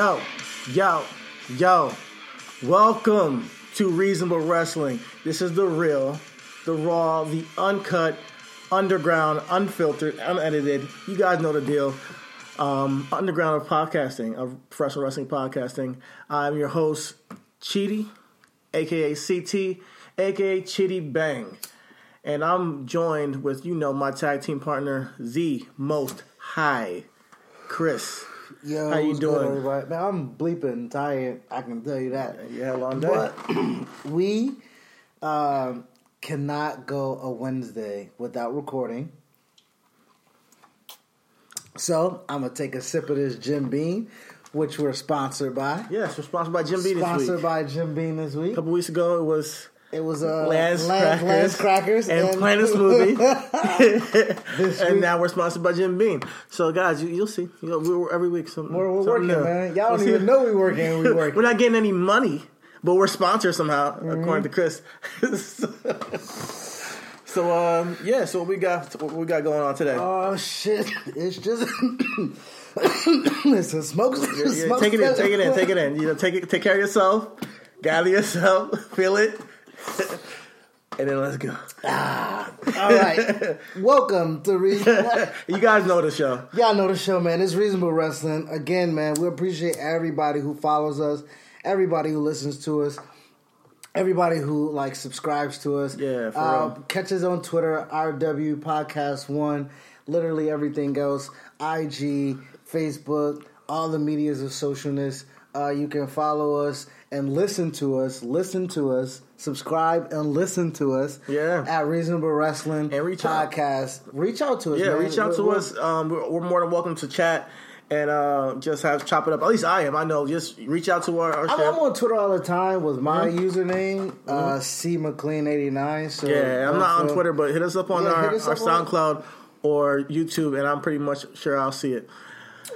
Yo, yo, yo. Welcome to Reasonable Wrestling. This is the real, the raw, the uncut, underground, unfiltered, unedited. You guys know the deal. Um, underground of podcasting, of professional wrestling podcasting. I'm your host, Chidi, aka CT, aka Chidi Bang. And I'm joined with, you know, my tag team partner, the Most High, Chris. Yo, How you doing? everybody? Man, I'm bleeping tired. I can tell you that. You had a long day. But we um, cannot go a Wednesday without recording. So I'm gonna take a sip of this Jim Beam, which we're sponsored by. Yes, we're sponsored by Jim B this Sponsored by Jim Beam this week. A couple weeks ago, it was It was uh, Lance, Lance, Crackers, Crackers and, Planet Smoothie. And now we're sponsored by Jim Beam. So, guys, you, you'll see. You know, we're every week. Some, We're, we're something working, new. man. Y'all We'll don't see. even know we're working. and We We're not getting any money, but we're sponsored somehow, Mm-hmm. according to Chris. so, um, yeah. So what we got? What we got going on today? Oh shit! It's just it's a smoke. Yeah, yeah, smoke take it in. Take it in. Take it in. You know, take it. Take care of yourself. Gather yourself. Feel it. And then let's go. All right, welcome to Reasonable. You guys know the show. Y'all know the show, man. It's Reasonable Wrestling. Again, man, we appreciate everybody who follows us, everybody who listens to us, everybody who like subscribes to us. Yeah, for uh, real. catch us on Twitter, RW Podcast One. Literally everything else. IG, Facebook, all the medias of socialness. Uh, you can follow us and listen to us. Listen to us. Subscribe and listen to us. Yeah. At Reasonable Wrestling And reach out. Podcast. Reach out to us. Yeah, man. reach out to We're- us. Um, we're, we're more than welcome to chat and uh, just have chop it up. At least I am. I know. Just reach out to our. our I'm. I'm on Twitter all the time with my username, uh, C McLean eighty nine. So Mm-hmm. yeah, I'm not on Twitter, but hit us up on Yeah, our, our up on- SoundCloud or YouTube, and I'm pretty much sure I'll see it.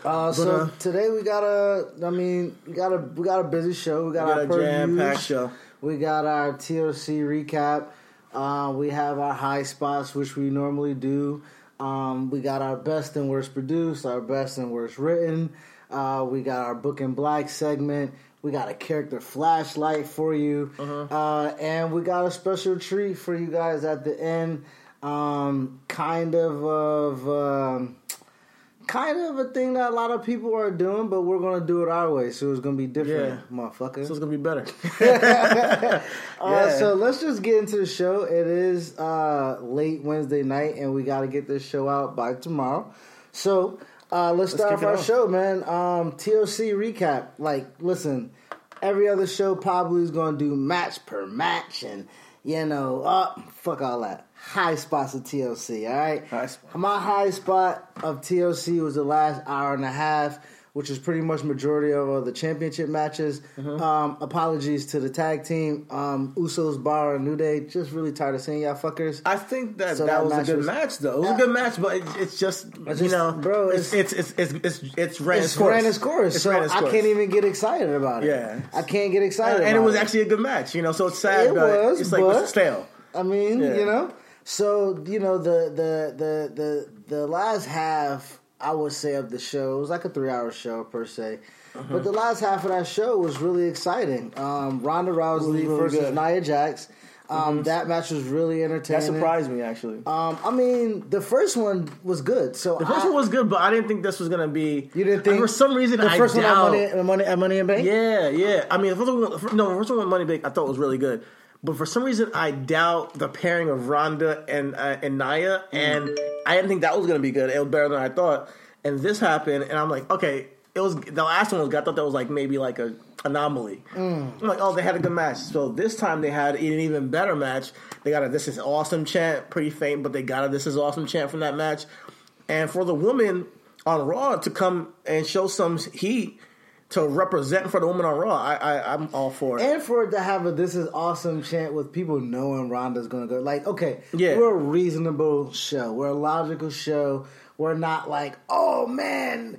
Uh, so uh, today we got a, I mean, we got a, we got a busy show. We got, We got our a per jam-packed show. We got our TLC recap. Uh, we have our high spots, which we normally do. Um, we got our best and worst produced, our best and worst written. Uh, we got our book and black segment. We got a character flashlight for you, Uh-huh. uh, and we got a special treat for you guys at the end. Um, kind of of. Um, kind of a thing that a lot of people are doing, but we're gonna do it our way, so it's gonna be different, Yeah. motherfucker. So it's gonna be better. Uh, Yeah. so let's just get into the show. It is uh, late Wednesday night, and we got to get this show out by tomorrow. So uh, let's, start off our off. show, man. Um, TLC recap. Like, listen, every other show probably is going to do match per match, and you know, uh, fuck all that. High spots of TLC. All right, High. My high spot of TLC was the last hour and a half which is pretty much majority of uh, the championship matches. Mm-hmm. Um, apologies to the tag team, um, Usos, Bar, and New Day. Just really tired of seeing y'all fuckers. I think that So that, that was a good was- match, though. It was Yeah. a good match, but it, it's just It's you know, bro, it's it's it's it's it's, it's ran it's its course. ran its course, It's so its I can't even get excited about it. Yeah. I can't get excited. And, and it was actually a good match, you know. So it's sad, It was, it's like but- it's stale. I mean, Yeah. you know. So you know the the the the the last half, I would say of the show it was like a three hour show per se. Uh-huh. But the last half of that show was really exciting. Um, Ronda Rousey really versus good. Mm-hmm. Nia Jax. Um, That match was really entertaining. That surprised me actually. Um, I mean, the first one was good. So the first I- one was good, but I didn't think this was gonna be. You didn't think for some reason the I first one doubt. at Money, Money at Money in Bank? Yeah, yeah. I mean, the first one, no, the first one with Money Bank, I thought was really good. But for some reason, I doubt the pairing of Ronda and uh, and Nia, and I didn't think that was going to be good. It was better than I thought. And this happened, and I'm like, okay, it was the last one was. good. I thought that was like maybe like a anomaly. I'm like, oh, they had a good match. So this time they had an even better match. They got a "This is awesome" chant, pretty faint, but they got a "This is awesome" chant from that match. And for the woman on Raw to come and show some heat to represent for the woman on Raw, I, I I'm all for it. And for it to have a "This is awesome" chant with people knowing Ronda's going to go, like, okay, Yeah. we're a reasonable show, we're a logical show. We're not like, oh man,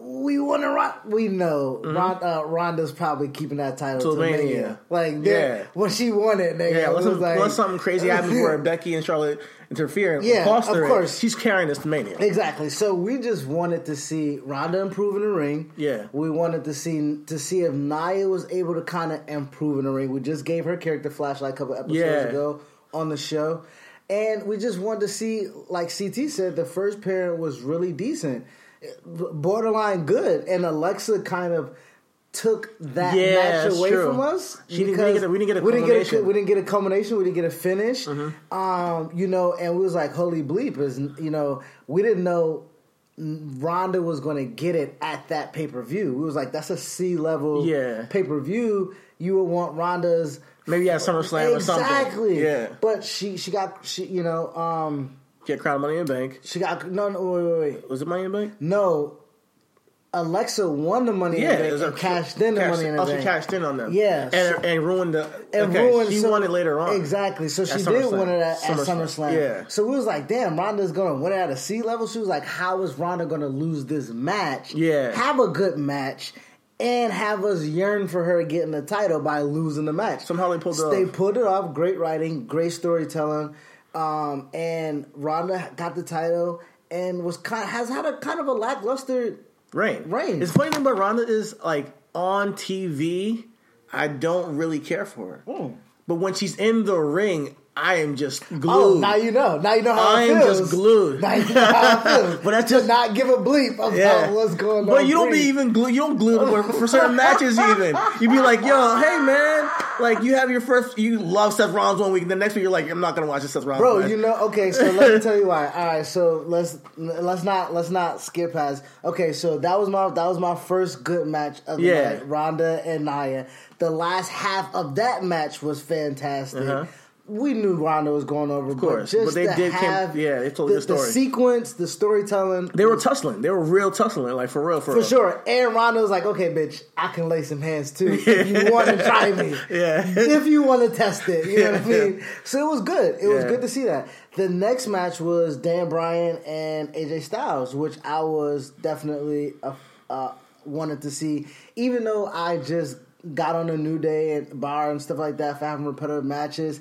we want to rock. We know Ron, uh, Ronda's probably keeping that title to Mania. Mania. Like, Yeah. when she won it, nigga, yeah, unless, was like, unless something crazy happens where Becky and Charlotte interfere Yeah, cost of her, it, course. she's carrying this to Mania. Exactly. So we just wanted to see Ronda improve in the ring. Yeah. We wanted to see to see if Nia was able to kind of improve in the ring. We just gave her character flashlight a couple episodes Yeah. ago on the show. And we just wanted to see, like CT said, the first pair was really decent, borderline good, and Alexa kind of took that Yeah, match away true. from us. She didn't because get a- we didn't get a we didn't get a, culmination. we didn't get a culmination. We didn't get a finish. Mm-hmm. Um, you know, and we was like, "Holy bleep!" Is you know, we didn't know Ronda was going to get it at that pay per view. We was like, "That's a C level Yeah. pay per view." You would want Ronda's Maybe at SummerSlam or something. exactly. Yeah. but she she got she you know um Get Crown Money in the Bank. she got no no wait wait wait Was it Money in the Bank? no. Alexa won the money Yeah, in the bank was and a- cashed in the cashed- money in the oh, she cashed in on them. Yeah, and, and ruined the. and okay, ruined. She so- won it later on. Exactly. So she did SummerSlam. win it at, at SummerSlam. SummerSlam. Yeah. So we was like, damn, Ronda's gonna win it at a C level. She was like, how is Ronda gonna lose this match? Yeah. Have a good match. And have us yearn for her getting the title by losing the match. Somehow they pulled it They off. pulled it off. Great writing, great storytelling, um, and Ronda got the title and was kind has had a kind of a lackluster Rain. Reign. It's funny thing about Ronda is like on TV, I don't really care for her. Hmm. But when she's in the ring, I am just glued. Oh, now you know. Now you know how I it am feels. just glued. Now you know how it feels. But that's To just- not give a bleep about Yeah. what's going on. But you don't be even glued. You don't glue for, for certain matches. Even you'd be like, "Yo, hey man, like you have your first. You love Seth Rollins one week, and the next week you're like, I'm not gonna watch this Seth Rollins." Bro, match." you know. Okay, so let me tell you why. All right, so let's let's not let's not skip past. Okay, so that was my that was my first good match of the Yeah. night. Ronda and Nia. The last half of that match was fantastic. Uh-huh. We knew Ronda was going over, of course, but but just they to did came- have yeah, they told the, the story. the sequence, the storytelling. they were tussling. They were real tussling, like for real, for, For real. sure. And Ronda was like, okay, bitch, I can lay some hands too if you want to try me. Yeah. If you want to test it. You know what I mean? So it was good. It was Yeah. good to see that. The next match was Dan Bryan and AJ Styles, which I was definitely uh, uh, wanted to see, even though I just got on a New Day and bar and stuff like that for having repetitive matches.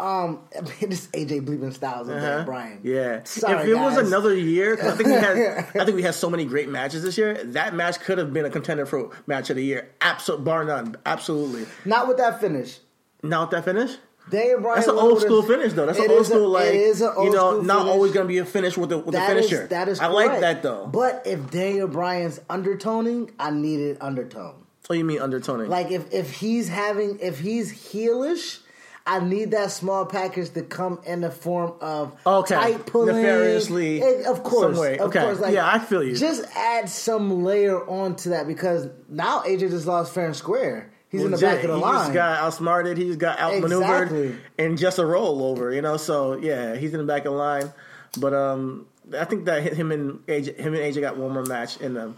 Um, I mean, this AJ bleeping Styles and Uh-huh. Bryan. Yeah. Sorry, if it was guys. another year, I think we had, I think we had so many great matches this year. That match could have been a contender for match of the year, absolute bar none, absolutely. Not with that finish. Not with that finish, Daniel Bryan. that's an old school finish though. That's an old is a- school like it is an old you know not finish. always going to be a finish with the with That the is- finisher. that is I like that though. But if Daniel Bryan's undertoning, I needed undertone. what do you mean undertoning? Like if if he's having if he's heelish, I need that small package to come in the form of Okay. tight pulling, Nefariously, Eh, of course, some way. of Okay. course. Like, Yeah, I feel you. Just add some layer onto that because now AJ just lost fair and square. He's in the back of the line. he line. just got outsmarted. He just got outmaneuvered Exactly. and just a rollover. You know, so yeah, he's in the back of the line. But um, I think that him and AJ, him and AJ got one more match in them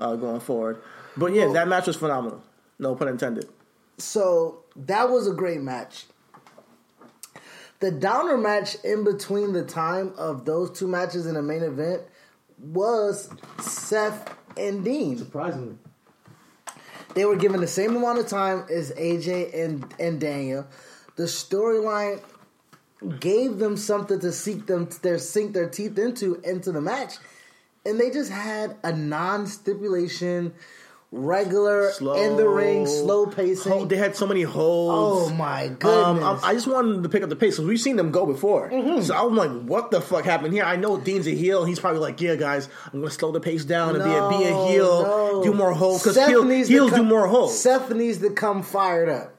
uh, going forward. But yeah, Well- that match was phenomenal. No pun intended. So that was a great match. The downer match in between the time of those two matches in the main event was Seth and Dean. Surprisingly, They were given the same amount of time as AJ and, and Daniel. The storyline gave them something to seek them their sink their teeth into into the match, and they just had a non regular in the ring, slow pacing. Oh, they had so many holds. Oh my Um, goodness! I, I just wanted to pick up the pace because we've seen them go before. Mm-hmm. So I'm like, what the fuck happened here? I know Dean's a heel. He's probably like, yeah, guys, I'm gonna slow the pace down and be a be a heel, no. do more holds because heel, heels come- do more holds. Seth needs to come fired up.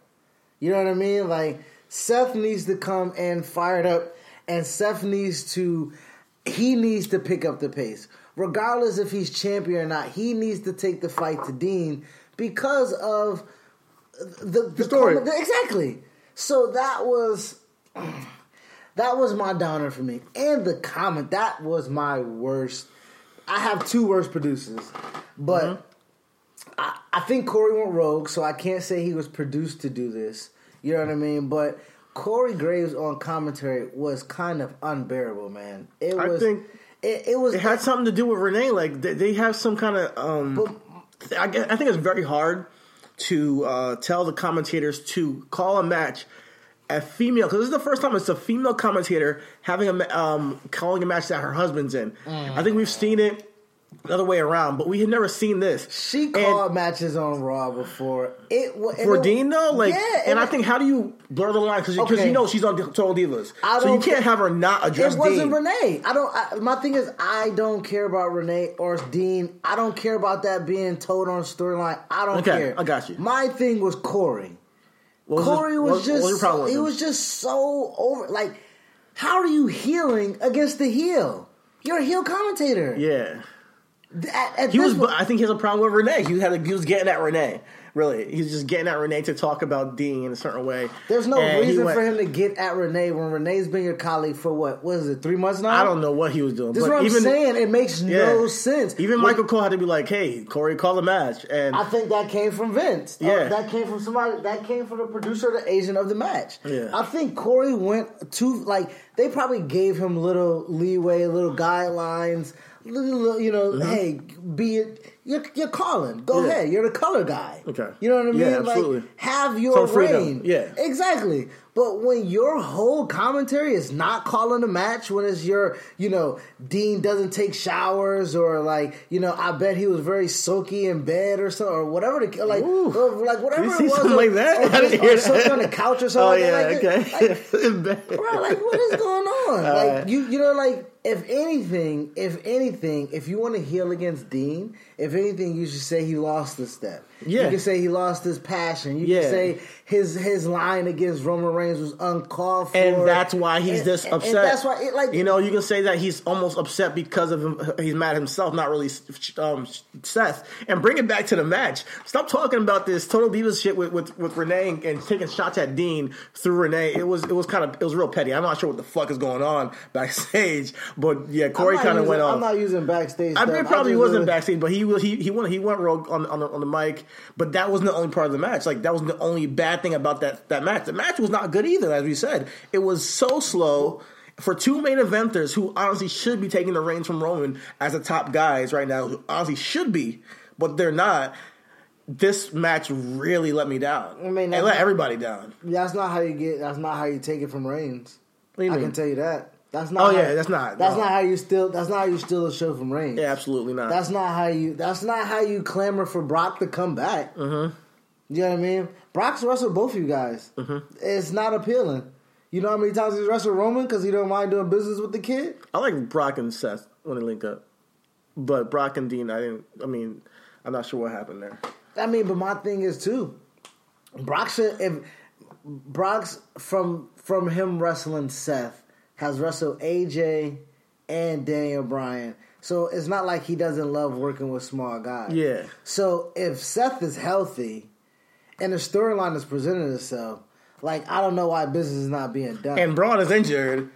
You know what I mean? Like Seth needs to come and fired up, and Seth needs to he needs to pick up the pace, regardless if he's champion or not. He needs to take the fight to Dean because of the, the story. comment- exactly. So that was that was my downer for me, and the comment that was my worst. I have two worst producers, but. Mm-hmm. I, I think Corey went rogue, so I can't say he was produced to do this. You know what I mean? But Corey Graves on commentary was kind of unbearable, man. It I was. think it, it was. It had something to do with Renee. Like they, they have some kind of. Um, I, guess- I think it's very hard to uh, tell the commentators to call a match a female because this is the first time it's a female commentator having a um, calling a match that her husband's in. I think we've seen it the other way around, but we had never seen this. she And- called matches on Raw before. It wa- and for it- Dean though, like, yeah, and I it- think how do you blur the line because Okay. you know she's on Total Divas, I so you can't have her not address It wasn't Dean. Renee. I don't. I, my thing is, I don't care about Renee or Dean. I don't care about that being told on storyline. I don't Okay, care. I got you. My thing was Corey. Was Corey was just was your problem with he him? was just so over like how are you healing against the heel? You're a heel commentator. yeah. At, at He was. I think he has a problem with Renee. He had. A, he was getting at Renee. Really, he's just getting at Renee to talk about Dean in a certain way. there's no And reason went- for him to get at Renee when Renee's been your colleague for what? What is it? Three months now. I don't know what he was doing. This is what even, I'm saying. It makes no sense. Even When- Michael Cole had to be like, "Hey, Corey, call the match." And I think that came from Vince. Uh, Yeah. that came from somebody. That came from the producer, the agent of the match. Yeah. I think Corey went to like they probably gave him little leeway, little guidelines. You know, hey, be it. You're, you're calling. Go Mm-hmm. Yeah. ahead. You're the color guy. Okay. You know what I mean? Yeah, like, absolutely. have your Some reign. Yeah. Exactly. But when your whole commentary is not calling a match, when it's your, you know, Dean doesn't take showers, or like, you know, I bet he was very soaky in bed or something, or whatever, the, like, or like whatever You it was, something or, like that? or, I didn't just- hear or something that. on the couch or something. oh something. yeah, like okay. Like, In bed. bro, like what is going on? Uh, like you, you know, like if anything, if anything, if you want to heal against Dean, if anything, you should say he lost a step. Yeah. you can say he lost his passion. You Yeah. can say his his line against Roman Reigns was uncalled for, and that's why he's And- this upset. that's why, it, like you know, you can say that he's almost upset because of him. He's mad at himself, not really um, Seth. And bring it back to the match. Stop talking about this total divas shit with with, with Renee and, and taking shots at Dean through Renee. It was it was kind of it was real petty. I'm not sure what the fuck is going on backstage, but yeah, Corey kind of went off. I'm not using backstage. I mean, it probably wasn't really- backstage, but he was he he went he went rogue on on the, on the mic. But that wasn't the only part of the match. Like that was the only bad thing about that that match. The match was not good either, as we said. It was so slow for two main eventers who honestly should be taking the reins from Roman as the top guys right now. Who honestly should be, but they're not. This match really let me down. I mean, it let everybody down. That's not how you get. That's not how you take it from Reigns. What do you I mean? can tell you that. That's not. Oh, how- yeah, that's not- That's no. not how you steal. That's not how you steal a show from Reigns. Yeah, absolutely not. That's not how you. That's not how you clamor for Brock to come back. Mm-hmm. You know what I mean? Brock's wrestled both of you guys. Mm-hmm. It's not appealing. You know how many times he's wrestled Roman because he don't mind doing business with the kid. I like Brock and Seth when they link up, but Brock and Dean, I didn't. I mean, I'm not sure what happened there. I mean, but my thing is too. Brock should if Brock's from from him wrestling Seth has wrestled AJ and Daniel Bryan. So it's not like he doesn't love working with small guys. Yeah. So if Seth is healthy and the storyline is presented itself, like I don't know why business is not being done. And Braun is injured,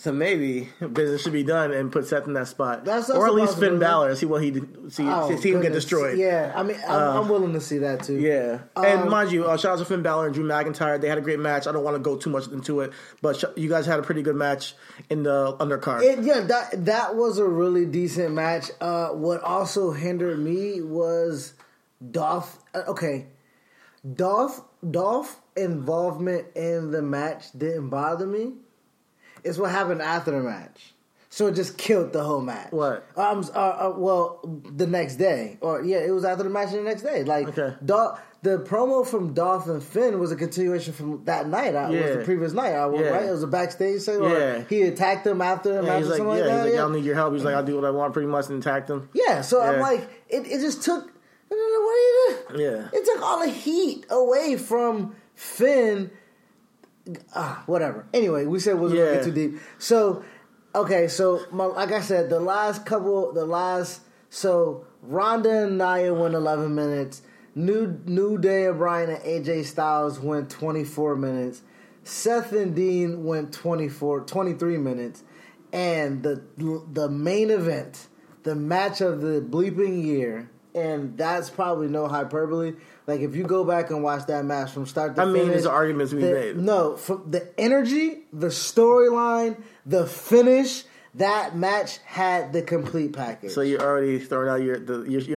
so maybe business should be done and put Seth in that spot, That's- that's or at least Finn. Balor. See what he see. Oh, see him get destroyed. Yeah, I mean, I'm, I'm willing to see that too. Yeah, and Um, mind you, uh, shout out to Finn Balor and Drew McIntyre. They had a great match. I don't want to go too much into it, but sh- you guys had a pretty good match in the undercard. It, yeah, that that was a really decent match. Uh, what also hindered me was Dolph. Uh, okay, Dolph Dolph involvement in the match didn't bother me. It's what happened after the match. So it just killed the whole match. What? Um. Uh, uh, well, the next day, or yeah, it was after the match the next day. Like, Okay. Dolph, the promo from Dolph and Finn was a continuation from that night. Uh, Yeah. was the previous night, uh, Yeah. right? It was a backstage thing. Yeah. He attacked him after the Yeah, match he's or like, something yeah, like he's that. like, I yeah. don't need your help. He's like, I'll do what I want, pretty much, and attacked him. Yeah, so I'm like, it, it just took. What are you doing? Yeah. It took all the heat away from Finn. Ah, whatever. Anyway, we said we wasn't gonna get too deep. So, okay, so my, like I said, the last couple, the last, so Ronda and Nia went 11 minutes. New New Day of Bryan and AJ Styles went 24 minutes. Seth and Dean went 24, 23 minutes. And the the main event, the match of the bleeping year, and that's probably no hyperbole. Like if you go back and watch that match from start to I mean, finish, there's arguments the- made. No, from the energy, the storyline, the finish, that match had the complete package. So you're already throwing out your the your, your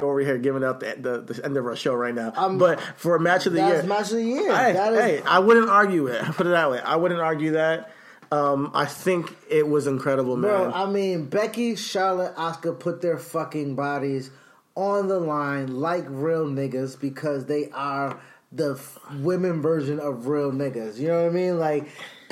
Over here giving up the, the, the end of our show right now. Um, but for a match of the that's year, match of the year. Hey, is- hey, I wouldn't argue it. Put it that way. I wouldn't argue that. Um, I think it was incredible, man. Bro, I mean, Becky, Charlotte, Asuka put their fucking bodies on the line like real niggas because they are the f- women version of real niggas. You know what I mean? Like,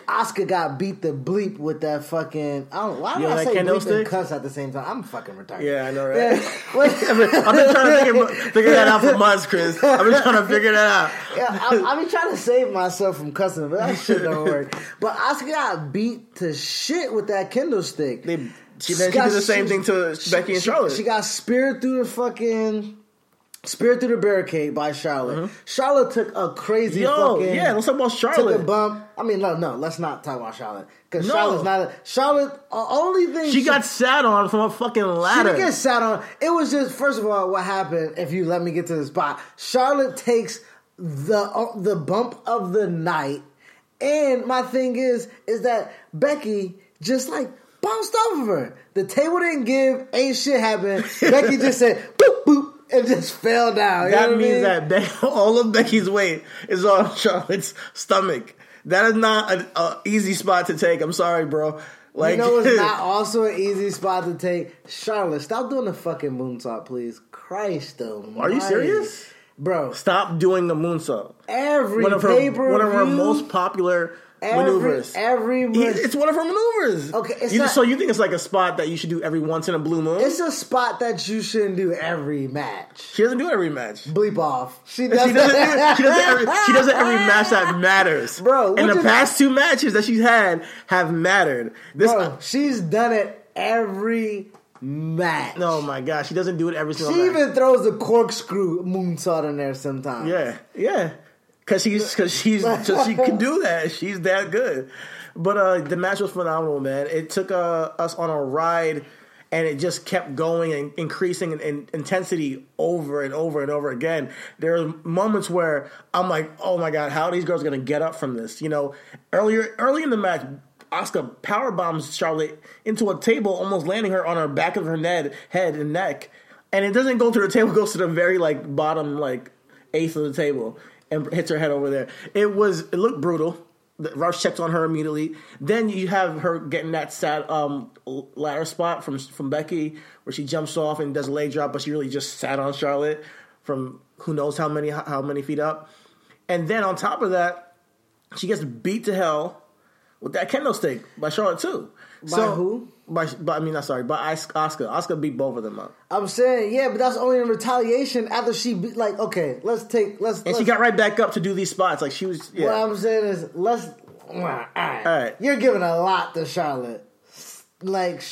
Asuka got beat the bleep with that fucking. I don't. Why do I that say bleep and cuss at the same time? I'm fucking retarded. yeah, I know, right? Yeah. What- I've been trying to figure, figure that out for months, Chris. I've been trying to figure that out. Yeah, I, I've been trying to save myself from cussing, but that shit don't work. But Asuka got beat to shit with that kendo stick. They, she, she got- did the same she- thing to Becky and she, Charlotte. She got speared through the fucking speared through the barricade by Charlotte. Charlotte took a crazy Mm-hmm. Yo, fucking yeah, let's talk about Charlotte. took a bump. I mean, no, no, let's not talk about Charlotte because No. Charlotte's not a, Charlotte. Uh, only thing she got sat on from a fucking she ladder. didn't get sat on. It was just first of all, what happened? If you let me get to the spot, Charlotte takes the uh, the bump of the night, and my thing is, is that Becky just like bounced off of her. The table didn't give, ain't shit happened. Becky just said boop boop and just fell down. That I means mean? that Be- all of Becky's weight is on Charlotte's stomach. That is not an easy spot to take. I'm sorry, bro. Like, you know, it's not also an easy spot to take. Charlotte, stop doing the fucking moonsault, please. Christ, though. Are you serious? bro? stop doing the moonsault. Every One of her one of her most popular maneuvers. Every He- it's one of her maneuvers. Okay, You- not- so you think it's like a spot that you should do every once in a blue moon? it's a spot that you shouldn't do every match. she doesn't do every match. Bleep off. She She doesn't. doesn't, do it, she, doesn't every, she does it every match that matters. Bro, and the past two matches that she's had have mattered. This, Bro, she's done it every match. oh my gosh, she doesn't do it every single she match. even throws a corkscrew moonsault in there sometimes. Yeah, yeah. Cause she's cause she's so she can do that. She's that good. But uh the match was phenomenal, man. It took uh, us on a ride and it just kept going and increasing in, in intensity over and over and over again. There are moments where I'm like, oh my god, how are these girls gonna get up from this? You know, earlier early in the match, Asuka power bombs Charlotte into a table, almost landing her on her back of her head, head and neck. And it doesn't go to the table; it goes to the very like bottom, like eighth of the table, and hits her head over there. It was it looked brutal. Rush checks on her immediately. Then you have her getting that sad um, ladder spot from from Becky, where she jumps off and does a leg drop, but she really just sat on Charlotte from who knows how many how many feet up. And then on top of that, she gets beat to hell with that kendo stick by Charlotte too. By who? By, by I mean, not sorry, by Asuka. Asuka beat both of them up, I'm saying, yeah, but that's only in retaliation after she beat. Like, okay, let's take let's. and let's she got right back up to do these spots. Like she was, yeah. What I'm saying is, let's. All right. All right. You're giving a lot to Charlotte. Like,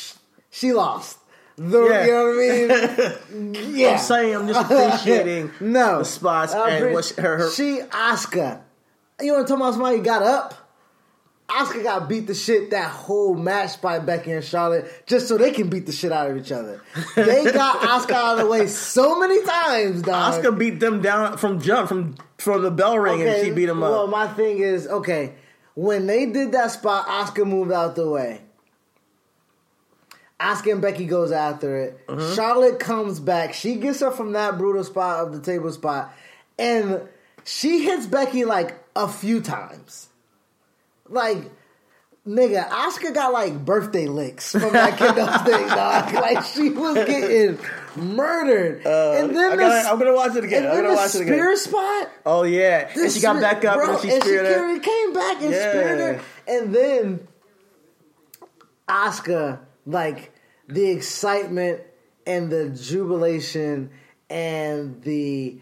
she lost. The, Yeah. You know what I mean? yeah. I'm saying I'm just appreciating no the spots I and appre- what she, her, her She Asuka. You want to talk about somebody who got up? Asuka got beat the shit that whole match by Becky and Charlotte just so they can beat the shit out of each other. They got Asuka out of the way so many times, dog. Asuka beat them down from jump from from the bell ring and she beat them up. Well, my thing is, okay, when they did that spot, Asuka moved out the way. Asuka and Becky goes after it. Mm-hmm. Charlotte comes back. She gets her from that brutal spot of the table spot, and she hits Becky like a few times. Like, nigga, Asuka got like birthday licks from that kendo stick, dog. Like she was getting murdered. Uh, and then I the, gotta, I'm gonna watch it again. and I'm then gonna the watch it again. spear spot. Oh yeah, and she got back up bro, and she and her. carried- came back and Yeah. speared her. And then Asuka, like the excitement and the jubilation and the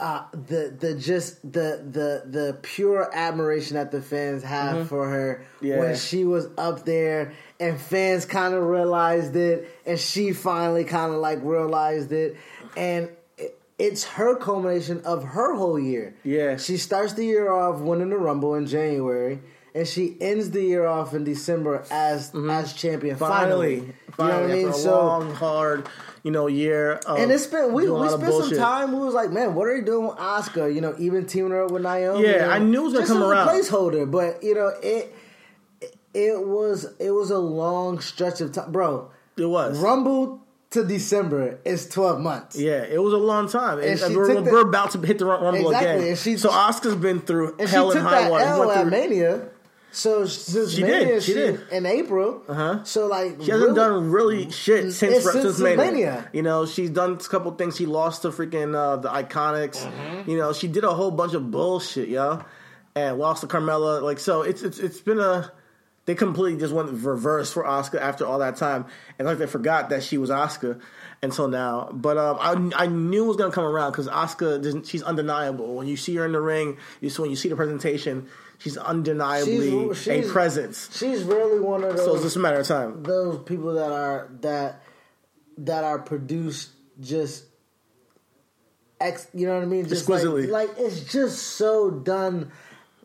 uh, the the just the the the pure admiration that the fans have for her Mm-hmm. Yeah. when she was up there and fans kind of realized it and she finally kind of like realized it and it, it's her culmination of her whole year Yeah. she starts the year off winning the rumble in january and she ends the year off in december as as champion finally, Mm-hmm. Finally, you know what i mean so long, hard, you know, year. Of and it's been we, we spent some time. We was like, man, what are you doing with Asuka? You know, even teaming her up with Naomi. Yeah, I knew it was gonna come around. placeholder, but you know it. It was it was a long stretch of time, bro. It was. Rumble to December is twelve months. Yeah, it was a long time, and, And we're, the- we're about to hit the Rumble Exactly, again. she- so Asuka's been through and hell and high water. L Went through- Mania. So since She Mania, did, she did. in April. Uh-huh. So like She hasn't done really shit since, It's since, since Mania. Mania. You know, she's done a couple things. She lost to freaking uh, the Iconics. Mm-hmm. You know, she did a whole bunch of bullshit, yo, and lost to Carmella. Like, so it's it's it's been a. They completely just went reverse for Asuka after all that time, and like they forgot that she was Asuka until now. But um, I I knew it was gonna come around because Asuka doesn't. She's undeniable when you see her in the ring. You see when you see the presentation, she's undeniably She's- she's- a presence. She's really one of those. So it's just a matter of time. those people that are that that are produced just ex you know what I mean just Exquisitely. like, like it's just so done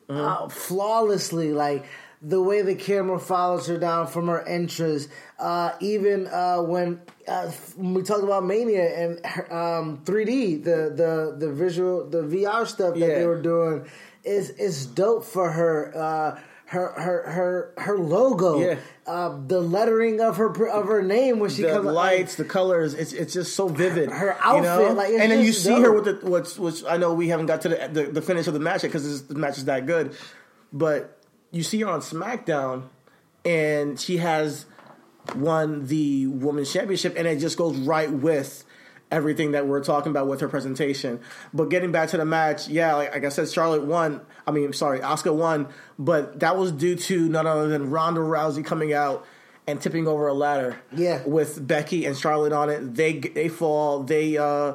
uh, flawlessly like the way the camera follows her down from her entrance uh, even uh, when uh, when we talked about Mania and um, 3D the the the visual the VR stuff that Yeah. they were doing is is dope for her uh, her her her her logo Yeah. uh, the lettering of her of her name when she comes. the comes lights, the colors, it's it's just so vivid. Her you outfit, know? like, and then you see her with the what's which I know we haven't got to the the, the finish of the match yet because the match is that good, but you see her on SmackDown, and she has won the women's championship, and it just goes right with everything that we're talking about with her presentation. But getting back to the match, yeah, like, like I said, Charlotte won. I mean, sorry, Asuka won, but that was due to none other than Ronda Rousey coming out and tipping over a ladder. Yeah. with Becky and Charlotte on it, they they fall. They uh,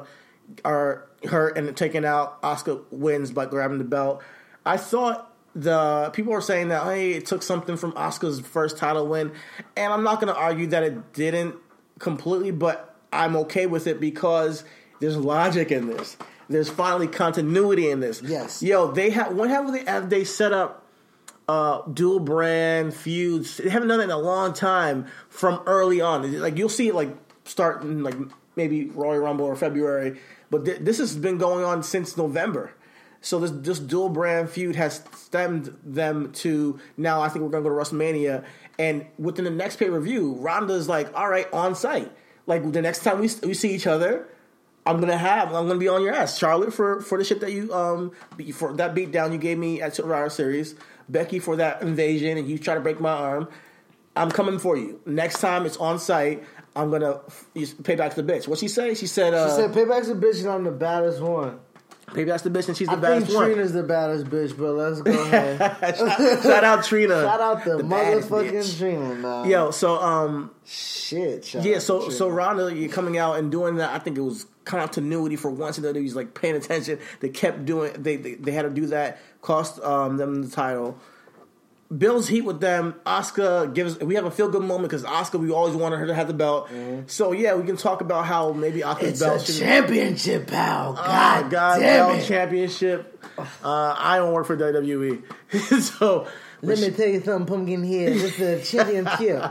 are hurt and taken out. Asuka wins by grabbing the belt. I thought the people were saying that hey, it took something from Asuka's first title win, and I'm not going to argue that it didn't completely, but I'm okay with it because there's logic in this. There's finally continuity in this. Yes. Yo, they have. When have they have they set up? uh, dual brand feuds. They haven't done it in a long time from early on. Like you'll see it like starting like maybe Royal Rumble or February, but th- this has been going on since November. So this this dual brand feud has stemmed them to now. I think we're gonna go to WrestleMania, and within the next pay per view, Ronda's like, all right, on site. Like the next time we we see each other, I'm gonna have I'm gonna be on your ass, Charlotte for for the shit that you um for that beat down you gave me at Survivor Series, Becky for that invasion and you try to break my arm. I'm coming for you. Next time it's on site, I'm gonna f- pay back the bitch. What she say? She said, uh, She said, "Payback's a bitch, and I'm the baddest one." Maybe that's the bitch and she's the I think one. Trina's the baddest bitch, but let's go ahead. shout, shout out Trina. Shout out the, baddest motherfucking. Trina, man. Yo, so um, shit. yeah, so to so Ronda, you're coming out and doing that. I think it was continuity for once in WWE was like paying attention. They kept doing. They they, they had to do that. Cost um, them the title. Builds heat with them. Asuka gives. We have a feel good moment because Asuka. We always wanted her to have the belt. So yeah, we can talk about how maybe Oscar's it's belt a should. championship, pal. Oh, God, God, damn belt it. championship. Uh, I don't work for WWE, so Let me tell you something, Pumpkin Head. It's a championship.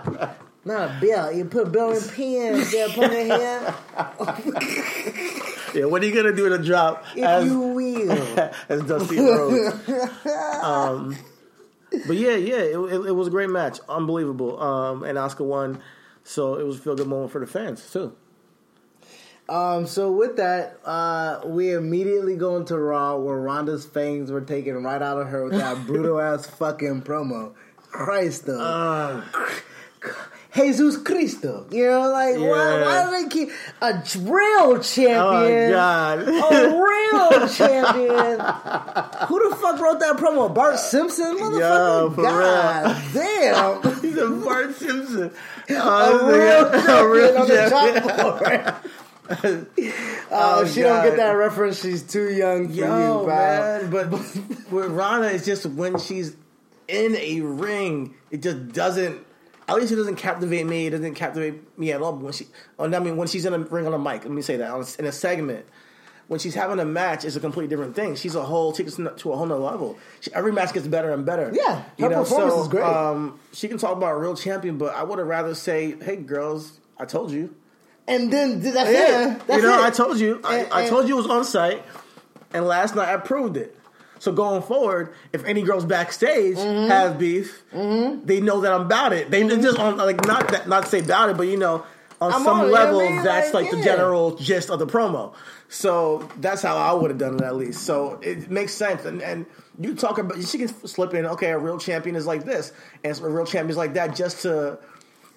Not a belt. You put a belt in pins there, Pumpkin Head. yeah. What are you gonna do to drop If as, you will. as Dusty Rhodes? um, but yeah, yeah, it, it, it was a great match, unbelievable. Um, and Asuka won, so it was a feel good moment for the fans too. Um, so with that, uh, we immediately go into Raw where Ronda's fangs were taken right out of her with that brutal ass fucking promo. Christ though. Uh, Jesus Cristo. You know, like why, Yeah. why do they keep a real champion? oh God, A real champion. Who the fuck wrote that promo? Bart Simpson, motherfucker. Yo, God damn. he's a Bart Simpson. a Oh, real champion a real on the champion. chalkboard. Uh, Oh, if she don't get that reference, she's too young for Yo, you, man, but with Ronda, it's just when she's in a ring, it just doesn't. At least it doesn't captivate me. It doesn't captivate me at all. But when she, oh, I mean, when she's in a ring on a mic, let me say that in a segment. When she's having a match, it's a completely different thing. She's a whole takes to a whole nother level. She, every match gets better and better. Yeah, her performance is great. Um, she can talk about a real champion, but I would have rather say, "Hey, girls, I told you." And then that's Yeah, it. That's you know, it. I told you. I, And- I and- told you it was on site, and last night I proved it. So going forward, if any girls backstage Mm-hmm. have beef, they know that I'm about it. They just on like not that not say about it, but you know, on I'm some on level, I mean, that's like, like, the general gist of the promo. So that's how I would have done it at least. So it makes sense. And and you talk about she can slip in. Okay, a real champion is like this, and a real champion is like that, just to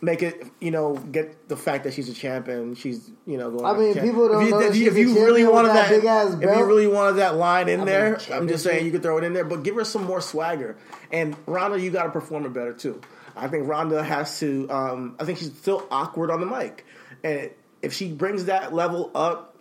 make it, you know, get the fact that she's a champion. She's, you know, going. I mean, people don't if you, know if if a you really wanted that that, if you really wanted that line in mean, there, I'm just saying you could throw it in there. But give her some more swagger. And Ronda, you got to perform it better too. I think Ronda has to. Um, I think she's still awkward on the mic, and if she brings that level up,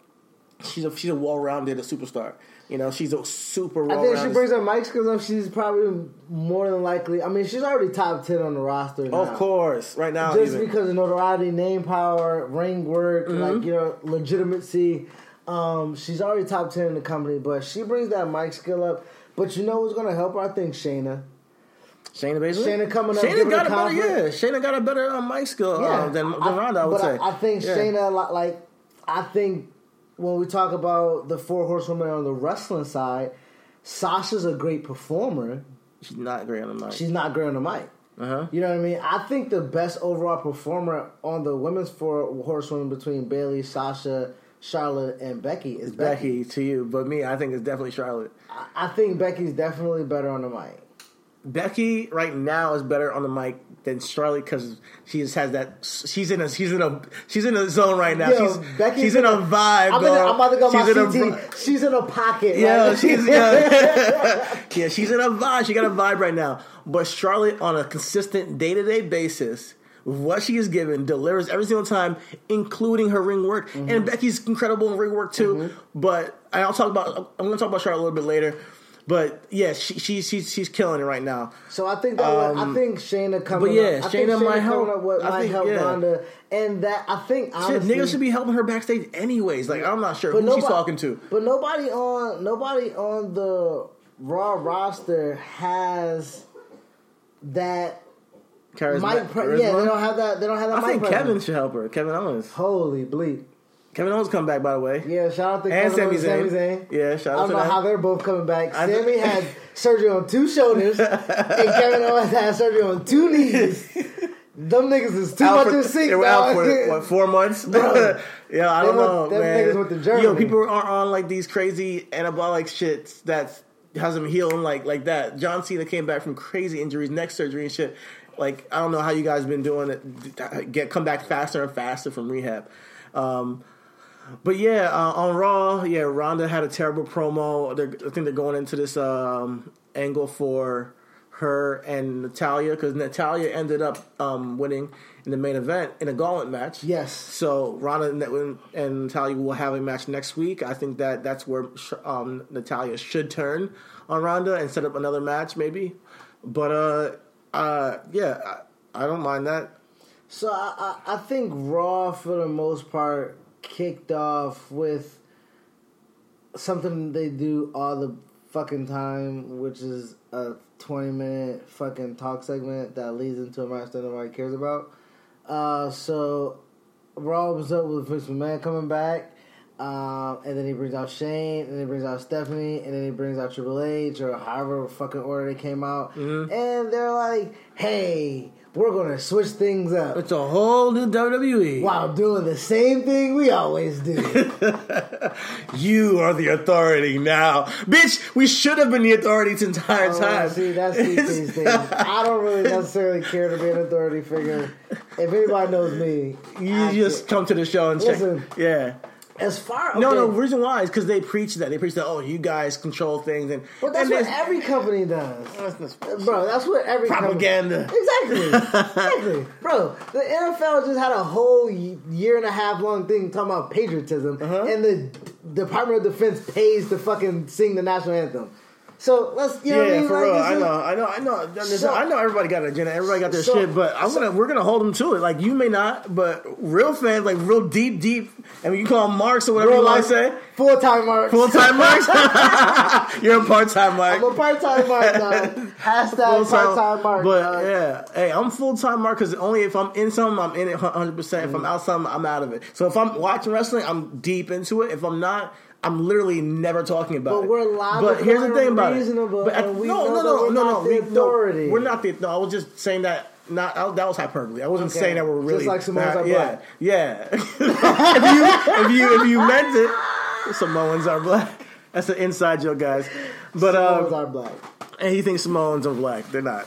she's a she's a well rounded superstar. You know, she's a super I think she brings her mic skills up. She's probably more than likely. I mean, she's already top ten on the roster. Now. Of course, right now, just even. because of notoriety, name power, ring work, Mm-hmm. like you know, legitimacy. Um, she's already top ten in the company, but she brings that mic skill up. But you know what's going to help her? I think Shayna. Shayna Baszler. Shayna coming up, Shayna got a better, yeah. Shayna got a better uh, mic skill uh, than, than Ronda. I would but say. I, I think Yeah. Shayna, li- like, I think when we talk about the four horsewomen on the wrestling side, Sasha's a great performer. she's not great on the mic. She's not great on the mic. uh-huh. You know what I mean? I think the best overall performer on the women's four horsewomen between Bayley, Sasha, Charlotte, and Becky is Becky. Becky to you, but me, I think it's definitely Charlotte. I think Becky's definitely better on the mic. Becky right now is better on the mic than Charlotte because she just has that. She's in a she's in a she's in a zone right now. Yo, she's Becky's she's in a vibe. I'm, in a. I'm about to go she's my in CT. vi- she's in a pocket. Yeah, right? she's yeah. yeah, she's in a vibe. She got a vibe right now. But Charlotte, on a consistent day to day basis, what she is given, delivers every single time, including her ring work. Mm-hmm. And Becky's incredible in ring work too. But I'll talk about. I'm going to talk about Charlotte a little bit later. But yeah, she, she she's she's killing it right now. So I think that would- I think Shayna coming. Um, but yeah, up, I think Shayna might help. Up would, I might think, help yeah. Ronda, and that I think Shit, niggas should be helping her backstage anyways. Like I'm not sure who nobody, she's talking to. But nobody on nobody on the Raw roster has that Charisma- mic. Pre- yeah, they don't have that. They don't have that. I think presence. Kevin should help her. Kevin Owens. Holy bleep. Kevin Owens come back by the way. Yeah, shout out to And Kevin Sami Owens, Zayn. Sami Zayn. Yeah, shout I out don't to know them. how they're both coming back. I Sami think- had surgery on two shoulders, and Kevin Owens had surgery on two knees. Them niggas is too Out much in sync, They were out for what four months. Bro. yeah, I don't went- know, them man. niggas went to Yo, people are on like these crazy anabolic shits that has them healing like like that. John Cena came back from crazy injuries, neck surgery and shit. Like I don't know how you guys been doing it. Get come back faster and faster from rehab. Um, but yeah, uh, on Raw, yeah, Ronda had a terrible promo. They're, I think they're going into this um, angle for her and Natalya because Natalya ended up um, winning in the main event in a gauntlet match. Yes. So Ronda and, Natalya will have a match next week. I think that that's where um, Natalya should turn on Ronda and set up another match, maybe. But uh, uh, yeah, I, I don't mind that. So I, I I think Raw for the most part kicked off with something they do all the fucking time, which is a twenty minute fucking talk segment that leads into a match that nobody cares about. Uh, so Raw opens up with Vince McMahon coming back. Um, and then he brings out Shane, and then he brings out Stephanie, and then he brings out Triple H, or however fucking order they came out. Mm-hmm. And they're like, hey, we're gonna switch things up. It's a whole new WWE. While doing the same thing we always do. you are the authority now, bitch. We should have been the authority this entire Oh, time. See, that's these things. I don't really necessarily care to be an authority figure. If anybody knows me, You I just get- come to the show and Listen. check. Yeah. As far No, okay, no. Reason why is because they preach that. They preach that. Oh, you guys control things, and But that's and what every company does. that's- that's Bro, that's what every propaganda. Company, exactly, exactly, bro. The NFL just had a whole year and a half long thing talking about patriotism, Uh-huh. and the Department of Defense pays to fucking sing the national anthem. So let's, you know, what I yeah, mean? for Like, real. I know, I know, I know. So- I know everybody got an agenda. Everybody got their So- shit, but I'm so- gonna we're gonna hold them to it. Like you may not, but real fans, like real deep, deep, and you call them marks or whatever you want to say. full time marks. Full time marks. You're a part time mark. I'm a part time mark. dog. Hashtag part time mark. But dog. yeah, hey, I'm full time mark because only if I'm in something, I'm in it 100. percent If I'm mm. out something, I'm out of it. So if I'm watching wrestling, I'm deep into it. If I'm not. I'm literally never talking about But we're logical But here's the thing about reasonable, it. But at- no, no, no, we're no, not no, the we, no. We're not the. No, I was just saying that. Not I, that was hyperbole. I wasn't Okay. saying that we're Just really like Samoans are yeah, black. Yeah, if you if you if you meant it, Samoans are black. That's an inside joke, guys. But Samoans uh, are black. and he thinks Samoans are black. They're not.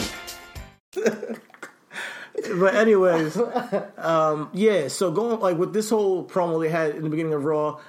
But anyways, um, yeah. So going like with this whole promo they had in the beginning of Raw,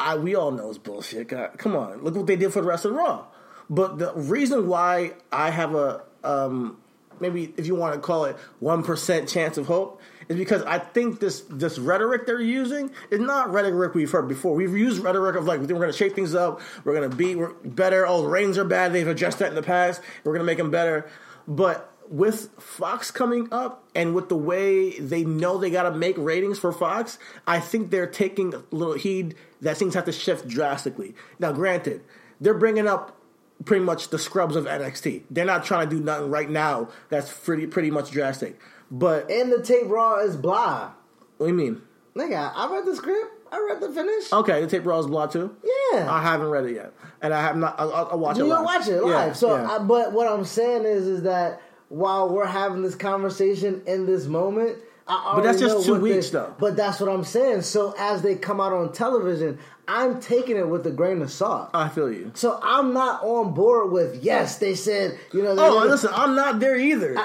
I we all know it's bullshit. God, come on, look what they did for the rest of Raw. But the reason why I have a um, maybe if you want to call it one percent chance of hope is because I think this this rhetoric they're using is not rhetoric we've heard before. We've used rhetoric of like we're going to shake things up, we're going to be we're better. Oh, the ratings are bad. They've addressed that in the past. We're going to make them better, but with Fox coming up and with the way they know they got to make ratings for Fox, I think they're taking a little heed that things have to shift drastically. Now, granted, they're bringing up pretty much the scrubs of NXT. They're not trying to do nothing right now that's pretty pretty much drastic. But And the tape raw is blah. what do you mean? Nigga, I read the script. I read the finish. Okay, the tape raw is blah too. Yeah. I haven't read it yet, and I have not. I'll, I'll watch you it. live. watch it live. Yeah, so, yeah. I, but what I'm saying is, is that while we're having this conversation in this moment, I But that's just two what they- weeks, though. But that's what I'm saying. So as they come out on television, I'm taking it with a grain of salt. I feel you. so I'm not on board with yes. They said you know. Oh, listen, I'm not there either.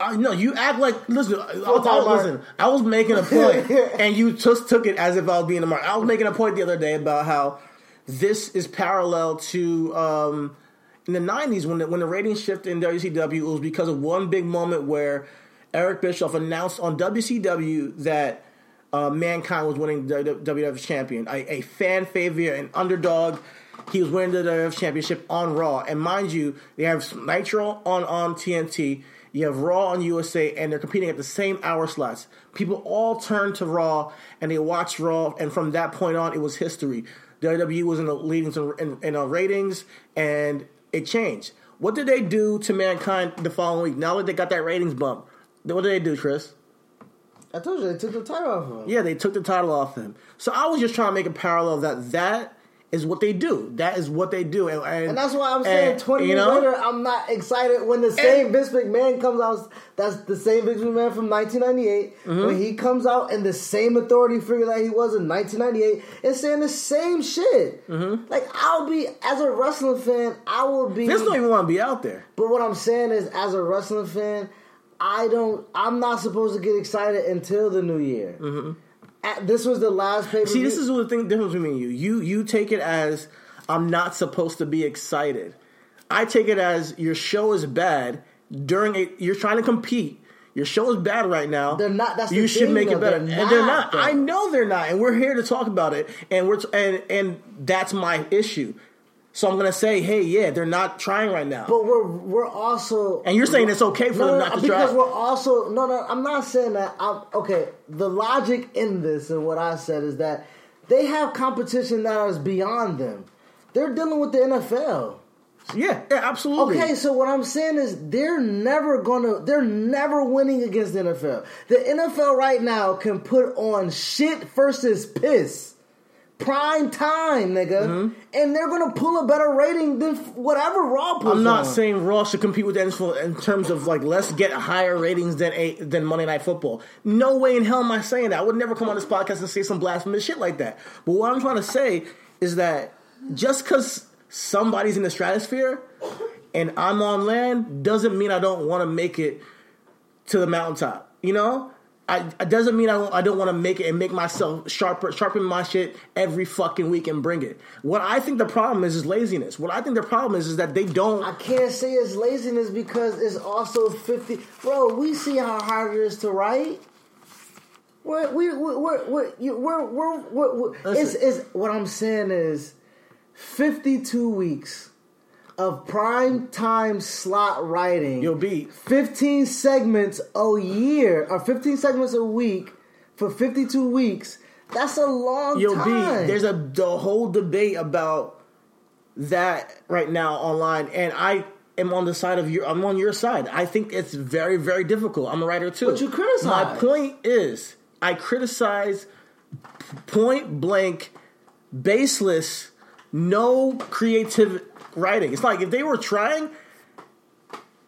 I, no, you act like listen. I, I, Full-time mark. listen, I was making a point, and you just took it as if I was being a mark. I was making a point the other day about how this is parallel to um, in the '90s when the, when the ratings shifted in WCW. It was because of one big moment where Eric Bischoff announced on WCW that uh, Mankind was winning the WWF champion, a, a fan favorite, an underdog. He was winning the WWF championship on Raw, and mind you, they have Nitro on on TNT. You have Raw on USA, and they're competing at the same hour slots. People all turned to Raw and they watched Raw, and from that point on, it was history. WWE was in the leading in, in, in ratings, and it changed. What did they do to Mankind the following week? Now that they got that ratings bump, what did they do, Chris? I told you they took the title off of him. Yeah, they took the title off him. So I was just trying to make a parallel that that is what they do. That is what they do, and, and, And that's why I'm saying and, 20 you years know? later, I'm not excited when the same Vince McMahon comes out. That's the same Vince McMahon from 1998. Mm-hmm. When he comes out and the same authority figure that he was in 1998 and saying the same shit. Like, I'll be, as a wrestling fan, I will be. Vince don't even want to be out there. But what I'm saying is, as a wrestling fan, I don't. I'm not supposed to get excited until the new year. At- this was the last pay. See, this is the thing difference between you. You you take it as I'm not supposed to be excited. I take it as your show is bad during a you're trying to compete. Your show is bad right now. They're not- that's the you should thing, make it better, They're and they're not, not. though. I know they're not, and we're here to talk about it. And we're t- and and that's my issue. So I'm gonna say, hey, yeah, they're not trying right now. But we're we're also And you're saying it's okay for no, them no, not to because try. we're also no no I'm not saying that I'm okay the logic in this and what I said is that they have competition that is beyond them they're dealing with the NFL yeah, yeah, absolutely. okay so what I'm saying is they're never gonna they're never winning against the NFL the NFL right now can put on shit versus piss prime time nigga and they're gonna pull a better rating than whatever Raw puts Mm-hmm. I'm not on. saying Raw should compete with NFL in terms of like let's get higher ratings than a than Monday Night Football. No way in hell am I saying that. I would never come on this podcast and say some blasphemous shit like that. But what I'm trying to say is that just because somebody's in the stratosphere and I'm on land doesn't mean I don't want to make it to the mountaintop. You know, I it doesn't mean I don't, I don't want to make it and make myself sharper, sharpen my shit every fucking week and bring it. What I think the problem is is laziness. What I think the problem is is that they don't. I can't say it's laziness because it's also 50. Bro, we see how hard it is to write. We're, we, we, we're, we're, you- we're, we're, we're, we're it's, it's, what I'm saying is 52 weeks of prime time slot writing. You'll B. 15 segments a year or 15 segments a week for 52 weeks. That's a long Yo, time. There's a the whole debate about that right now online, and I am on the side of your. I'm on your side. I think it's very, very difficult. I'm a writer too. But you criticize. My point is, I criticize point blank, baseless, no creative writing. It's like if they were trying.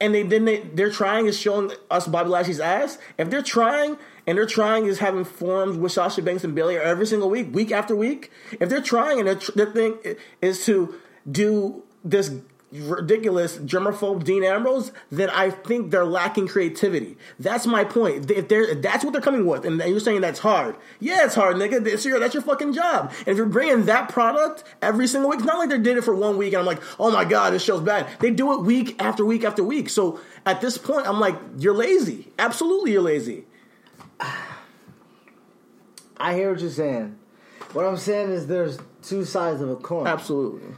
And they then they they're trying is showing us Bobby Lashley's ass. If they're trying and they're trying is having forums with Sasha Banks and Bayley every single week, week after week. If they're trying and their, their thing is to do this ridiculous germaphobe Dean Ambrose, then I think they're lacking creativity. That's my point. If they're if that's what they're coming with, and you're saying that's hard. Yeah, it's hard, nigga. That's your that's your fucking job. And if you're bringing that product every single week, it's not like they did it for one week and I'm like, oh my god, this show's bad. They do it week after week after week. So at this point, I'm like, you're lazy. Absolutely, you're lazy. I hear what you're saying. What I'm saying is there's two sides of a coin. Absolutely.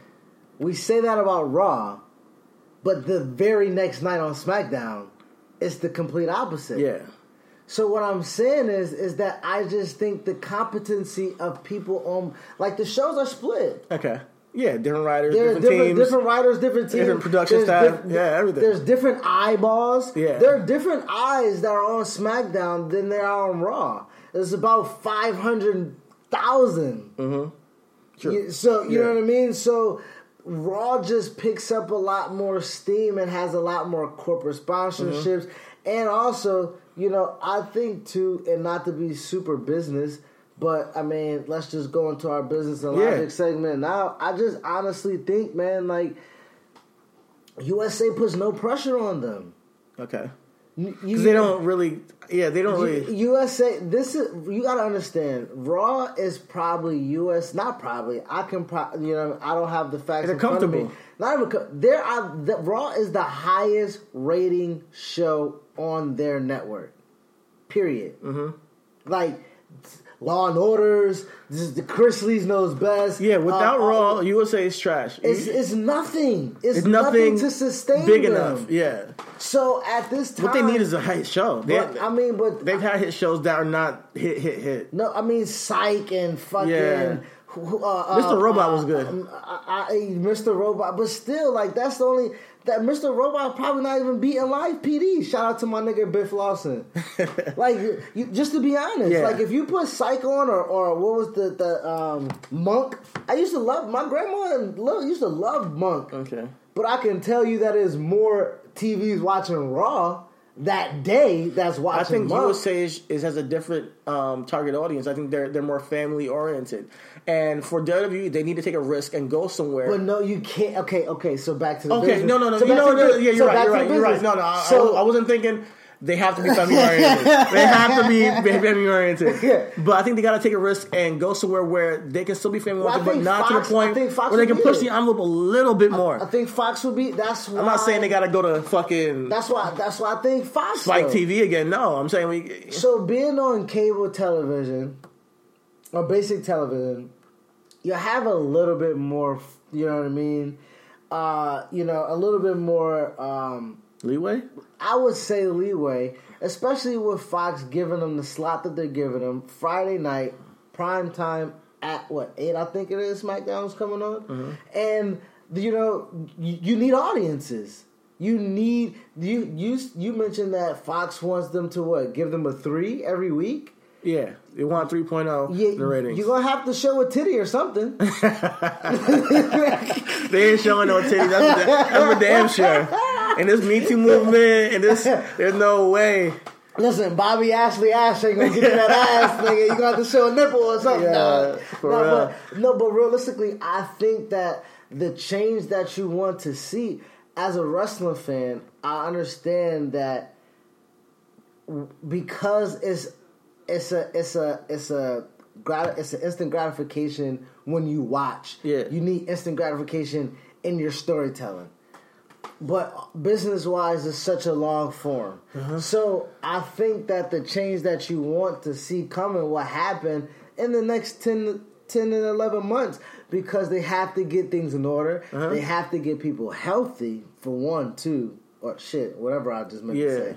We say that about Raw, but the very next night on SmackDown, it's the complete opposite. Yeah. So what I'm saying is, is that I just think the competency of people on, like the shows are split. Okay. Yeah, different writers, different, different, teams. different writers, different teams, different production There's staff. Yeah, everything. There's different eyeballs. Yeah. there are different eyes that are on SmackDown than there are on Raw. There's about five hundred thousand. Mm-hmm. Sure. So you Yeah. know what I mean. So Raw just picks up a lot more steam and has a lot more corporate sponsorships, and also you know I think too, and not to be super business, but I mean let's just go into our business and Yeah. logic segment now. I just honestly think, man, like USA puts no pressure on them. Okay. Because they don't really. Yeah, they don't really. USA, this is you got to understand. Raw is probably US, not probably. I can, pro, you know, I don't have the facts. They're comfortable. Not even. There are the, Raw is the highest rating show on their network. Period. Mm-hmm. Like Law and Orders. This is the Chris Lee's knows best. Yeah, without Uh, Raw, uh, you would trash. it's it's nothing. It's, It's nothing, nothing to sustain big them. enough. Yeah. So at this time, What they need is a hit show. They, But, I mean, but they've had hit shows that are not hit, hit, hit. no, I mean, Psych and fucking. Yeah. Uh, Mr. uh, Robot uh, was good. um, I, I, Mr. Robot, but still, like that's the only that Mr. Robot probably not even beating live PD. Shout out to my nigga Biff Lawson. like, you, just to be honest, Yeah. like if you put Psych on or, or what was the the um, Monk? I used to love my grandma and used to love Monk. Okay. But I can tell you that is more TVs watching Raw that day that's watching I think Monk. USA is, is has a different um, target audience. I think they're they're more family oriented, and for WWE, they need to take a risk and go somewhere. But no, you can't. Okay, okay. So back to the okay, business. no, no, no, So you know, no, yeah, you're so right, you're right, you're right. No, no, I, So- I, I wasn't thinking they have to be family oriented. they have to be family oriented. But I think they got to take a risk and go somewhere where they can still be family Well, oriented, but not Fox- to the point where they can push it. the envelope a little bit more. I think Fox would be. That's why. I'm not saying they got to go to fucking That's why. That's why I think Fox. Spike though. TV again. No, I'm saying we. So being on cable television or basic television, you have a little bit more. You know what I mean? Uh, you know, a little bit more. Um, Leeway? I would say leeway, especially with Fox giving them the slot that they're giving them Friday night, prime time at what eight? I think it is. SmackDown's coming on, mm-hmm. and you know you, you need audiences. You need you you you mentioned that Fox wants them to what? Give them a three every week. Yeah, they want 3.0 Yeah, the ratings. you're gonna have to show a titty or something. They ain't showing no titties. That's, for- that's for damn sure. And this Me Too movement, and this, there's no way. Listen, Bobby Lashley Ash ain't gonna get you that ass, nigga. You gonna have to show a nipple or something. Yeah, Nah, real. But, no, but realistically, I think that the change that you want to see as a wrestling fan, I understand that because it's it's a it's a it's a it's an instant gratification when you watch. Yeah. you need instant gratification in your storytelling but business wise is such a long form. Uh-huh. So I think that the change that you want to see coming will happen in the next 10, 10 and 11 months because they have to get things in order. Uh-huh. They have to get people healthy for one, two, or shit, whatever I just meant to Yeah. say.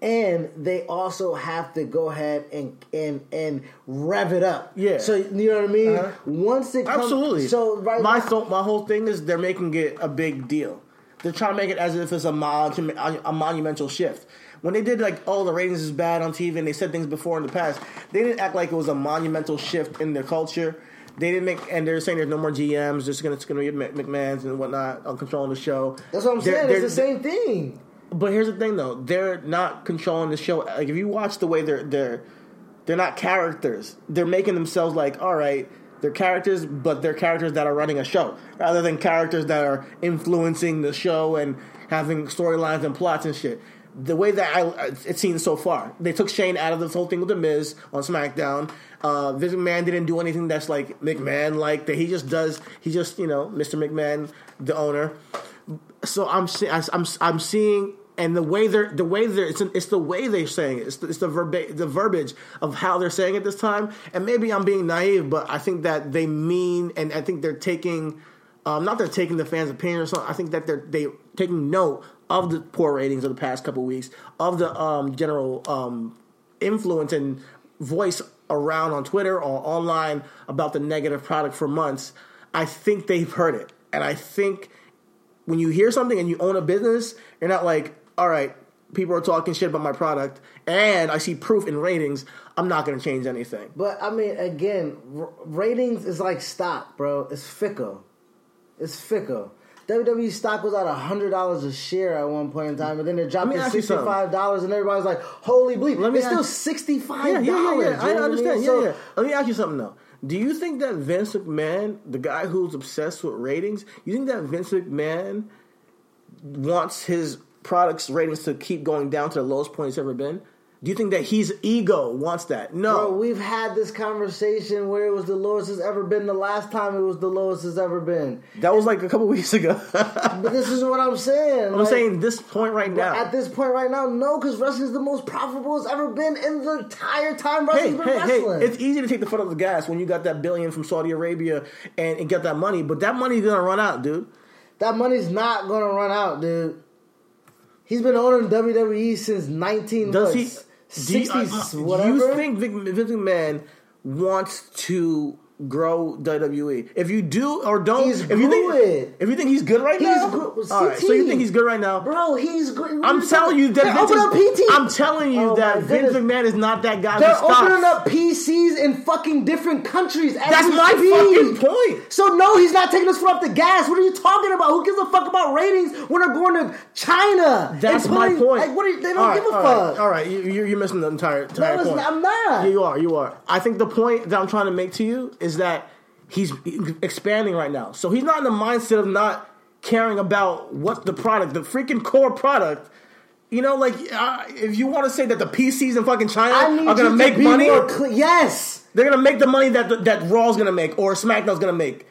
And they also have to go ahead and and and rev it up. Yeah. So you know what I mean. Uh-huh. Once it comes, Absolutely. So right my now- th- my whole thing is they're making it a big deal. They're trying to make it as if it's a, monu- a monumental shift. When they did like, oh, the ratings is bad on TV, and they said things before in the past, they didn't act like it was a monumental shift in their culture. They didn't make, and they're saying there's no more GMs. There's gonna, it's gonna be McMahon's and whatnot on controlling the show. That's what I'm They're- saying. they're- It's the same thing. But here's the thing, though: they're not controlling the show. Like if you watch the way they're they're they're not characters. They're making themselves like, all right, they're characters, but they're characters that are running a show, rather than characters that are influencing the show and having storylines and plots and shit. The way that I it's seen so far, they took Shane out of this whole thing with the Miz on SmackDown. Uh, Vince McMahon didn't do anything that's like McMahon like that. He just does. He just you know, Mr. McMahon, the owner so I'm see- I'm I'm seeing and the way they're the way they're it's, it's the way they're saying it. It's the, it's the verba- the verbiage of how they're saying it this time. And maybe I'm being naive, but I think that they mean and I think they're taking um, not they're taking the fans' opinion or something. I think that they're they taking note of the poor ratings of the past couple weeks of the um, general um, influence and voice around on Twitter or online about the negative product for months. I think they've heard it, and I think when you hear something and you own a business, you're not like, all right, people are talking shit about my product, and I see proof in ratings. I'm not going to change anything. But I mean, again, r- ratings is like stock, bro. It's fickle. It's fickle. WWE stock was at hundred dollars a share at one point in time, and then it dropped to sixty five dollars, and everybody's like, "Holy bleep!" Let me it's still sixty five dollars. yeah, yeah, yeah. I understand. Yeah, yeah. Let me ask you something though. Do you think that Vince McMahon, the guy who's obsessed with ratings, you think that Vince McMahon wants his products ratings to keep going down to the lowest point it's ever been? Do you think that his ego wants that? No. Bro, we've had this conversation where it was the lowest it's ever been. The last time it was the lowest it's ever been. that was like a couple weeks ago. But this is what I'm saying. I'm like, saying this point right now. At this point right now, no, because wrestling is the most profitable it's ever been in the entire time hey, wrestling's been hey, hey, it's easy to take the foot off the gas when you got that billion from Saudi Arabia and, and get that money, but that money's gonna run out, dude. that money's not going to run out, dude. He's been owning WWE since 19 Does he? Do you, uh, whatever. you think Vic, Vince McMahon wants to grow WWE? If you do or don't, He's if you think good. if you think he's good right He's now, good. all right. So you think he's good right now? Bro, he's good. I'm telling you that They're Vince opening up PT. I'm telling you Oh that Vince. McMahon is not that guy. They're opening up PCs in fucking different countries. That's my speak. fucking point. So no, he's not taking his foot off the gas. What are you talking about? Who gives a fuck about ratings when they're going to China? That's my point. Like, what? Are they don't right, give a all fuck. right, all right, you, you're, you're missing the entire, entire No, point. not- I'm not. Yeah, you are. You are. I think the point that I'm trying to make to you is that he's expanding right now. So he's not in the mindset of not caring about what the product, the freaking core product. You know, like uh, if you want to say that the PCs in fucking China are to make money, cle- yes. they're going to make the money that that Raw's going to make or SmackDown's going to make.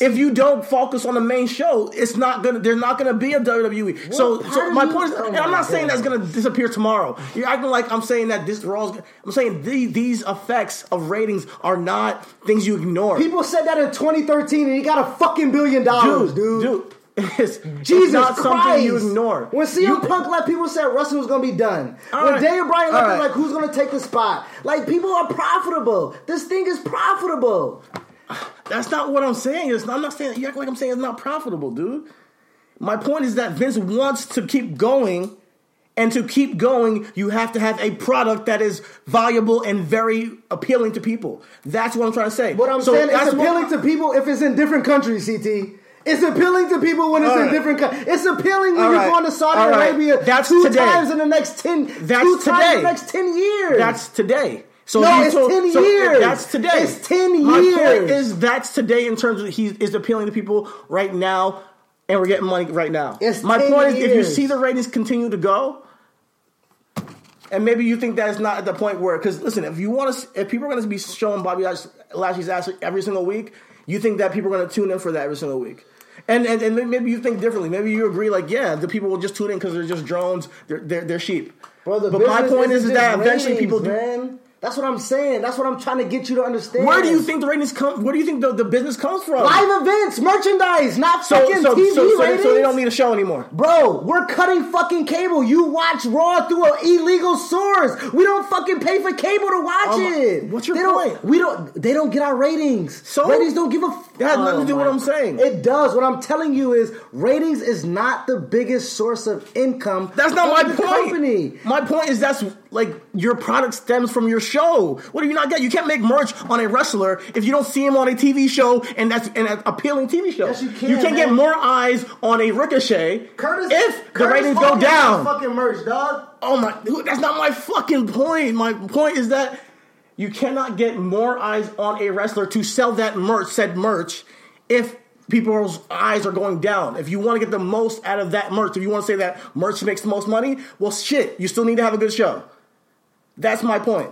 If you don't focus on the main show, it's not gonna. There's not gonna be a WWE. so, What so part my point is, oh and I'm oh not saying that's gonna disappear tomorrow. You're acting like I'm saying that this Raw's. I'm saying the, these effects of ratings are not things you ignore. People said that in 2013, and he got a fucking billion dollars, dude, dude. it's, Jesus it's not Christ! something you ignore. When CM You- Punk left, people said wrestling was gonna be done. When right. Daniel Bryan left, right. like, who's gonna take the spot? Like, people are profitable. This thing is profitable. That's not what I'm saying. It's not, I'm not saying. You act like I'm saying it's not profitable, dude. My point is that Vince wants to keep going, and to keep going, you have to have a product that is valuable and very appealing to people. That's what I'm trying to say. What I'm So saying it's appealing what- to people if it's in different countries, CT. It's appealing to people when it's All in different countries. It's appealing when All you're right. going to Saudi right. Arabia That's two today. times in the next ten. That's two times in the next ten years. That's today. So No, it's told- 10 so years. That's today. It's 10 My years. point is that's today in terms of he is appealing to people right now, and we're getting money right now. It's My 10 point is if you see the ratings continue to go, and maybe you think that it's not at the point where because listen, if you want to, if people are going to be showing Bobby Lash- Lashley's ass every single week, you think that people are going to tune in for that every single week. And, and and maybe you think differently. Maybe you agree, like, yeah, the people will just tune in because they're just drones. They're they're, they're sheep. But my point is, isn't that eventually people do. man. That's what I'm saying. That's what I'm trying to get you to understand. Where do you think the ratings come? Where do you think the, the business comes from? live events, merchandise, not so, fucking so, TV so, so, ratings? they, so they don't need a show anymore. Bro, we're cutting fucking cable. You watch Raw through an illegal source. We don't fucking pay for cable to watch Um, it. what's your they don't- point? We don't. They don't get our ratings. So? ratings don't give a. F- That has nothing to do with what I'm saying. It does. What I'm telling you is ratings is not the biggest source of income. That's not my point. Company. My point is that's like your product stems from your show. What do you not get? You can't make merch on a wrestler if you don't see him on a TV show and that's an appealing TV show. Yes, you can, You can't get more eyes on a Ricochet Curtis, if the Curtis ratings go down. Fucking merch, dog. Oh my! dude, That's not my fucking point. My point is that you cannot get more eyes on a wrestler to sell that merch, said merch, if people's eyes are going down. If you want to get the most out of that merch, if you want to say that merch makes the most money, well, shit, you still need to have a good show. That's my point.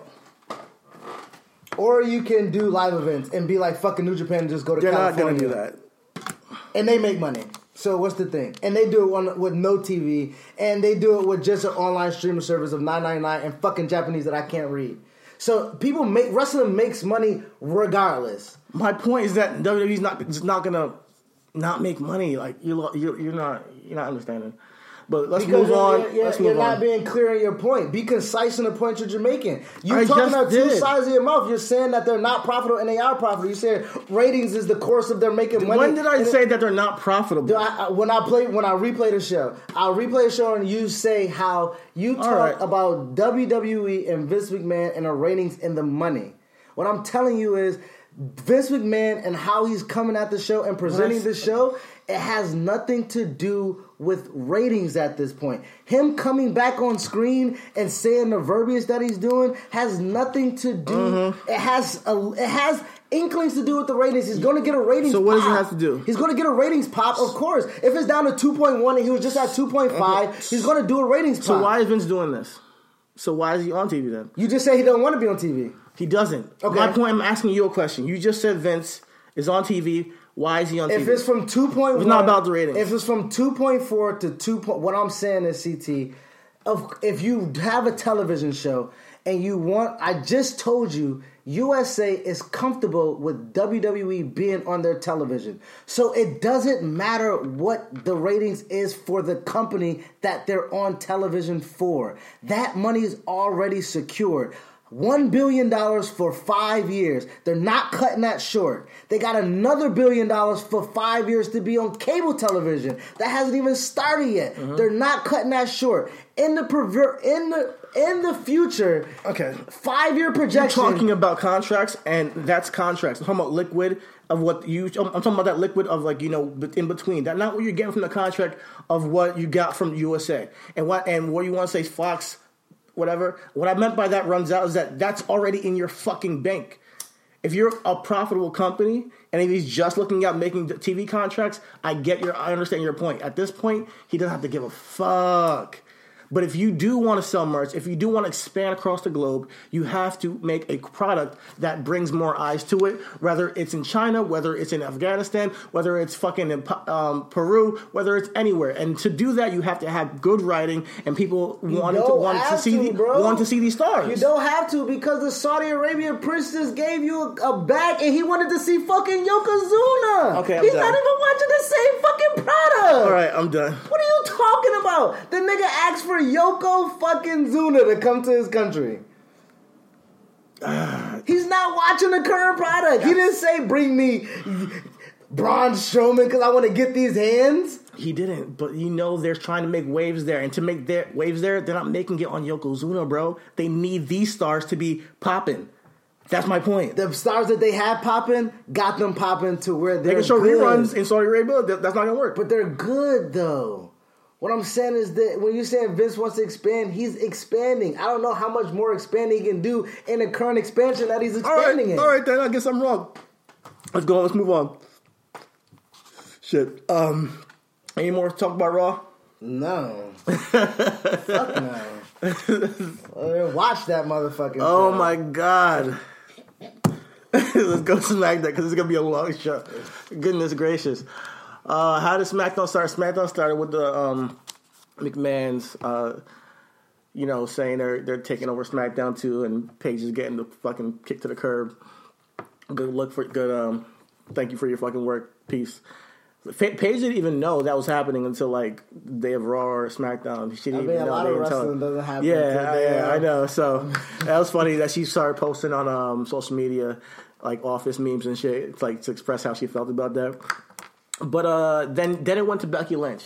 Or you can do live events and be like fucking New Japan and just go to They're not California. going to do that. and they make money. So what's the thing? And they do it on, with no TV, and they do it with just an online streaming service of nine ninety nine and fucking Japanese that I can't read. So people make wrestling makes money regardless. My point is that WWE's not just not gonna not make money. Like you, you're, you're not you're not understanding. But let's Because move on. You're, you're- let's you're move not being clear in your point. Be concise in the point that you're making. You're I talking just out two sides of your mouth. You're saying that they're not profitable and they are profitable. You said ratings is the course of their making money. when did I And it- say that they're not profitable? I, I- when I play when I replay the show, I'll replay the show and you say how you talk right. about WWE and Vince McMahon and the ratings and the money. What I'm telling you is Vince McMahon and how he's coming at the show and presenting the show, it has nothing to do with ratings at this point. Him coming back on screen and saying the verbiage that he's doing has nothing to do. Mm-hmm. It has a, it has inklings to do with the ratings. He's going to get a ratings. So what does it have to do? He's going to get a ratings pop, of course. If it's down to 2.1 and he was just at 2.5, he's going to do a ratings pop. so why is Vince doing this? So why is he on TV then? You just say he don't want to be on TV. He doesn't. Okay. My point. I'm asking you a question. You just said Vince is on TV. Why is he on If TV? it's from two point, It's not about the ratings. If it's from two point four to two point, what I'm saying is CT. If you have a television show and you want, I just told you, USA is comfortable with WWE being on their television, so it doesn't matter what the ratings is for the company that they're on television for. That money is already secured. One billion dollars for five years. They're not cutting that short. They got another billion dollars for five years to be on cable television. That hasn't even started yet. Uh-huh. They're not cutting that short. In the in the in the future, Okay. five year You're projection. talking about contracts, and that's contracts. I'm talking about liquid of what you. I'm talking about that liquid of like you know in between. That not what you're getting from the contract of what you got from USA and what and what you want to say Fox, whatever. What I meant by that runs out is that that's already in your fucking bank. If you're a profitable company and if he's just looking at making TV contracts, I get your, I understand your point. At this point, he doesn't have to give a fuck. But if you do want to sell merch, if you do want to expand across the globe, you have to make a product that brings more eyes to it. Whether it's in China, whether it's in Afghanistan, whether it's fucking in um, Peru, whether it's anywhere. And to do that, you have to have good writing and people wanting to want to see to, the, want to see these stars. You don't have to because the Saudi Arabian princess gave you a, a bag and he wanted to see fucking Yokozuna. Okay, I'm he's done. not even watching the same fucking product. All right, I'm done. What are you talking about? The nigga asked for Yoko fucking Zuna to come to his country. He's not watching the current product. He didn't say bring me Braun Strowman because I want to get these hands. He didn't, but you know they're trying to make waves there, and to make their waves there, they're not making it on Yokozuna, bro. They need these stars to be popping. That's my point. The stars that they had popping got them popping to where They they're can show good. reruns in Saudi Arabia. that- That's not gonna work. But they're good though. What I'm saying is that when you say Vince wants to expand, he's expanding. I don't know how much more expanding he can do in the current expansion that he's all right, expanding in. all right, then I guess I'm wrong. Let's go. Let's move on. Shit. Um, any more to talk about Raw? No. Fuck no. Watch that motherfucking Oh show. my god. Let's go SmackDown because it's gonna be a long show. Goodness gracious. Uh, how did SmackDown start? SmackDown started with the um, McMahon's, uh, you know, saying they're they're taking over SmackDown too, and Paige is getting the fucking kick to the curb. Good look for good. Um, thank you for your fucking work. Peace. Paige didn't even know that was happening until like day of Raw or SmackDown. She didn't mean, even a know. lot of wrestling doesn't happen. Yeah, until I, yeah, I know. So that was funny that she started posting on um, social media like office memes and shit, like to express how she felt about that. But uh, then then it went to Becky Lynch,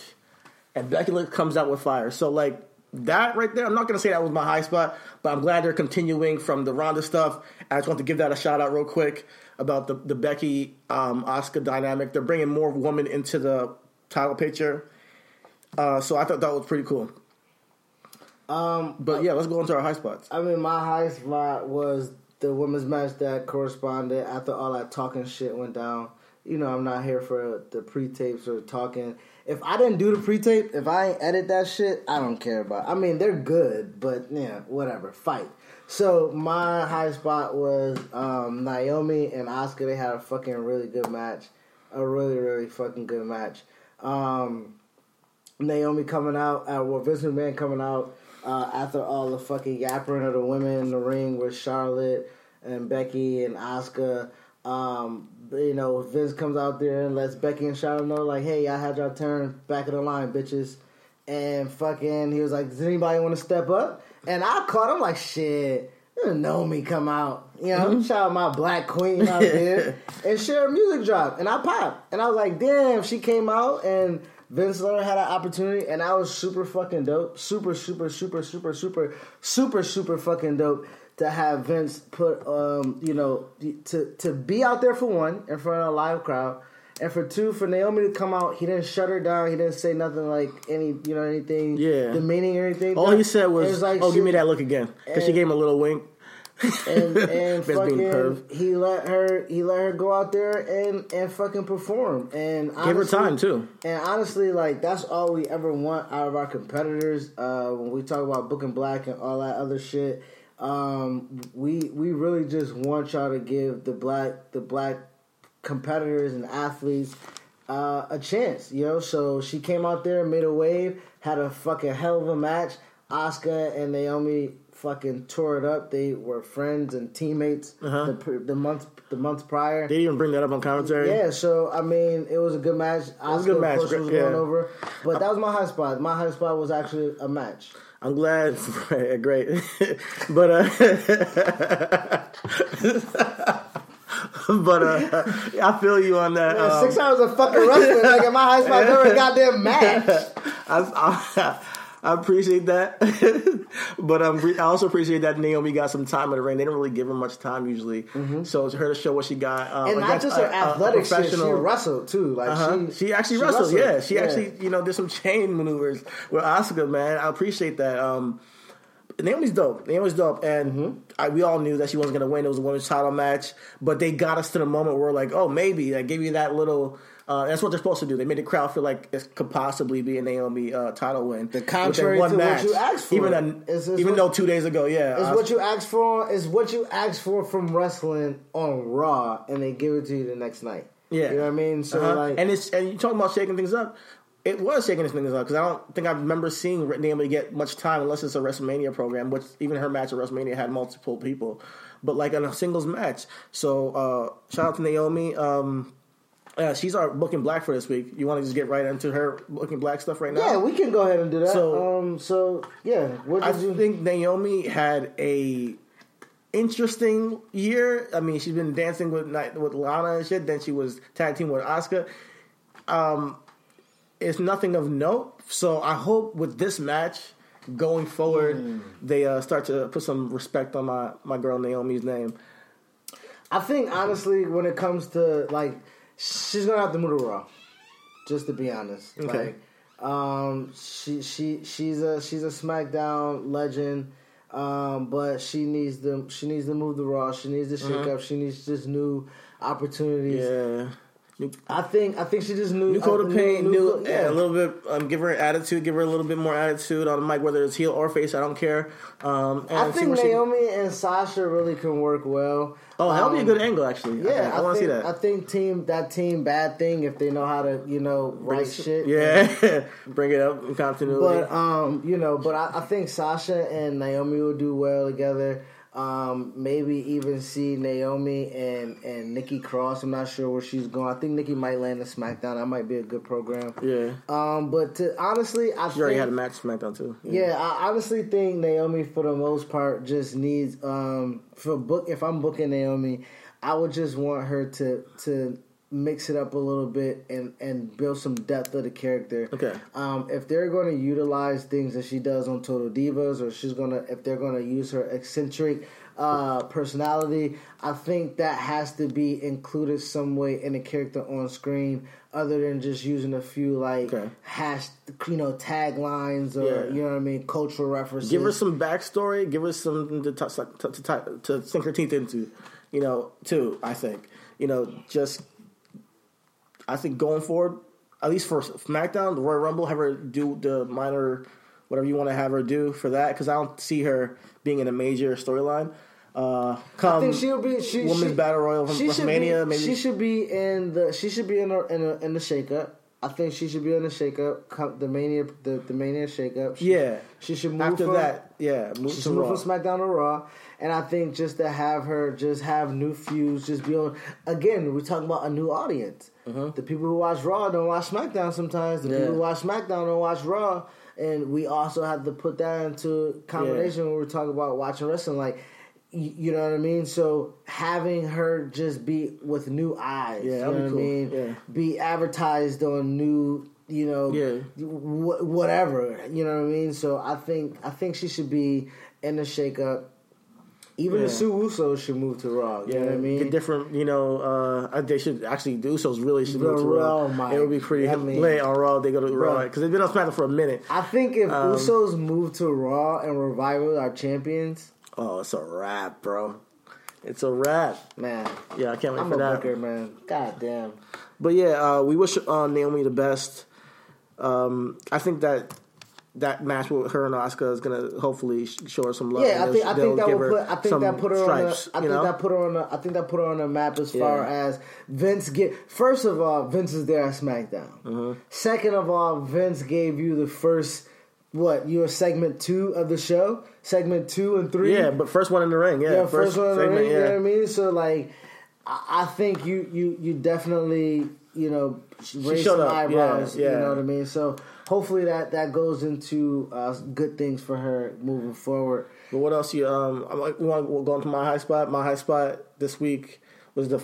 and Becky Lynch comes out with fire. So like that right there, I'm not gonna say that was my high spot, but I'm glad they're continuing from the Ronda stuff. I just want to give that a shout out real quick about the the Becky um, Asuka dynamic. They're bringing more women into the title picture. Uh, so I thought that was pretty cool. Um, But yeah, let's go into our high spots. I mean, my high spot was the women's match that corresponded after all that talking shit went down. You know, I'm not here for the pre-tapes or talking. If I didn't do the pre-tape, if I ain't edit that shit, I don't care about. I mean, they're good, but yeah, whatever. Fight. So my high spot was um, Naomi and Asuka. They had a fucking really good match, a really really fucking good match. Um, Naomi coming out, uh, well, Vince McMahon coming out uh, after all the fucking yappering of the women in the ring with Charlotte and Becky and Asuka. Um, you know, Vince comes out there and lets Becky and Charlotte know, like, hey, I had y'all turn back of the line, bitches. And fucking, he was like, does anybody want to step up? And I caught him like, shit. You know me come out, you know, mm-hmm. shout out my black queen out there, and share a music drop, and I popped, and I was like, damn, she came out, and Vince Miller had an opportunity, and I was super fucking dope, super, super, super, super, super, super, super fucking dope to have Vince put, um, you know, to to be out there for one in front of a live crowd, and for two, for Naomi to come out, he didn't shut her down, he didn't say nothing like any, you know, anything Yeah. demeaning or anything. All he said was, It like "Oh, give me that look again," because she gave him a little wink. and and fucking he let her he let her go out there and and fucking perform and Give her time too. And honestly, like that's all we ever want out of our competitors. Uh, when we talk about booking black and all that other shit, um, we we really just want y'all to give the black the black competitors and athletes uh, a chance. You know, so she came out there, made a wave, had a fucking hell of a match. Asuka and Naomi fucking tore it up. They were friends and teammates Uh-huh. the, the month the month prior. They didn't even bring that up on commentary. Yeah, so I mean, it was a good match. was a good match, Of course, was great- going over, but that was my high spot. My high spot was actually a match. I'm glad. Great, but uh, but uh, I feel you on that. Man, um, six hours of fucking wrestling. like in my high spot never a goddamn match. I, I, I appreciate that, but um, I also appreciate that Naomi got some time in the ring. They don't really give her much time usually, so it's her to show what she got. Um, Mm-hmm. and not just her athletic shit, she professional- wrestled too. Like Uh-huh. she, She, actually she wrestled, wrestled. Yeah, she Yeah. actually, you know, did some chain maneuvers with Asuka, man. I appreciate that. Um, Naomi's dope. Naomi's dope, and Mm-hmm. I, we all knew that she wasn't going to win. It was a women's title match, but they got us to the moment where, like, oh, maybe. I gave you that little. Uh, that's what they're supposed to do. They made the crowd feel like it could possibly be a Naomi uh, title win. The contrary Within to what you asked for. Even, It's- it's even what- though two days ago, yeah, It's uh, what you asked for. Is what you asked for from wrestling on Raw, and they give it to you the next night. Yeah, you know what I mean. So Uh-huh. like, and it's and you talking about shaking things up. It was shaking things up because I don't think I remember seeing Naomi get much time unless it's a WrestleMania program, which even her match at WrestleMania had multiple people, but like in a singles match. So uh, shout out to Naomi. Um, uh, she's our booking black for this week. You want to just get right into her booking black stuff right now? yeah, we can go ahead and do that. So- um, so yeah, what I you? think Naomi had a interesting year. I mean, she's been dancing with with Lana and shit. Then she was tag team with Asuka. Um, it's nothing of note. So I hope with this match going forward, Hmm. they uh, start to put some respect on my my girl Naomi's name. I think honestly, when it comes to like, she's gonna have to move to Raw. Just to be honest, Okay. like, um, she she she's a she's a SmackDown legend, um, but she needs to she needs to move to Raw. She needs to shake Uh-huh. up. She needs just new opportunities. Yeah. I think I think she just knew New coat of paint, new, co- yeah. a little bit. Um, give her an attitude. Give her a little bit more attitude on the mic, whether it's heel or face. I don't care. Um, and I think where she- Naomi and Sasha really can work well. Oh, that would be a Um, good angle, actually. Yeah, think. I, want to see that. I think team that team bad thing if they know how to you know write shit. Yeah, bring it up in continuity. But um, you know, but I, I think Sasha and Naomi will do well together. Um, maybe even see Naomi and and Nikki Cross. I'm not sure where she's going. I think Nikki might land in SmackDown. That might be a good program. yeah, Um, but to, honestly, I she already had a match SmackDown too. yeah, I honestly think Naomi for the most part just needs um for book if I'm booking Naomi, I would just want her to to mix it up a little bit and and build some depth of the character. Okay. Um, if they're going to utilize things that she does on Total Divas, or she's gonna if they're going to use her eccentric uh, personality, I think that has to be included some way in the character on screen, other than just using a few like Okay. hash, you know, taglines or Yeah. you know what I mean, cultural references. Give her some backstory. Give her something to, to, to, to, to sink her teeth into. You know, too. I think. You know, just. I think going forward, at least for SmackDown, the Royal Rumble, have her do the minor, whatever you want to have her do for that, because I don't see her being in a major storyline. Uh, I think she'll be she, Women's she, Battle Royal from WrestleMania. be, maybe she should be in the she should be in the in, the in the shakeup. I think she should be in the shakeup. come- The mania the, the mania shakeup. She, Yeah. she should move After from, that, yeah, move She should move Raw. from SmackDown to Raw, and I think just to have her just have new feuds, just be on. Again, we're talking about a new audience. The people who watch Raw don't watch SmackDown sometimes. The Mm-hmm. Yeah. people who watch SmackDown don't watch Raw, and we also have to put that into combination when we're talking about watching wrestling. Like, you know what I mean? So having her just be with new eyes, Yeah, you know what cool. I mean? Yeah. Be advertised on new. You know, Yeah. wh- whatever. You know what I mean. So I think I think she should be in the shakeup. Even Yeah. the Sue Usos should move to Raw. You Yeah, know what I mean? Get different, you know. Uh, they should actually do so. Really, should Bro, move to Raw. My- it would be pretty I mean- late on Raw. They go to. Raw because they've been on SmackDown for a minute. I think if Um, Usos move to Raw and Revival are champions, Oh, it's a wrap, bro. It's a wrap. Man, Yeah, I can't wait I'm for a that. booker, man. God damn. But yeah, uh, we wish uh, Naomi the best. Um, I think that that match with her and Asuka is gonna hopefully show her some love. Yeah, I think I think that will put I think that put her stripes, on. A, I think know? that put her on. A, I think that put her on a map as far Yeah. as Vince get. First of all, Vince is there at SmackDown. Mm-hmm. Second of all, Vince gave you the first. What you were segment two of the show, segment two and three. yeah, but first one in the ring. Yeah, Yeah, first, one in the segment, ring. You know yeah. what I mean? So like, I, I think you you you definitely you know raise some eyebrows. Yeah, You know what I mean? So hopefully that that goes into uh, good things for her moving forward. But what else? You um, I'm like, we want to go into my high spot. My high spot this week was the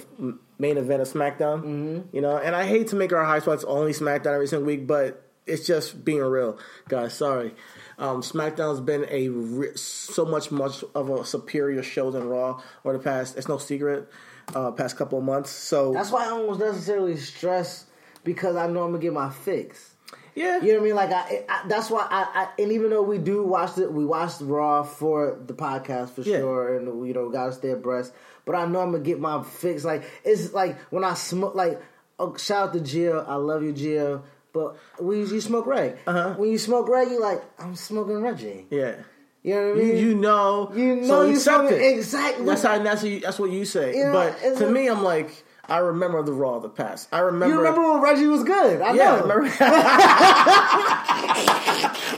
main event of SmackDown. Mm-hmm. You know, and I hate to make our high spots only SmackDown every single week, but it's just being real, guys. Sorry. Um, SmackDown's been a re- so much much of a superior show than Raw over the past. It's no secret. Uh, past couple of months. So That's why I don't necessarily stress because I know I'm gonna get my fix. Yeah, You know what I mean? Like I, I that's why I, I and even though we do watch it, we watched Raw for the podcast for Yeah. sure, and you know gotta stay abreast. But I know I'm gonna get my fix. Like it's like when I smoke. Like oh, shout out to Gio, I love you, Gio. But we you smoke reg, Uh-huh. when you smoke reg, you like I'm smoking Reggie. yeah. You know what I You, mean? you know, You know so you accept it. exactly. That's how. That's what you, that's what you say. You know, but to me, I'm like, I remember the Raw of the past. I remember. You remember when Reggie was good? I Yeah, I remember.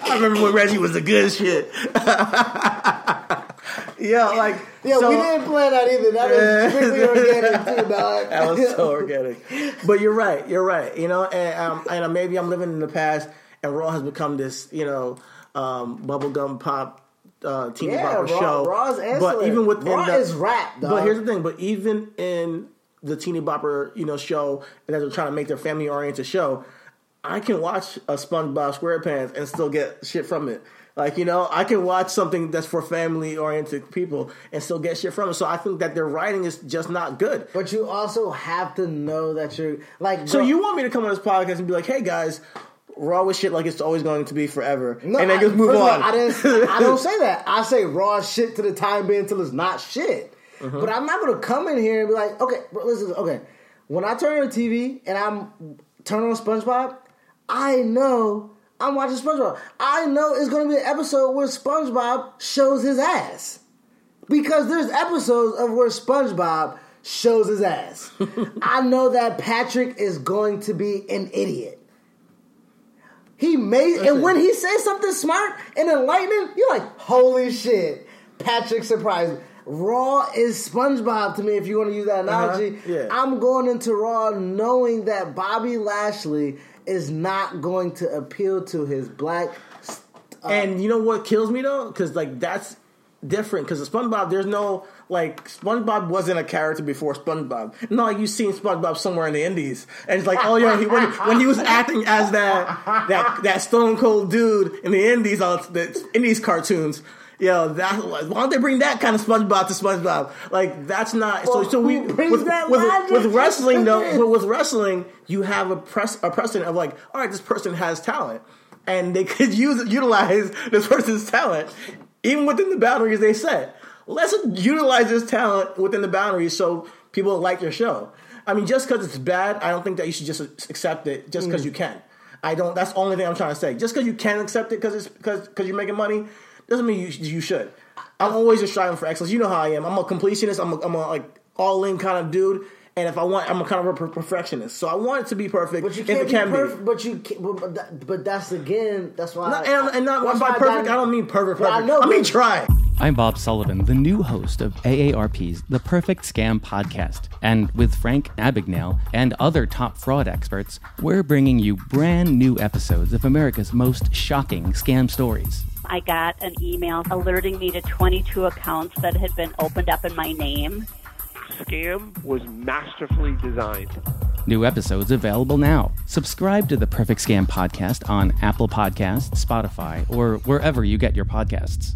I remember when Reggie was the good shit. yeah, like Yeah, so- we didn't plan that either. That is strictly organic too, dog. That was so organic. But you're right. You're right. You know, and um, and maybe I'm living in the past, and Raw has become this, you know, um, bubblegum pop. Uh, teeny Yeah, Raw- show, Raw's but even within Raw the, is rap, dog. But here's the thing: but even in the teeny bopper, you know, show, and as they're trying to make their family oriented show, I can watch a SpongeBob SquarePants and still get shit from it. Like you know, I can watch something that's for family oriented people and still get shit from it. So I think that their writing is just not good. But you also have to know that you're like. So bro- you want me to come on this podcast and be like, "Hey guys, Raw was shit like it's always going to be forever," No, and then I- just move first of all, on. I didn't. I don't say that. I say raw shit to the time being until it's not shit. Mm-hmm. But I'm not gonna come in here and be like, okay, bro, listen, okay. When I turn on the TV and I'm turn on SpongeBob, I know I'm watching SpongeBob. I know it's gonna be an episode where SpongeBob shows his ass because there's episodes of where SpongeBob shows his ass. I know that Patrick is going to be an idiot. He made, and when he says something smart and enlightening, you're like, holy shit, Patrick surprised me. Raw is SpongeBob to me, if you want to use that analogy. Uh-huh, yeah. I'm going into Raw knowing that Bobby Lashley is not going to appeal to his black. and you know what kills me though? Because like that's different. Because SpongeBob, there's no like SpongeBob wasn't a character before SpongeBob. Not like you've seen SpongeBob somewhere in the Indies, and it's like, oh yeah, he, when, when he was acting as that that that Stone Cold dude in the Indies, all the Indies cartoons. Yo, that why don't they bring that kind of SpongeBob to SpongeBob? Like that's not so. Well, So we with, that with, with wrestling though, but with wrestling, you have a press a precedent of like, all right, this person has talent, and they could use utilize this person's talent even within the boundaries they set. Let's utilize this talent within the boundaries so people like your show. I mean, just because it's bad, I don't think that you should just accept it just Mm. because you can. I don't. That's the only thing I'm trying to say. Just because you can accept it because it's because because you're making money doesn't mean you you should. I'm always just striving for excellence. You know how I am. I'm a completionist. I'm a, I'm a like all in kind of dude. And if I want, I'm a kind of a perfectionist. So I want it to be perfect. But you if can't it be can perfect. But you, can't, but, but, that, but that's again. That's why. Not- and, and not by why perfect. got- I don't mean perfect. But I know, I mean try. I'm Bob Sullivan, the new host of AARP's The Perfect Scam podcast. And with Frank Abagnale and other top fraud experts, we're bringing you brand new episodes of America's most shocking scam stories. I got an email alerting me to 22 accounts that had been opened up in my name. Scam was masterfully designed. New episodes available now. Subscribe to the Perfect Scam podcast on Apple Podcasts, Spotify, or wherever you get your podcasts.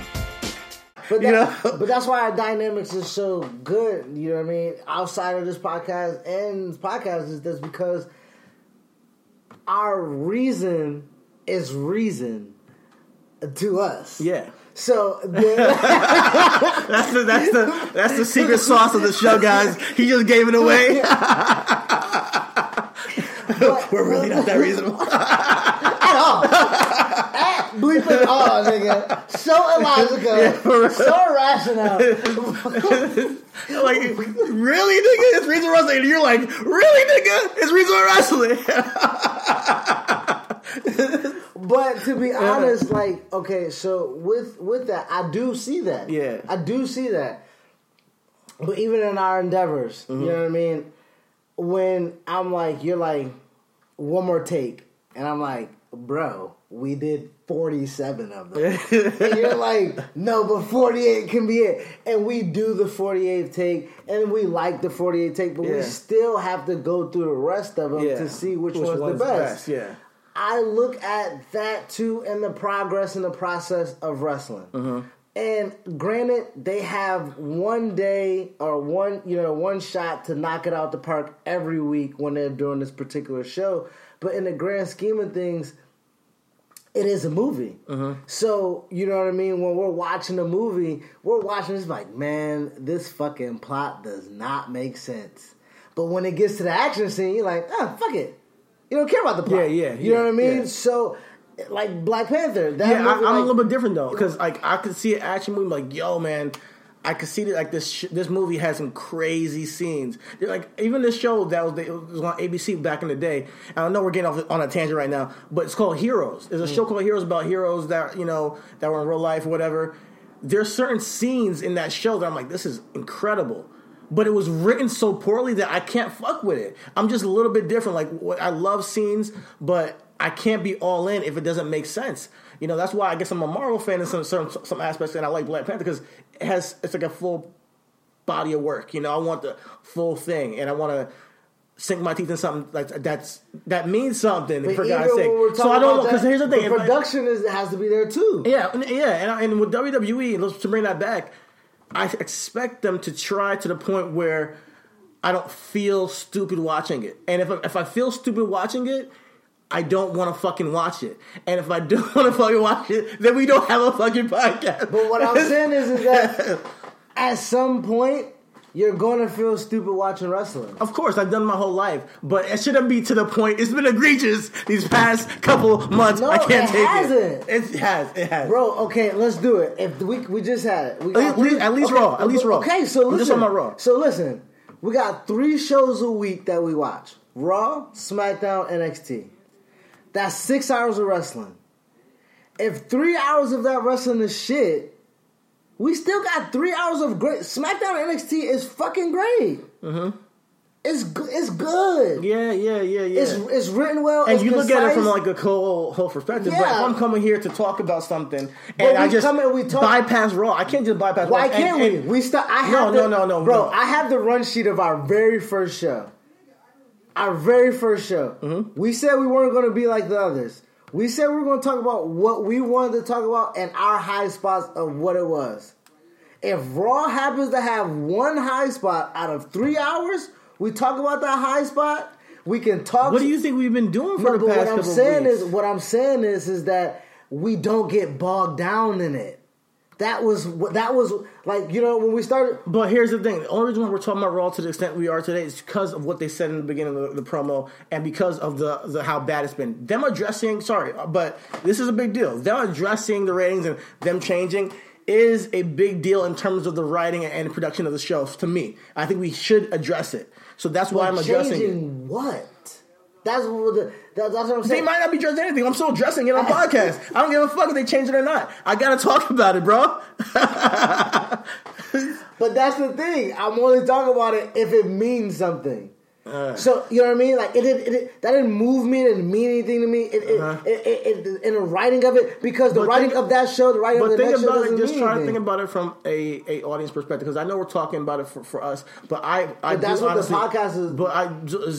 But, that, but that's why our dynamics is so good. You know what I mean? Outside of this podcast and this podcast is that's because our reason is reason to us. Yeah. So that's the that's the that's the secret sauce of the show, guys. He just gave it away. We're really not that reasonable. At all. Bleeping all, nigga. So illogical. Yeah, so irrational. like, really, nigga? It's Reason Wrestling. And you're like, really, nigga? It's Reason Wrestling. But to be honest, like, okay, so with with that, I do see that. Yeah. I do see that. But even in our endeavors, Mm-hmm. you know what I mean? When I'm like, you're like, one more take, and I'm like, bro, we did 47 of them. and you're like, no, but 48 can be it. And we do the 48th take, and we like the 48th take, but we still have to go through the rest of them Yeah. to see which, Which one's, one's the the best. best, yeah. I look at that too and the progress and the process of wrestling. Mm-hmm. And granted, they have one day or one, you know, one shot to knock it out the park every week when they're doing this particular show. But in the grand scheme of things, it is a movie. So, you know what I mean? When we're watching a movie, we're watching this like, man, this fucking plot does not make sense. But when it gets to the action scene, you're like, ah, fuck it. You don't care about the plot. Yeah, yeah, You know what I mean? yeah. So, like Black Panther, that yeah, I, movie, I'm a little bit different though, because like I could see an action movie, like yo, man, I could see that like this sh- this movie has some crazy scenes. They're, like even this show that was, it was on ABC back in the day. I know we're getting off on a tangent right now, but it's called Heroes. There's a Mm. show called Heroes about heroes that you know that were in real life or whatever. There's certain scenes in that show that I'm like, this is incredible. But it was written so poorly that I can't fuck with it. I'm just a little bit different. Like I love scenes, but I can't be all in if it doesn't make sense. You know, that's why I guess I'm a Marvel fan in some certain some aspects, and I like Black Panther because has it's like a full body of work. You know, I want the full thing, and I want to sink my teeth in something like that's that means something But for God's sake. we're So I don't because here's the thing: I- production is has to be there too. yeah, and- yeah, and, and with WWE, to bring that back, I expect them to try to the point where I don't feel stupid watching it, and if I, if I feel stupid watching it. I don't want to fucking watch it, and if I don't want to fucking watch it, then we don't have a fucking podcast. But what I'm saying is, is that at some point you're going to feel stupid watching wrestling. Of course, I've done my whole life, but it shouldn't be to the point. It's been egregious these past couple months. No, I can't it take hasn't. it. It has. It has. Bro, okay, let's do it. If we we just had it, we At least- at least okay, Raw, at least Raw. Okay, so I'm listen. just on my Raw. So listen, we got three shows a week that we watch: Raw, SmackDown, NXT. That's six hours of wrestling. If three hours of that wrestling is shit, we still got three hours of great. SmackDown NXT is fucking great. Mm-hmm. It's it's good. Yeah, yeah, yeah, yeah. It's it's written well. and you look at it from like a whole whole perspective. But Yeah. I'm coming here to talk about something But and I just come and we talk- bypass Raw, I can't just bypass. Why Raw. can't And- we? and- We start. I No, have no, the- no, no, bro. no. I have the run sheet of our very first show. Our very first show. Mm-hmm. We said we weren't going to be like the others. We said we were going to talk about what we wanted to talk about and our high spots of what it was. If Raw happens to have one high spot out of three hours, we talk about that high spot. We can talk. What do you think we've been doing for No, the but past what I'm couple saying weeks? is, what I'm saying is, is that we don't get bogged down in it. That was that was like. You know, when we started, But here's the thing: the only reason why we're talking about Raw to the extent we are today is because of what they said in the beginning of the, the promo, and because of the, the how bad it's been. Them addressing, sorry, but this is a big deal. Them addressing the ratings and them changing is a big deal in terms of the writing and production of the show. To me, I think we should address it. So that's why I'm addressing changing what? That's what the, that, that's what I'm They might not be addressing anything. I'm still dressing it on podcast. I don't give a fuck if they change it or not. I gotta talk about it, bro. But that's the thing. I'm only talking about it if it means something. So you know what I mean? Like it, it, did- that didn't move me. It didn't mean anything to me. It, it, Uh-huh. it, it, it- in the writing of it, because the But writing think- of that show, the writing of But the think next show about doesn't it. Just try to think about it from a, a audience perspective because I know we're talking about it for, for us, but I I But that's what the podcast is- But I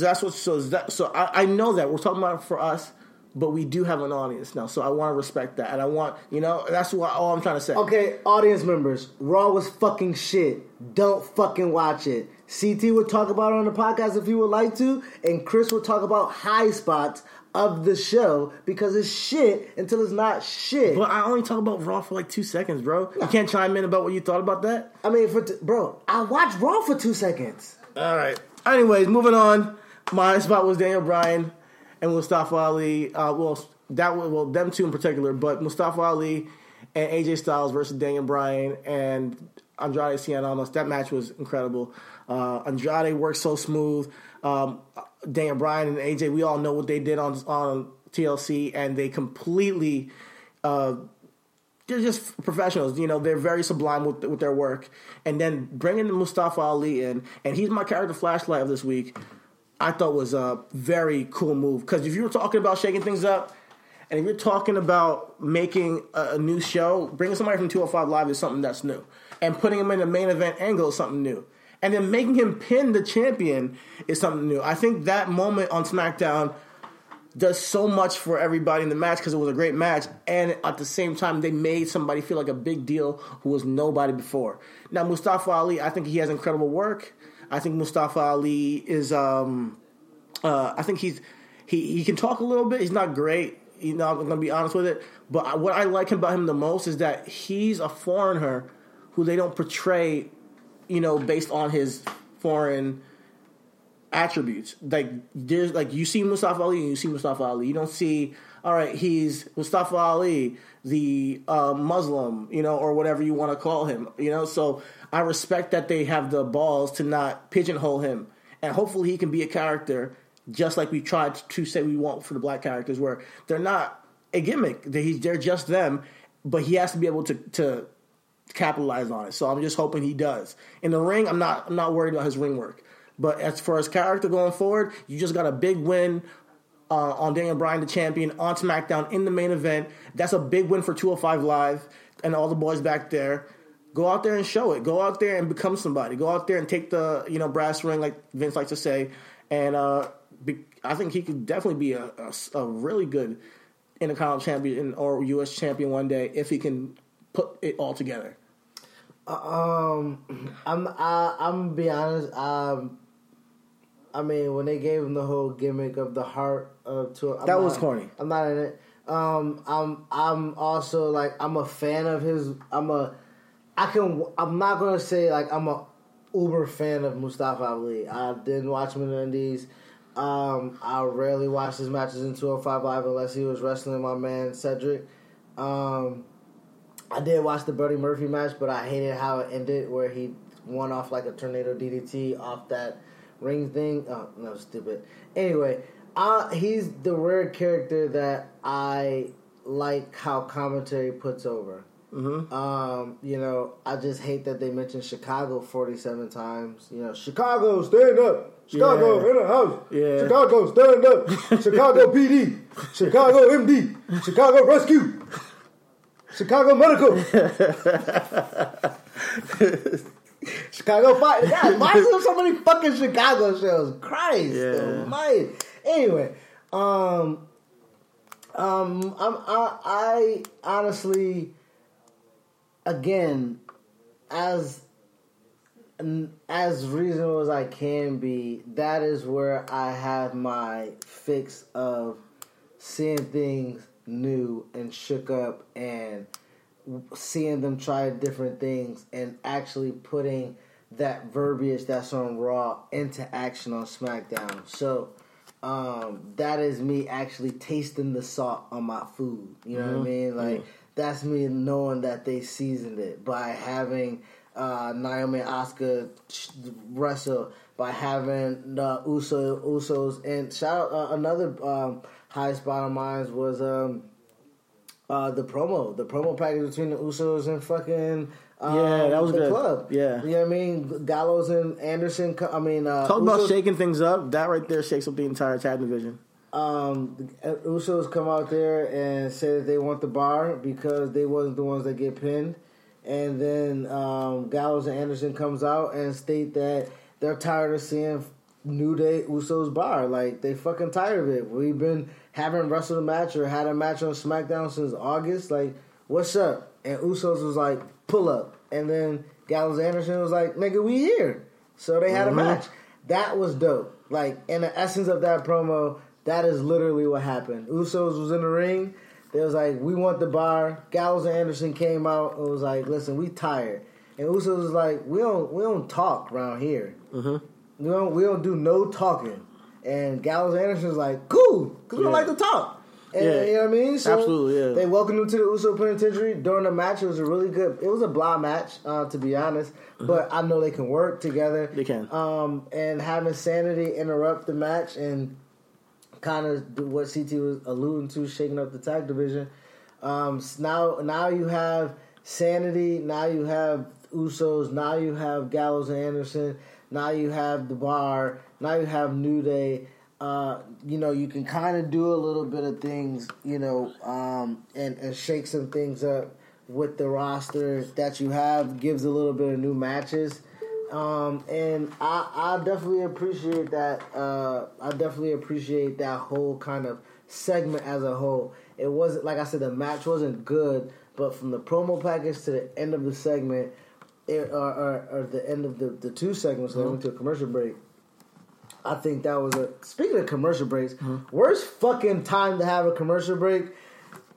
that's what so that so I, I know that we're talking about it for us, but we do have an audience now, so I want to respect that, and I want you know that's what all I'm trying to say. Okay, audience members, Raw was fucking shit. Don't fucking watch it. CT would talk about it on the podcast if he would like to, and Chris would talk about high spots of the show because it's shit until it's not shit. But I only talk about Raw for like two seconds, bro. You can't chime in about what you thought about that. I mean, for t- bro, I watched Raw for two seconds. All right. Anyways, moving on. My spot was Daniel Bryan and Mustafa Ali. Uh, well, that was well them two in particular, but Mustafa Ali and AJ Styles versus Daniel Bryan and Andrade Cien Almas. That match was incredible. Uh, Andrade worked so smooth. Um, Daniel Bryan and AJ, we all know what they did on on TLC, and they completely. Uh, they're just professionals. You know, they're very sublime with, with their work. And then bringing Mustafa Ali in, and he's my character flashlight of this week, I thought was a very cool move. Because if you were talking about shaking things up, and if you're talking about making a, new show, bringing somebody from 205 Live is something that's new. And putting him in the main event angle is something new. And then making him pin the champion is something new. I think that moment on SmackDown does so much for everybody in the match because it was a great match, and at the same time, they made somebody feel like a big deal who was nobody before. Now, Mustafa Ali, I think he has incredible work. I think Mustafa Ali is, um, uh, I think he's he he can talk a little bit. He's not great, you know. I'm gonna be honest with it, but what I like about him the most is that he's a foreigner who they don't portray, you know, based on his foreign attributes. Like there's like you see Mustafa Ali you see Mustafa Ali. You don't see all right, he's Mustafa Ali, the uh, Muslim, you know, or whatever you want to call him, you know. So I respect that they have the balls to not pigeonhole him, and hopefully he can be a character just like we tried to say we want for the black characters, where they're not a gimmick. They they're just them, but he has to be able to to capitalize on it. So I'm just hoping he does. In the ring, I'm not I'm not worried about his ring work. But as for his character going forward, you just got a big win uh, on Daniel Bryan, the champion, on SmackDown in the main event. That's a big win for 205 Live and all the boys back there. Go out there and show it. Go out there and become somebody. Go out there and take the you know brass ring, like Vince likes to say. And uh, be, I think he could definitely be a, a, a really good Intercontinental champion or U.S. champion one day if he can put it all together. Um, I'm I, I'm gonna be honest. Um, I mean, when they gave him the whole gimmick of the heart of tour, I'm That was corny. I'm not in it. Um, I'm I'm also like I'm a fan of his. I'm a I can. I'm not gonna say like I'm a uber fan of Mustafa Ali. I didn't watch him in the Indies. Um, I rarely watched his matches in 205 Live unless he was wrestling my man Cedric. Um, I did watch the Buddy Murphy match, but I hated how it ended, where he won off like a tornado DDT off that ring thing. Oh, no, stupid. Anyway, uh, he's the rare character that I like how commentary puts over. Mm-hmm. Um, you know, I just hate that they mentioned Chicago 47 times. You know, Chicago, stand up. Chicago Yeah. in the house. Yeah. Chicago, stand up. Chicago PD. Chicago MD. Chicago Rescue. Chicago Medical. Chicago Fire. God, why is there so many fucking Chicago shows? Christ my. Anyway, um, um, I'm, I, I honestly, again, as as reasonable as I can be, that is where I have my fix of seeing things new and shook up and seeing them try different things and actually putting that verbiage that's on Raw into action on SmackDown. So um, that is me actually tasting the salt on my food. You know what I mean? Like that's me knowing that they seasoned it by having uh, Naomi and Asuka wrestle, by having the Uso Usos and shout out uh, another um, high spot of mine was um, uh, the promo, the promo package between the Usos and fucking Yeah, that was the good. club. Yeah. you know what I mean. Gallows and Anderson. I mean, uh, Talk about Usos- shaking things up. That right there shakes up the entire tag division. um, Usos come out there and say that they want the bar because they wasn't the ones that get pinned, and then um, Gallows and Anderson comes out and state that they're tired of seeing New Day Usos bar. Like they fucking tired of it. We've been having wrestled a match or had a match on SmackDown since August. Like, what's up? And Usos was like, pull up, and then Gallows Anderson was like, nigga, we here. So they had a mm-hmm. match. That was dope. Like in the essence of that promo, that is literally what happened. Usos was in the ring. They was like, "We want the bar." Gallows and Anderson came out and was like, "Listen, we tired." And Usos was like, "We don't, we don't talk around here. Mm-hmm. We don't, we don't do no talking." And Gallows and Anderson was like, "Cool, because we don't Yeah. like to talk." And, Yeah. you know what I mean? So Absolutely, yeah. They welcomed him to the Uso Penitentiary during the match. It was a really good. It was a blah match, uh, to be honest. But I know they can work together. Mm-hmm. They can. Um, and having Sanity interrupt the match and kind of do what CT was alluding to, shaking up the tag division. Um, now, now you have Sanity. Now you have Usos. Now you have Gallows and Anderson. Now you have the Bar. Now you have New Day. Uh, you know, you can kind of do a little bit of things, you know, um, and, and shake some things up with the roster that you have. Gives a little bit of new matches. Um, and I, I definitely appreciate that. Uh, I definitely appreciate that whole kind of segment as a whole. It wasn't like I said, the match wasn't good, but from the promo package to the end of the segment, it, or, or, or the end of the, the two segments, that went to a commercial break. I think that was a. Speaking of commercial breaks, worst fucking time to have a commercial break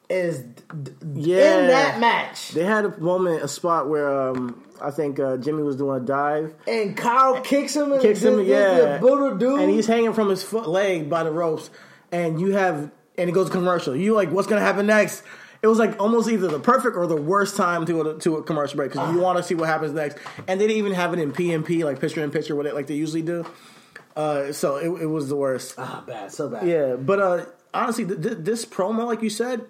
is d- d- Yeah. in that match. They had a moment, a spot where um, I think uh, Jimmy was doing a dive, And Kyle kicks him and kicks him, does yeah, Buddha dude. and he's hanging from his foot leg by the ropes, and you have, and it goes commercial. You like, what's gonna happen next? It was like almost either the perfect or the worst time to a, to a commercial break because you want to see what happens next, and they didn't even have it in PMP like picture in picture what it like they usually do. Uh, so it, it was the worst. ah bad, so bad. Yeah, but uh, honestly, th- th- this promo, like you said,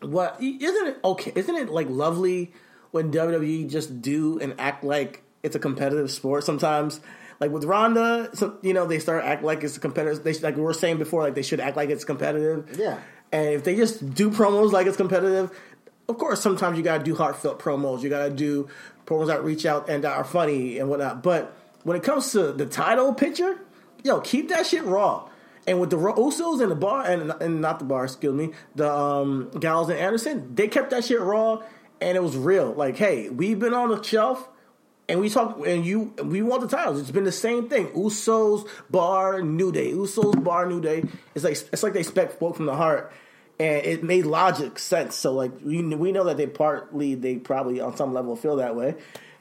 what isn't it okay? Isn't it like lovely when WWE just do and act like it's a competitive sport sometimes? Like with Ronda, so, you know, they start act like it's a competitive. They like we were saying before, like they should act like it's competitive. Yeah. and if they just do promos like it's competitive, of course, sometimes you gotta do heartfelt promos. You gotta do promos that reach out and that are funny and whatnot. But when it comes to the title picture, yo, keep that shit raw. And with the Usos and the bar and, and not the bar, excuse me, the um, Gals and Anderson, they kept that shit raw and it was real. Like, hey, we've been on the shelf and we talk and you we want the titles. It's been the same thing. Usos bar New Day. Usos bar New Day. It's like it's like they spoke spoke from the heart, and it made logic sense. So like we we know that they partly they probably on some level feel that way,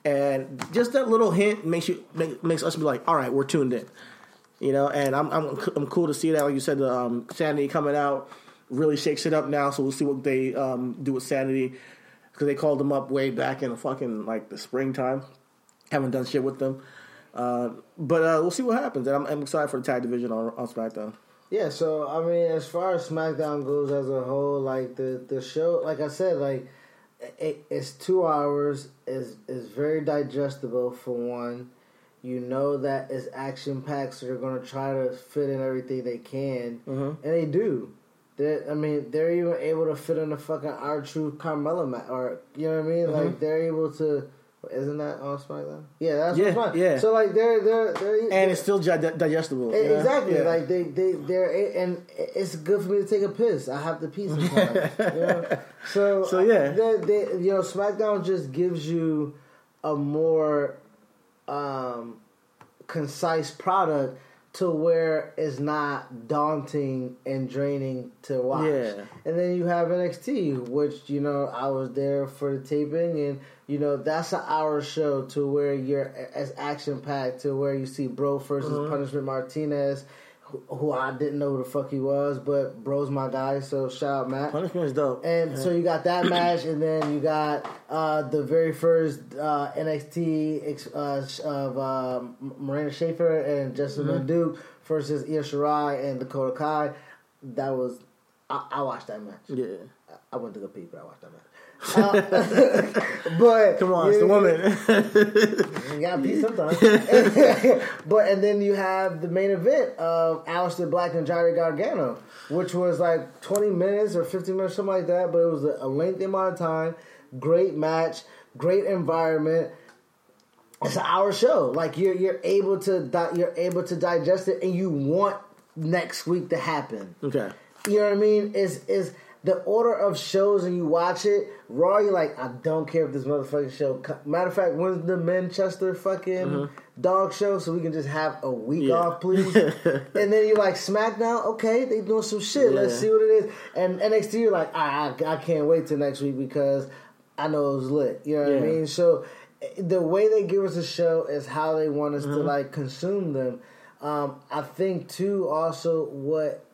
and just that little hint makes you make, makes us be like, all right, we're tuned in. You know, and I'm I'm I'm cool to see that. Like you said, the um, Sanity coming out really shakes it up now. So we'll see what they um, do with Sanity because they called them up way back in the fucking like the springtime. Haven't done shit with them, uh, but uh, we'll see what happens. And I'm, I'm excited for the tag division on, on SmackDown. Yeah, so I mean, as far as SmackDown goes as a whole, like the the show, like I said, like it, it's two hours. is is very digestible for one. You know that it's action packed, so they're going to try to fit in everything they can, mm-hmm. and they do. They're, I mean, they're even able to fit in a fucking R Truth Carmella match, or you know what I mean? Mm-hmm. Like they're able to. Isn't that on SmackDown? Yeah, that's Yeah, yeah. So like they're they're they're And it's still digestible. Eh, you know? Exactly. Yeah. Like they they they're eh, and it's good for me to take a piss. I have to pee sometimes. you know? So So, yeah. they, they, you know, SmackDown just gives you a more um, concise product to where it's not daunting and draining to watch. Yeah. And then you have NXT, which you know I was there for the taping, and you know that's an hour show to where you're as action packed to where you see Bro versus Uh-huh. Punishment Martinez, who, I didn't know who the fuck he was, but Bro's my guy, so shout out Matt. Punishment is dope. And so you got that match, and then you got uh, the very first uh, NXT ex- uh, of uh, Miranda Shafir and Justin Mm-hmm. Duke versus Io Shirai and Dakota Kai. That was I, I watched that match. yeah. I went to go pee, but I watched that match. Uh, but Come on, it's the woman. You gotta pee sometimes. but and then you have the main event of Aleister Black and Johnny Gargano, which was like 20 minutes or 15 minutes, something like that. But it was a lengthy amount of time. Great match, great environment. It's an hour show. Like you're you're able to di- you're able to digest it, and you want next week to happen. okay. You know what I mean? Is is the order of shows and you watch it raw? You're like, I don't care if this motherfucking show. co- Matter of fact, when's the Westminster fucking dog show? So we can just have a week. Yeah. off, please. and then you're like, SmackDown, okay, they doing some shit. Let's see what it is. And NXT, you're like, I, I, I can't wait till next week because I know it was lit. You know what I mean? So the way they give us a show is how they want us Mm-hmm. to like consume them. Um, I think too. Also, what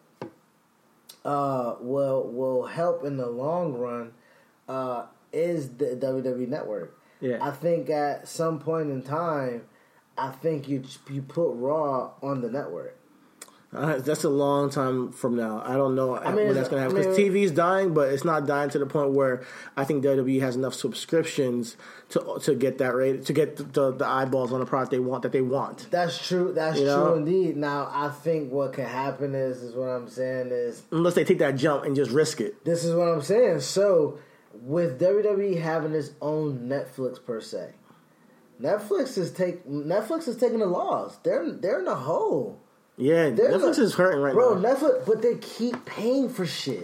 uh, will will help in the long run uh, is the WWE Network. Yeah. I think at some point in time, I think you you put Raw on the network. Uh, that's a long time from now. I don't know I mean, when that's going to happen I because mean- TV's dying, but it's not dying to the point where I think WWE has enough subscriptions to to get that rate to get the, the, the eyeballs on the product they want that they want. That's true. That's You true know? indeed. Now, I think what can happen is is what I'm saying is Unless they take that jump and just risk it. This is what I'm saying. So, with WWE having its own Netflix per se, Netflix is take Netflix is taking the loss. They're they're in the hole. Yeah, They're Netflix the- is hurting right bro, now. Netflix, but they keep paying for shit,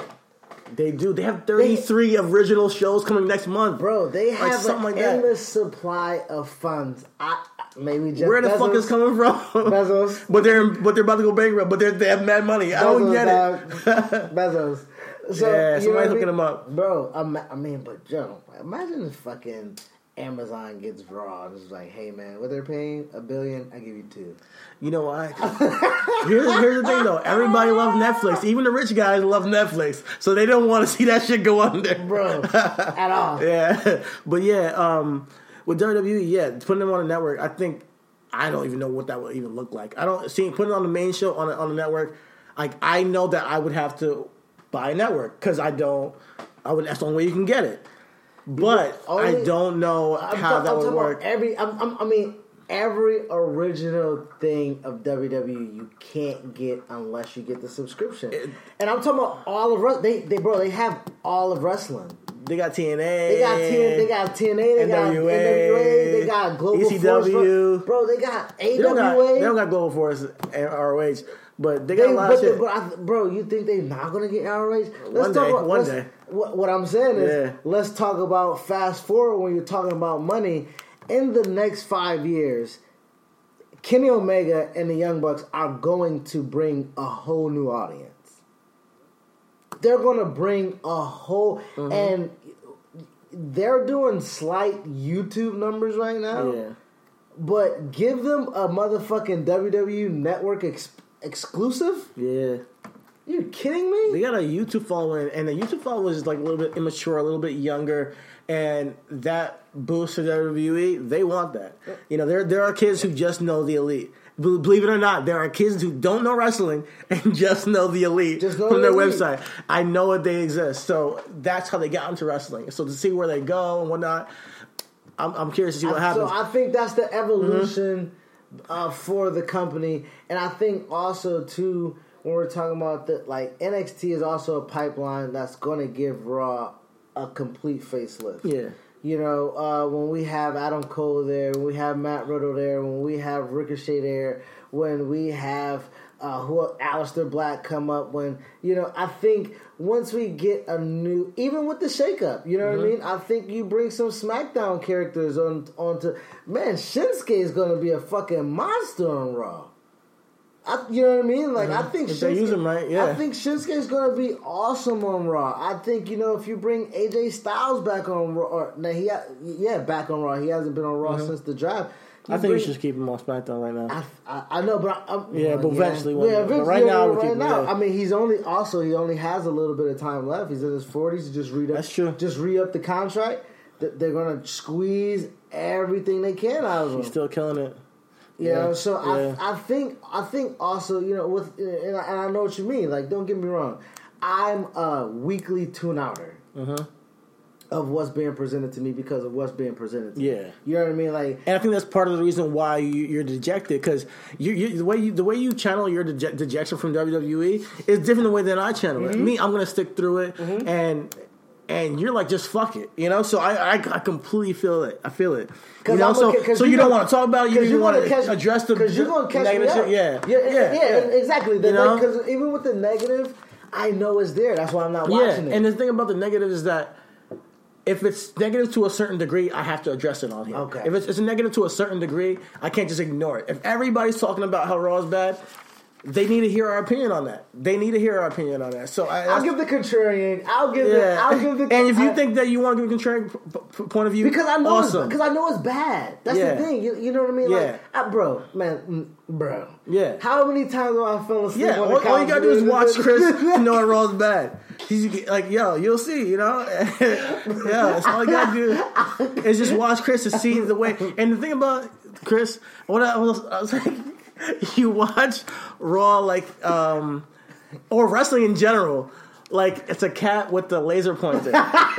They do. They have 33 original shows coming next month. bro. They Like have something an like that. endless supply of funds. I maybe Jeff Where the Bezos, fuck is coming from? Bezos. but they're but they're about to go bankrupt. But they they have mad money. I don't get dog. it. Bezos. So, Yeah, somebody's hooking them up. bro. I'm- I mean, but Joe, imagine if fucking Amazon gets Raw. and It's like, hey man, what they're paying a billion, I give you two. You know why? here's, here's the thing though. Everybody loves Netflix. Even the rich guys love Netflix. So they don't want to see that shit go under. bro, at all. Yeah. But yeah, um, with WWE, yeah, putting them on the network, I think I don't even know what that would even look like. I don't see putting it on the main show on the, on the network. Like I know that I would have to buy a network because I don't. I would. That's the only way you can get it. But I don't know I'm how ta- that I'm would work. Every, I'm, I'm, I mean, every original thing of WWE you can't get unless you get the subscription. and I'm talking about all of. They, they, bro, they have all of wrestling. They got TNA. They got TN, they got TNA, they got NWA, NWA, they got Global Force, bro. ECW. bro. They got They don't got, AWA. they don't got Global Force and ROH, but they got They- a lot but, of shit. but I, bro, you think they're not gonna get ROH? One day, one let's- day. What, what I'm saying is, Yeah. let's talk about fast forward when you're talking about money. In the next five years, Kenny Omega and the Young Bucks are going to bring a whole new audience. They're gonna bring a whole Mm-hmm. and they're doing slight YouTube numbers right now. yeah. But give them a motherfucking WWE Network ex- exclusive. Yeah. You kidding me? They got a YouTube following, and the YouTube following is like a little bit immature, a little bit younger, and that boosts to WWE. They want that. You know, there there are kids who just know the elite. Believe it or not, there are kids who don't know wrestling and just know the elite know from the their elite. website. I know that they exist, so that's how they got into wrestling. So to see where they go and whatnot, I'm, I'm curious to see what happens. So I think that's the evolution mm-hmm. Uh, for the company, and I think also too when we're talking about the like NXT is also a pipeline that's going to give Raw a complete facelift. yeah. You know, uh, when we have Adam Cole there, when we have Matt Riddle there, when we have Ricochet there, when we have uh, who Aleister Black come up, when you know, I think once we get a new, even with the shakeup, you know what I mm-hmm. mean. I think you bring some SmackDown characters on onto man. Shinsuke is going to be a fucking monster on Raw. I, you know what I mean? Like I mm-hmm. think If they use him right, yeah. I think Shinsuke is going to be awesome on Raw. I think you know if you bring AJ Styles back on Raw, or now he yeah back on Raw. He hasn't been on Raw mm-hmm. since the draft. I think you should keep him on SmackDown right now. I, I, I know, but I, I'm, Yeah, but eventually one day. But right now, yeah, right him, now. yeah. I mean, he's only also he only has a little bit of time left. He's in his forties. Just re up. That's true. Just re up the contract. Th- They're gonna squeeze everything they can out of him. He's still killing it. You Yeah, know, so yeah. I, I think I think also you know with and I, and I know what you mean. Like, don't get me wrong, I'm a weekly tune outer. Mm-hmm. Of what's being presented to me because of what's being presented. to me. Yeah. you know what I mean. Like And I think that's part of the reason why you, you're dejected because you, you, the way you the way you channel your deje- dejection from WWE is different the way than I channel it. Mm-hmm. Me, I'm gonna stick through it, mm-hmm. and and you're like just fuck it, you know. So I I, I completely feel it. I feel it. You know, so so you you don't want to talk about it. You, you want to address the because you're gonna catch me up. shit. Yeah, yeah, yeah, yeah. exactly. The You know? Because even with the negative, I know it's there. That's why I'm not Yeah, watching it. and the thing about the negative is that if it's negative to a certain degree, I have to address it on here. Okay. If it's, it's negative to a certain degree, I can't just ignore it. If everybody's talking about how Raw is bad, they need to hear our opinion on that. They need to hear our opinion on that. So I, I'll give the contrarian. I'll give the. I'll give the. and if you I- think that you want to give a contrary p- p- point of view, because I know awesome. because I know it's bad. That's Yeah. the thing. You, you know what I mean? Yeah. Like, I, bro, man, mm, bro. Yeah. How many times have I fell asleep yeah, on all, all you gotta do is watch Chris know it. rolls bad. He's like, yo, you'll see, you know. yeah, that's all you gotta do is just watch Chris to see the way. And the thing about Chris, what I was, I was like, you watch Raw like, um, or wrestling in general. Like it's a cat with the laser pointer.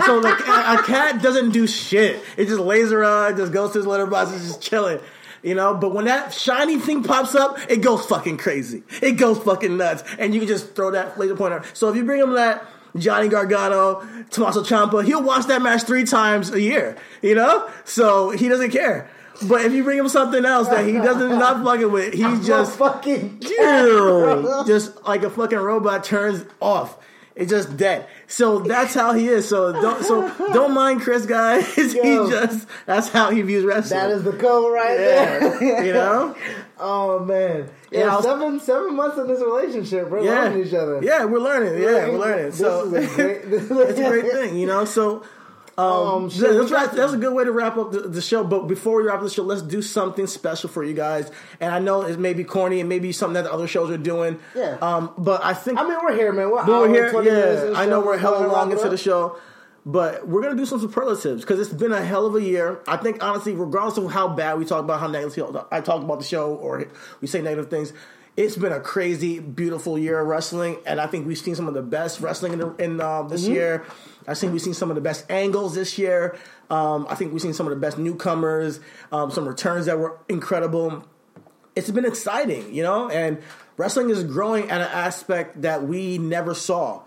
so like a, cat doesn't do shit. It just lays around, just goes to his litter box, and just chilling. You know, but when that shiny thing pops up, it goes fucking crazy. It goes fucking nuts, and you can just throw that laser pointer. So if you bring him that Johnny Gargano, Tommaso Ciampa, he'll watch that match three times a year. You know, so he doesn't care. But if you bring him something else that he doesn't not fucking with, he's just fucking just like a fucking robot turns off. It's just dead. So that's how he is. So don't so don't mind Chris, guys. he just that's how he views wrestling. That is the code right yeah. there. you know. Oh man. Yeah, Yeah, was- seven seven months in this relationship. We're Yeah, learning each other. yeah, we're learning. Yeah, we're learning. This So is a great- it's a great thing, you know. So um, Um, that's, right. that's a good way to wrap up the, the show. But before we wrap up the show, let's do something special for you guys. And I know it may be corny, and maybe something that the other shows are doing. Yeah. Um, but I think I mean, we're here, man. We're, we're here. 20 minutes Yeah, I know we're hella long into the show, but we're gonna do some superlatives because it's been a hell of a year. I think honestly, regardless of how bad we talk about how negative I talk about the show or we say negative things, it's been a crazy, beautiful year of wrestling, and I think we've seen some of the best wrestling in, the, in uh, this Mm-hmm. year. I think we've seen some of the best angles this year. Um, I think we've seen some of the best newcomers, um, some returns that were incredible it's been exciting, you know, and wrestling is growing at an aspect that we never saw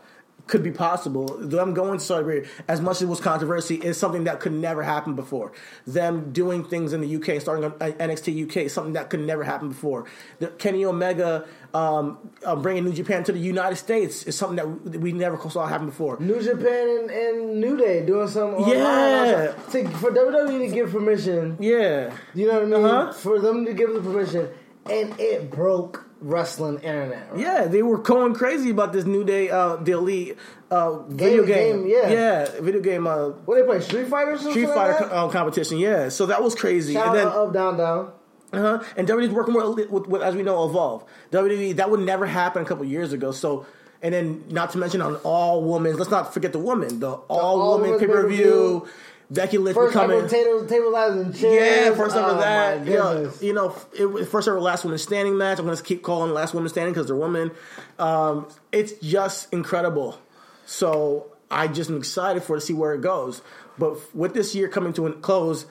could be possible. Them going to Saudi Arabia, as much as it was controversy, is something that could never happen before. Them doing things in the UK, starting on NXT UK, is something that could never happen before. The Kenny Omega um, uh, bringing New Japan to the United States is something that we, we never saw happen before. New Japan and, and New Day doing something. Yeah. To, for WWE to give permission, Yeah, you know what I mean? Uh-huh. For them to give the permission, and it broke wrestling internet. Right? Yeah, they were going crazy about this New Day, uh, the Elite uh, video Game- game. yeah. yeah, video game. Uh, What they play? Street Fighter. Street like Fighter that? co- um, competition. Yeah, so that was crazy. Shout and then, up, down, down. uh-huh, and WWE's working with, with, with, as we know, Evolve. WWE that would never happen a couple years ago. So, and then not to mention on all women. Let's not forget the woman. The all all woman pay per view. Becky Lynch First becoming. ever table, table ladders and chairs. Yeah, first ever oh, that. You know, you know, it first ever last woman standing match. I'm going to keep calling last woman standing because they're women. Um, it's just incredible. So I just am excited for to see where it goes. But with this year coming to a close,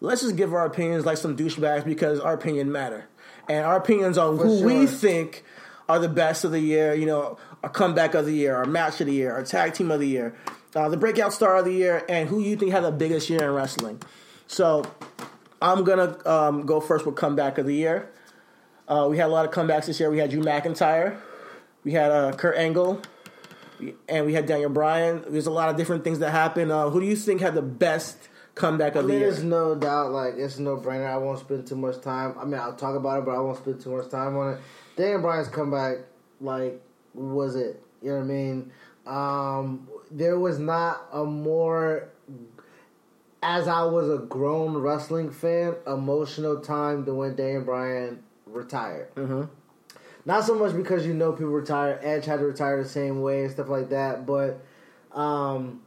let's just give our opinions like some douchebags because our opinion matter, and our opinions on who we think are the best of the year. You know, our comeback of the year, our match of the year, our tag team of the year, uh, the breakout star of the year, and who you think had the biggest year in wrestling. So I'm gonna um, go first with comeback of the year. Uh, we had a lot of comebacks this year. We had Drew McIntyre, we had uh, Kurt Angle, and we had Daniel Bryan. There's a lot of different things that happened. Uh, who do you think had the best comeback of I the year? there's no doubt, like, it's a no brainer. I won't spend too much time. I mean, I'll talk about it, but I won't spend too much time on it. Daniel Bryan's comeback, like, was it? You know what I mean? Um, there was not a more, as I was a grown wrestling fan, emotional time than when Daniel Bryan retired. Mm-hmm. Not so much because you know people retire. Edge had to retire the same way and stuff like that, but um,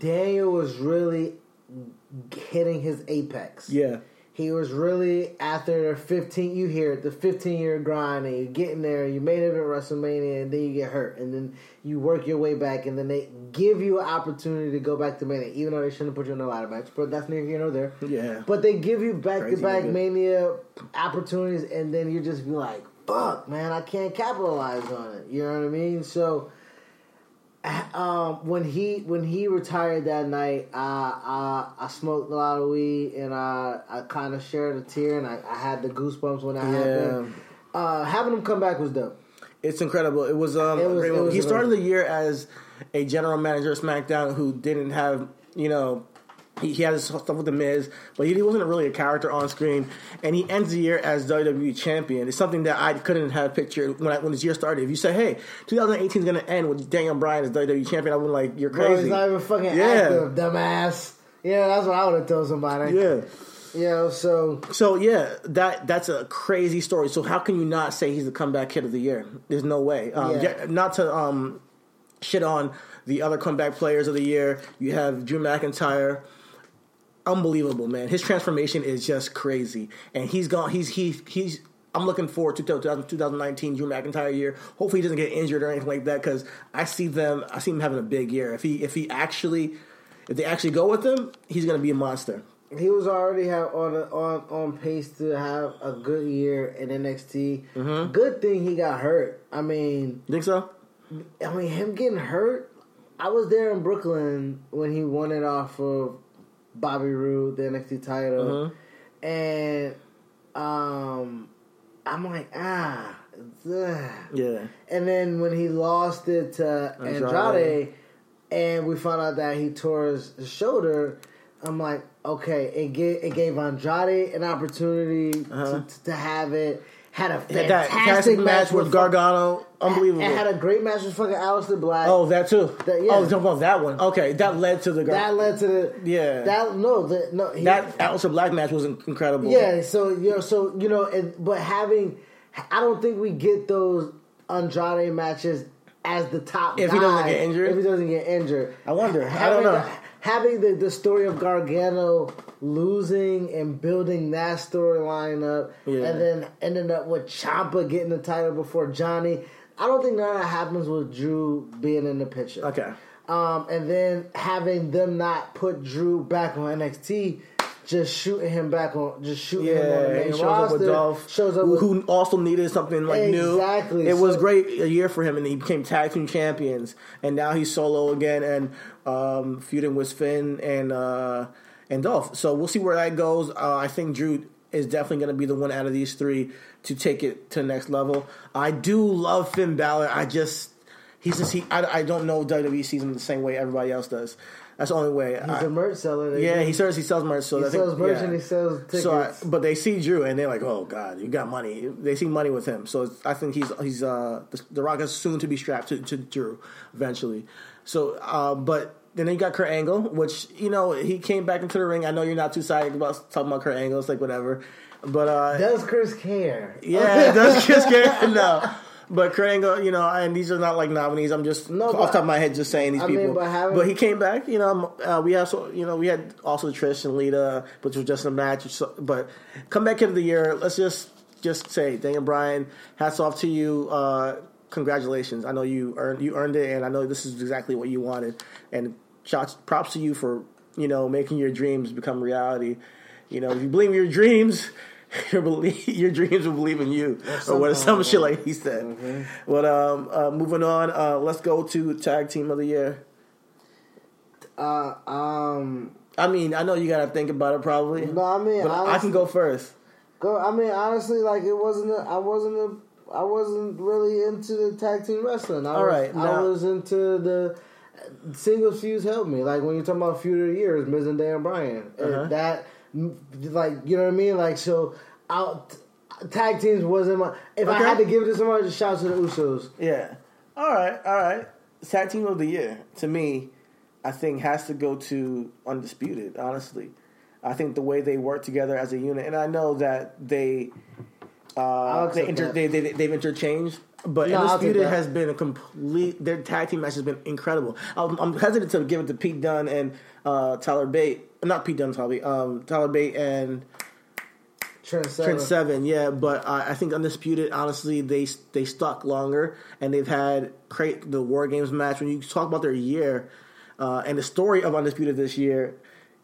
Daniel was really hitting his apex. yeah, he was really after their 15. You hear it, the 15 year grind, and you get in there, you made it at WrestleMania, and then you get hurt, and then you work your way back, and then they give you an opportunity to go back to Mania, even though they shouldn't put you in a ladder match, but that's neither here nor there. Yeah. But they give you back to back. Mania opportunities, and then you just be like, "Fuck, man, I can't capitalize on it." You know what I mean? So um, when he when he retired that night, uh, I I smoked a lot of weed and I I kind of shared a tear and I, I had the goosebumps when that happened. Uh, having him come back was dope. It's incredible. It was um It was- it was he started the year as a general manager of SmackDown who didn't have you know. He, he had his stuff with the Miz, but he, he wasn't really a character on screen. And he ends the year as WWE champion. It's something that I couldn't have pictured when I, when this year started. If you say, "Hey, 2018 is going to end with Daniel Bryan as WWE champion," I would like, "You're Bro, crazy." he's not even fucking Yeah. active, dumbass. Yeah, that's what I would have told somebody. yeah. You know, so So yeah, that that's a crazy story. So how can you not say he's the comeback kid of the year? There's no way. Um, Yeah. yeah, not to um, shit on the other comeback players of the year. You have Drew McIntyre. Unbelievable, man. His transformation is just crazy, and he's gone. He's he he's. I'm looking forward to 2000 2019 Drew McIntyre year. Hopefully, he doesn't get injured or anything like that because I see them. I see him having a big year. If he if he actually if they actually go with him, he's going to be a monster. he was already have on on on pace to have a good year in NXT. Mm-hmm. Good thing he got hurt. I mean, You think so? I mean, him getting hurt. I was there in Brooklyn when he won it off of Bobby Roode, the NXT title, and um, I'm like, ah, ugh. Yeah. And then when he lost it to Andrade, Andrade. and we found out that he tore his, shoulder, I'm like, okay, it gave it gave Andrade an opportunity to, to have it. Had a fantastic fantastic match with Gargano, unbelievable. And had a great match with fucking Aleister Black. oh, that too. That- yeah. Oh, talking about that one. Okay, that led to the that led to the Yeah. That no, the, no, he, that Aleister Black match was incredible. Yeah, so you know, so you know, and, but having, I don't think we get those Andrade matches as the top. If he doesn't get injured? if he doesn't get injured, I wonder. I don't know. the- having the, the story of Gargano losing and building that storyline up, Yeah. and then ending up with Ciampa getting the title before Johnny. I don't think none of that happens with Drew being in the picture. Okay. Um, and then having them not put Drew back on NXT, just shooting him back on, just shooting him on the Yeah, main shows roster. up with Dolph, shows up who, with, who also needed something like new. Exactly, It was great a year for him, and he became tag team champions. And now he's solo again and um, feuding with Finn and uh, and Dolph. So we'll see where that goes. Uh, I think Drew is definitely going to be the one out of these three to take it to the next level. I do love Finn Balor. I just he's just he. I, I don't know WWE sees him the same way everybody else does. That's the only way. he's I- a merch seller. Yeah, do. he sells he sells merch. So He I think- sells merch yeah. and he sells tickets. So, I, but they see Drew and they're like, "Oh God, you got money." They see money with him, so it's, I think he's he's uh the, the Rock is soon to be strapped to, to Drew eventually. So, uh, but then you got Kurt Angle, which you know he came back into the ring. I know you're not too excited about talking about Kurt Angle. It's like whatever, but uh, Does Chris care? yeah, does just good. No. But Kurt Angle, you know, and these are not like nominees. I'm just No, off the top of my head just saying these I mean, people. but having- but he came back. You know, uh, we also, you know, we had also Trish and Lita, which was just a match. So, but come back into the year. Let's just just say Daniel Bryan. Hats off to you. Uh, congratulations. I know you earned you earned it, and I know this is exactly what you wanted. And shots props to you for you know making your dreams become reality. You know, if you believe in your dreams. Your, believe, your dreams will believe in you, or what? Some shit like he said. But um, uh, moving on, uh, let's go to tag team of the year. Uh, um, I mean, I know you gotta think about it probably. No, I mean, but I can go first. go. I mean, honestly, like it wasn't. A, I wasn't. A, I wasn't really into the tag team wrestling. I All was, right, I was into the singles feuds. Helped me. Like when you're talking about feud of the year, it's Miz and Dan Bryan. And Uh-huh. that, like, you know what I mean? Like, so out. Tag teams wasn't my. If I had to give it to somebody, just shout to the Usos. Yeah. All right. All right. Tag team of the year to me, I think has to go to Undisputed. Honestly, I think the way they work together as a unit, and I know that they uh, they inter- they, they, they've interchanged. But No, Undisputed has been a complete. Their tag team match has been incredible. I'm, I'm hesitant to give it to Pete Dunne and uh, Tyler Bate. Not Pete Dunne, Bate. Um, Tyler Bate and Trent Seven. Trent Seven, yeah, but uh, I think Undisputed, honestly, they they stuck longer and they've had great the War Games match. When you talk about their year uh, and the story of Undisputed this year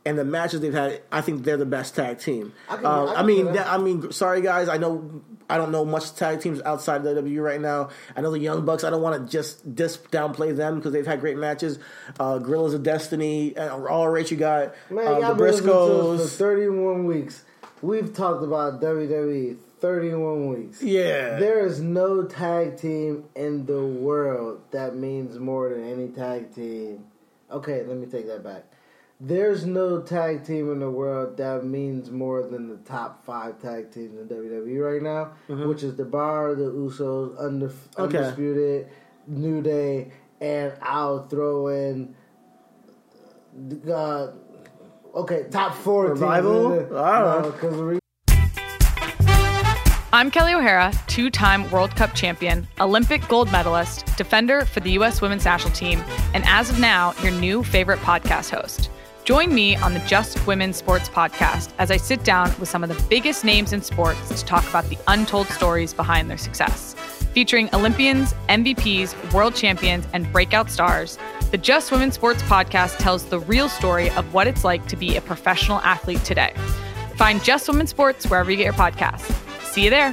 and the matches they've had, I think they're the best tag team. I can- Uh, I I, mean, that. I mean, sorry guys, I know I don't know much tag teams outside of WWE right now. I know the Young Bucks. I don't want to just dis downplay them because they've had great matches. Uh, Guerrillas of Destiny, uh, all right, you got Man, uh, the been listening to us Briscoes. for 31 weeks. We've talked about WWE 31 weeks. Yeah. There is no tag team in the world that means more than any tag team. Okay, let me take that back. There's no tag team in the world that means more than the top five tag teams in WWE right now, which is the Bar, the Usos, Undif- Mm-hmm. Okay. Undisputed, New Day, and I'll throw in. Uh, okay, top four Revival? teams. I don't know. because I'm Kelly O'Hara, two time World Cup champion, Olympic gold medalist, defender for the U.S. women's national team, and as of now, your new favorite podcast host. Join me on the Just Women Sports podcast as I sit down with some of the biggest names in sports to talk about the untold stories behind their success. Featuring Olympians, MVPs, world champions, and breakout stars, the Just Women Sports podcast tells the real story of what it's like to be a professional athlete today. Find Just Women Sports wherever you get your podcasts. See you there.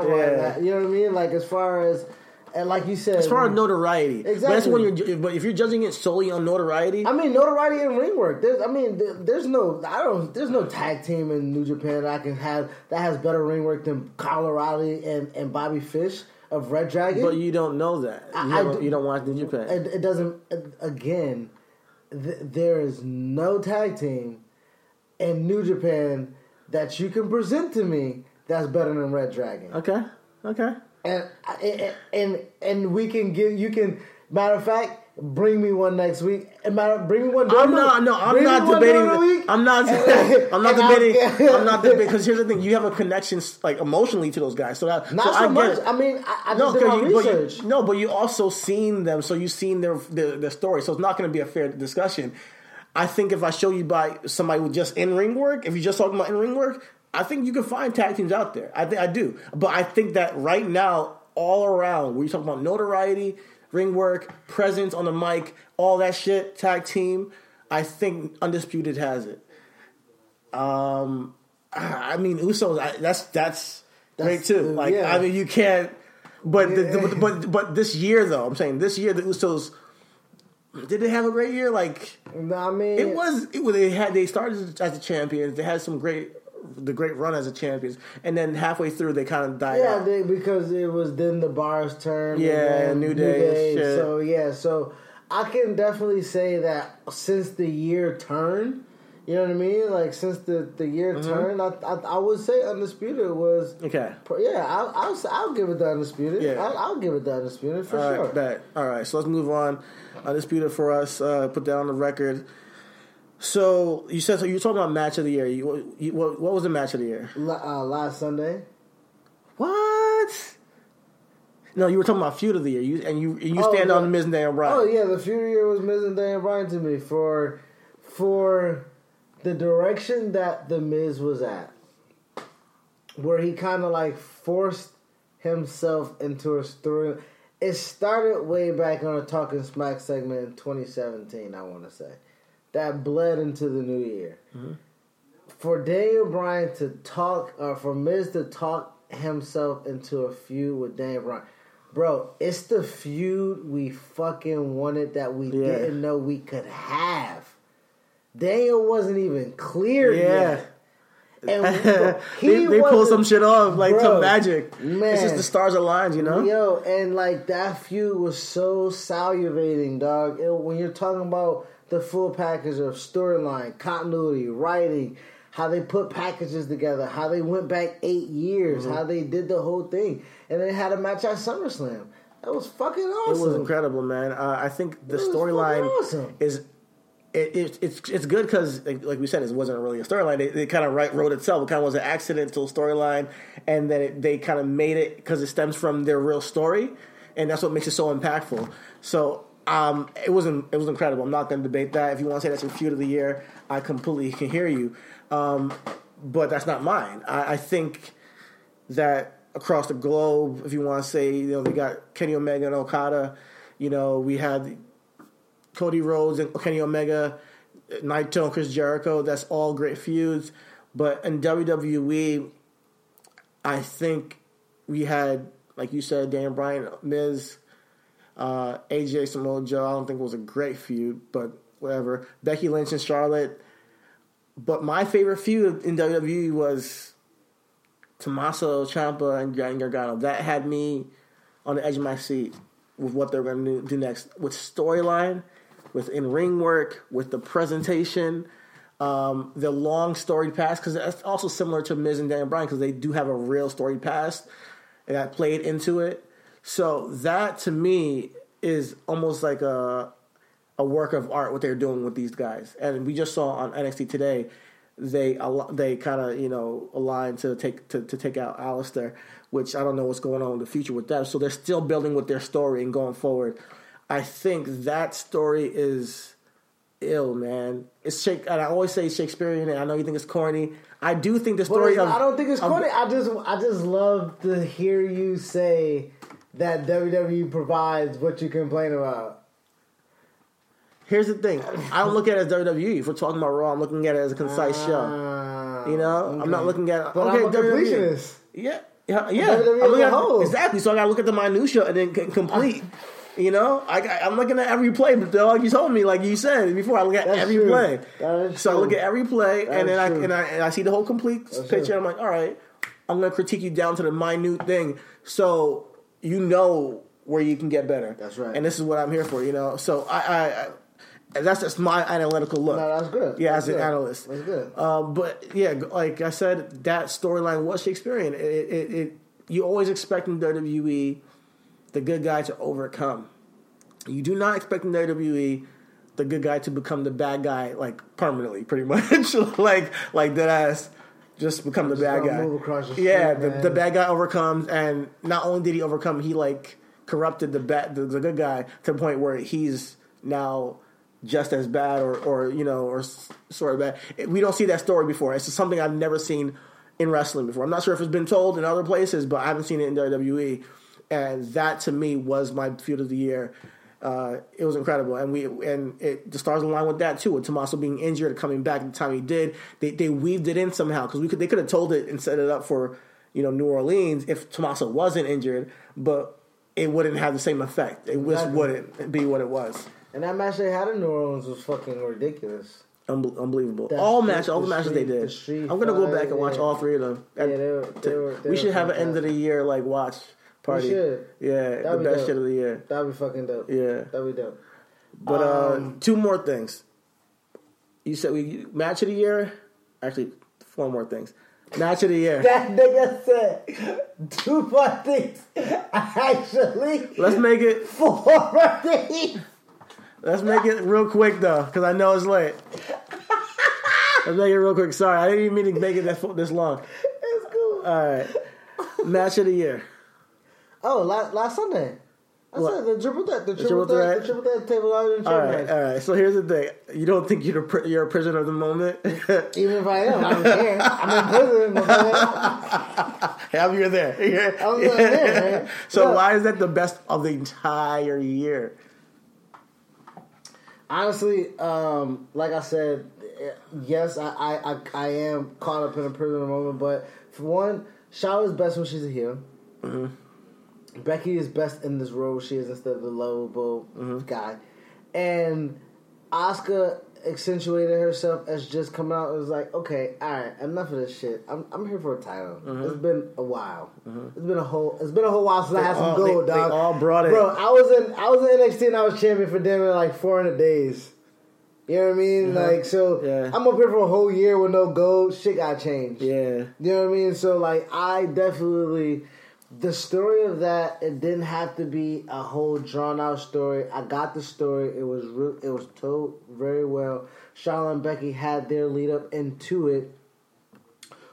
Like Yeah. that. You know what I mean? Like as far as and like you said, As far as notoriety, But that's Exactly. when you're. But if you're judging it solely on notoriety, I mean, notoriety and ring work. There's, I mean, there- there's no, I don't, there's no tag team in New Japan that I can have that has better ring work than Kyle O'Reilly and, and Bobby Fish of Red Dragon. but you don't know that. You, I- I haven't- do- you don't watch New Japan. it, it doesn't. Again, th- there is no tag team in New Japan that you can present to me that's better than Red Dragon. okay, okay. and and and and we can give you can matter of fact bring me one next week matter bring me one I'm not. No, I'm not debating. I'm not. I'm not debating. I'm not debating because here's the thing: you have a connection, like emotionally, to those guys. So that not so so, I much it. I mean I, I no, just did my you, but you- research no, but you also seen them, so you've seen their, their their story. So it's not going to be a fair discussion. I think if I show you by somebody with just in ring work, if you're just talking about in ring work, I think you can find tag teams out there. I think I do, but I think that right now, all around, you talk about notoriety, ring work, presence on the mic, all that shit, tag team, I think Undisputed has it. Um, I mean, Usos, I, that's that's great too. Like, yeah. I mean, you can't. But, the, the- but but this year though, I'm saying this year the Usos did they have a great year? Like No, I mean it was. It was. They had. They started as the champions. They had some great, the great run as a champions, and then halfway through they kind of died yeah out. they, because it was then the bar's turn and Yeah, New Day and shit. so yeah so I can definitely say that since the year turned. you know what I mean like since the the year Mm-hmm. turn I, I I would say undisputed was okay. Yeah, I'll, I'll, I'll give it the undisputed. Yeah. I'll, I'll give it the undisputed for All sure. right, bet. All right, so let's move on. Undisputed for us. Uh, put that on the record. So you said so. You were talking about match of the year. You, you, what, what was the match of the year? Uh, last Sunday. What? No, you were talking about feud of the year. You and you you Oh, stand the- on Miz and Daniel Bryan. Oh yeah, the feud of the year was Miz and Daniel Bryan to me for for the direction that the Miz was at, where he kind of like forced himself into a story. It started way back on a Talking Smack segment in 2017. I want to say that bled into the new year. Mm-hmm. For Daniel Bryan to talk, or for Miz to talk himself into a feud with Daniel Bryan, bro, it's the feud we fucking wanted that we Yeah. didn't know we could have. Daniel wasn't even clear Yeah. yet. And they, he they pull some shit off like Bro, some magic. man. It's just the stars aligned, you know. Yo, and like that feud was so salivating, dog. It- when you're talking about the full package of storyline, continuity, writing, how they put packages together, how they went back eight years, Mm-hmm. how they did the whole thing, and they had a match at SummerSlam. That was fucking awesome. It was incredible, man. Uh, I think the storyline awesome. is it, it, it's it's good because like, like we said, it wasn't really a storyline. It, it kind of right, wrote itself. It kind of was an accidental storyline, and then it, they kind of made it because it stems from their real story, and that's what makes it so impactful. So. Um, it was it was incredible. I'm not going to debate that. If you want to say that's your feud of the year, I completely can hear you. Um, but that's not mine. I, I think that across the globe, if you want to say, you know, we got Kenny Omega and Okada. You know, we had Cody Rhodes and Kenny Omega, Naito and Chris Jericho. That's all great feuds. But in WWE, I think we had, like you said, Dan Bryan, Miz, uh, AJ Samoa Joe. I don't think was a great feud, but whatever. Becky Lynch and Charlotte. But my favorite feud in WWE was Tommaso Ciampa and Johnny Gargano. That had me on the edge of my seat with what they're going to do next with storyline, with in ring work, with the presentation, um, the long storied past. Because that's also similar to Miz and Dan Bryan because they do have a real storied past and that played into it. So that to me is almost like a a work of art what they're doing with these guys. And we just saw on NXT today they they kind of you know aligned to take to, to take out Aleister, which I don't know what's going on in the future with that. So they're still building with their story and going forward. I think that story is ill, man. It's Shake, and I always say Shakespearean, and I know you think it's corny. I do think the story. of, I don't think it's of- corny. I just I just love to hear you say that WWE provides what you complain about. Here's the thing. I don't look at it as WWE. If we're talking about Raw, I'm looking at it as a concise show. Ah, You know, I'm not looking at. it. But okay, I'm a WWE. completionist. Yeah, yeah, yeah. WWE I'm looking at- whole. exactly. So I got to look at the minutia and then c- complete. You know, I, I'm looking at every play, but like you told me, like you said before, I look at That's every true. play. So I look at every play, That and then I and, I and I see the whole complete That's picture. I'm like, all right, I'm to critique you down to the minute thing, so you know where you can get better. That's right. And this is what I'm here for. You know, so I, I, I that's just my analytical look. No, that's good. Yeah, That's as an analyst. That's good. Um, but yeah, like I said, that storyline was Shakespearean. It, it, it, you always expect in WWE the good guy to overcome. You do not expect in WWE the good guy to become the bad guy like permanently, pretty much. like like that ass just become the Just bad guy. the yeah, street, the, the bad guy overcomes, and not only did he overcome, he like corrupted the bad the, the good guy to the point where he's now just as bad or or you know or sort of bad. We don't see that story before. It's just something I've never seen in wrestling before. I'm not sure if it's been told in other places, but I haven't seen it in WWE. And that to me was my feud of the year. Uh, it was incredible, and we and it, the stars aligned with that too. With Tommaso being injured and coming back at the time he did, they they weaved it in somehow because we could they could have told it and set it up for you know New Orleans if Tommaso wasn't injured, but it wouldn't have the same effect. It just Exactly. wouldn't be what it was. And that match they had in New Orleans was fucking ridiculous. Unbe- unbelievable. That all street- match, all the, the matches they did. the I'm gonna go back and watch yeah. all three of them. Yeah, they were- they were- they we should have an end of the year like watch party. Yeah, That'd the be best dope. shit of the year. That'd be fucking dope. Yeah. That'd be dope. But uh, Um, two more things. You said we match of the year. Actually, four more things. Match of the year. That nigga said two more things. Actually, Let's make it. four things. Let's make it real quick though, because I know it's late. Let's make it real quick. Sorry, I didn't even mean to make it this, this long. It's cool. All right, match of the year. Oh, last, last Sunday. I What? said the triple threat, the triple triple threat, threat? the triple threat table All right, match. all right. So here's the thing: you don't think you're a, you're a prisoner of the moment. Even if I am, I don't care. I'm in prison. Have you there? Yeah. I'm there, man. So Look. why is that the best of the entire year? Honestly, um, like I said, yes, I, I, I, I am caught up in a prisoner moment. But for one, Shaw is best when she's a heel. Becky is best in this role she is instead of the lovable mm-hmm. guy, and Asuka accentuated herself as just coming out. It was like, okay, all right, enough of this shit. I'm, I'm here for a title. Mm-hmm. It's been a while. Mm-hmm. It's been a whole. It's been a whole while since I had some gold, they- they dog. all brought it. Bro, I was in I was in NXT and I was champion for damn near like 400 days. You know what I mean? Uh-huh. Like, so Yeah. I'm up here for a whole year with no gold. Shit got changed. Yeah. You know what I mean? So like I definitely the story of that it didn't have to be a whole drawn out story. I got the story. It was re- it was told very well. Charlotte and Becky had their lead up into it,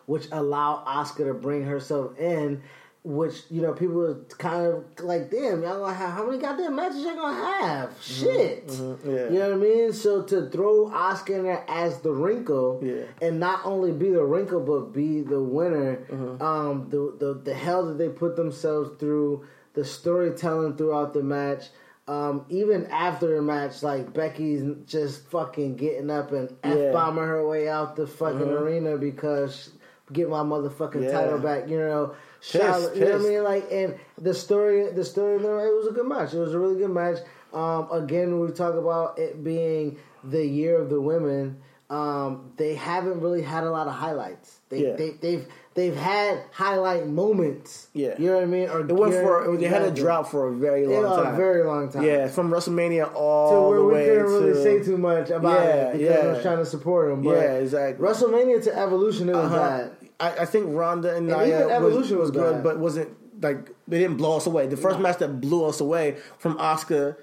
which allowed Asuka to bring herself in. Which you know people were kind of like, damn, y'all gonna have how many goddamn matches y'all gonna have? Shit, Mm-hmm. yeah. you know what I mean. So to throw Asuka in there as the wrinkle, Yeah. and not only be the wrinkle but be the winner. Mm-hmm. Um, the, the the hell that they put themselves through, the storytelling throughout the match. Um, even after the match, like Becky's just fucking getting up and Yeah. f bombing her way out the fucking arena because get my motherfucking Yeah. title back. You know, Charlotte. You know what I mean? Like, and the story, the story, it was a good match. It was a really good match. Um, again, we talk about it being the year of the women. Um, they haven't really had a lot of highlights. They, Yeah. they, they've they've had highlight moments. Yeah. you know what I mean. Or It went for they had a drop for a very Yeah, long a time. very long time. Yeah, from WrestleMania all to where the we way couldn't really say too much about Yeah, it because I yeah. was trying to support them. But Yeah, exactly. WrestleMania to Evolution, it was Uh-huh. bad. I, I think Ronda and, And Nia Evolution was was good, but wasn't like they didn't blow us away. The first match that blew us away from Asuka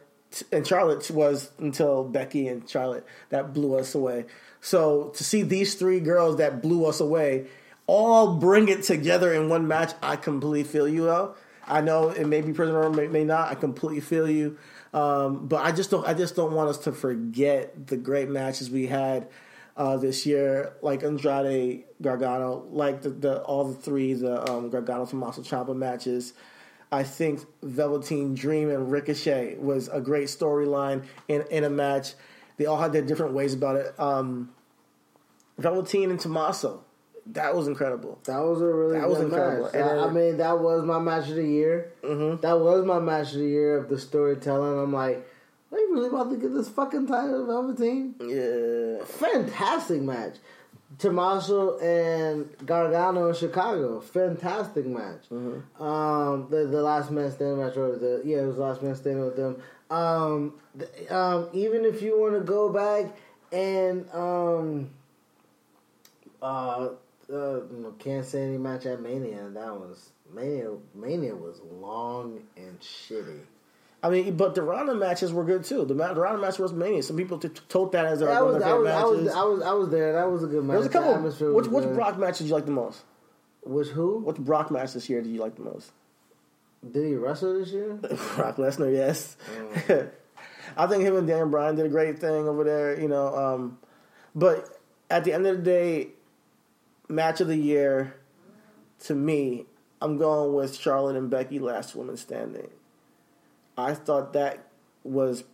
and Charlotte was until Becky and Charlotte that blew us away. So to see these three girls that blew us away all bring it together in one match, I completely feel you out. I know it may be prisoner, may, may not. I completely feel you, um, but I just don't. I just don't want us to forget the great matches we had uh, this year, like Andrade Gargano, like the, the all the three the um, Gargano Tommaso Ciampa matches. I think Velveteen Dream and Ricochet was a great storyline in in a match. They all had their different ways about it. Um, Velveteen and Tommaso, that was incredible. That was a really That was incredible. match. And I- I mean, that was my match of the year. Mm-hmm. That was my match of the year of the storytelling. I'm like, they really about to get this fucking title, of Velveteen? Yeah, Fantastic match. Tommaso and Gargano in Chicago, fantastic match. Mm-hmm. Um, the the last man standing match, or the yeah, it was last man standing with them. Um, th- um, even if you want to go back and um, uh, uh, can't say any match at Mania. That was Mania. Mania was long and shitty. I mean, but the Ronda matches were good too. The, Ronda match was mania. Some people t- told that as their I one was, of I was, I was, matches. I was, I was there. That was a good match. there was a couple. atmosphere Which, which. Brock match did you like the most? Which who? Which Brock match this year did you like the most? Did he wrestle this year? Brock Lesnar, yes. Mm. I think him and Dan Bryan did a great thing over there, you know. Um, but at the end of the day, match of the year, to me, I'm going with Charlotte and Becky, last woman standing. I thought that was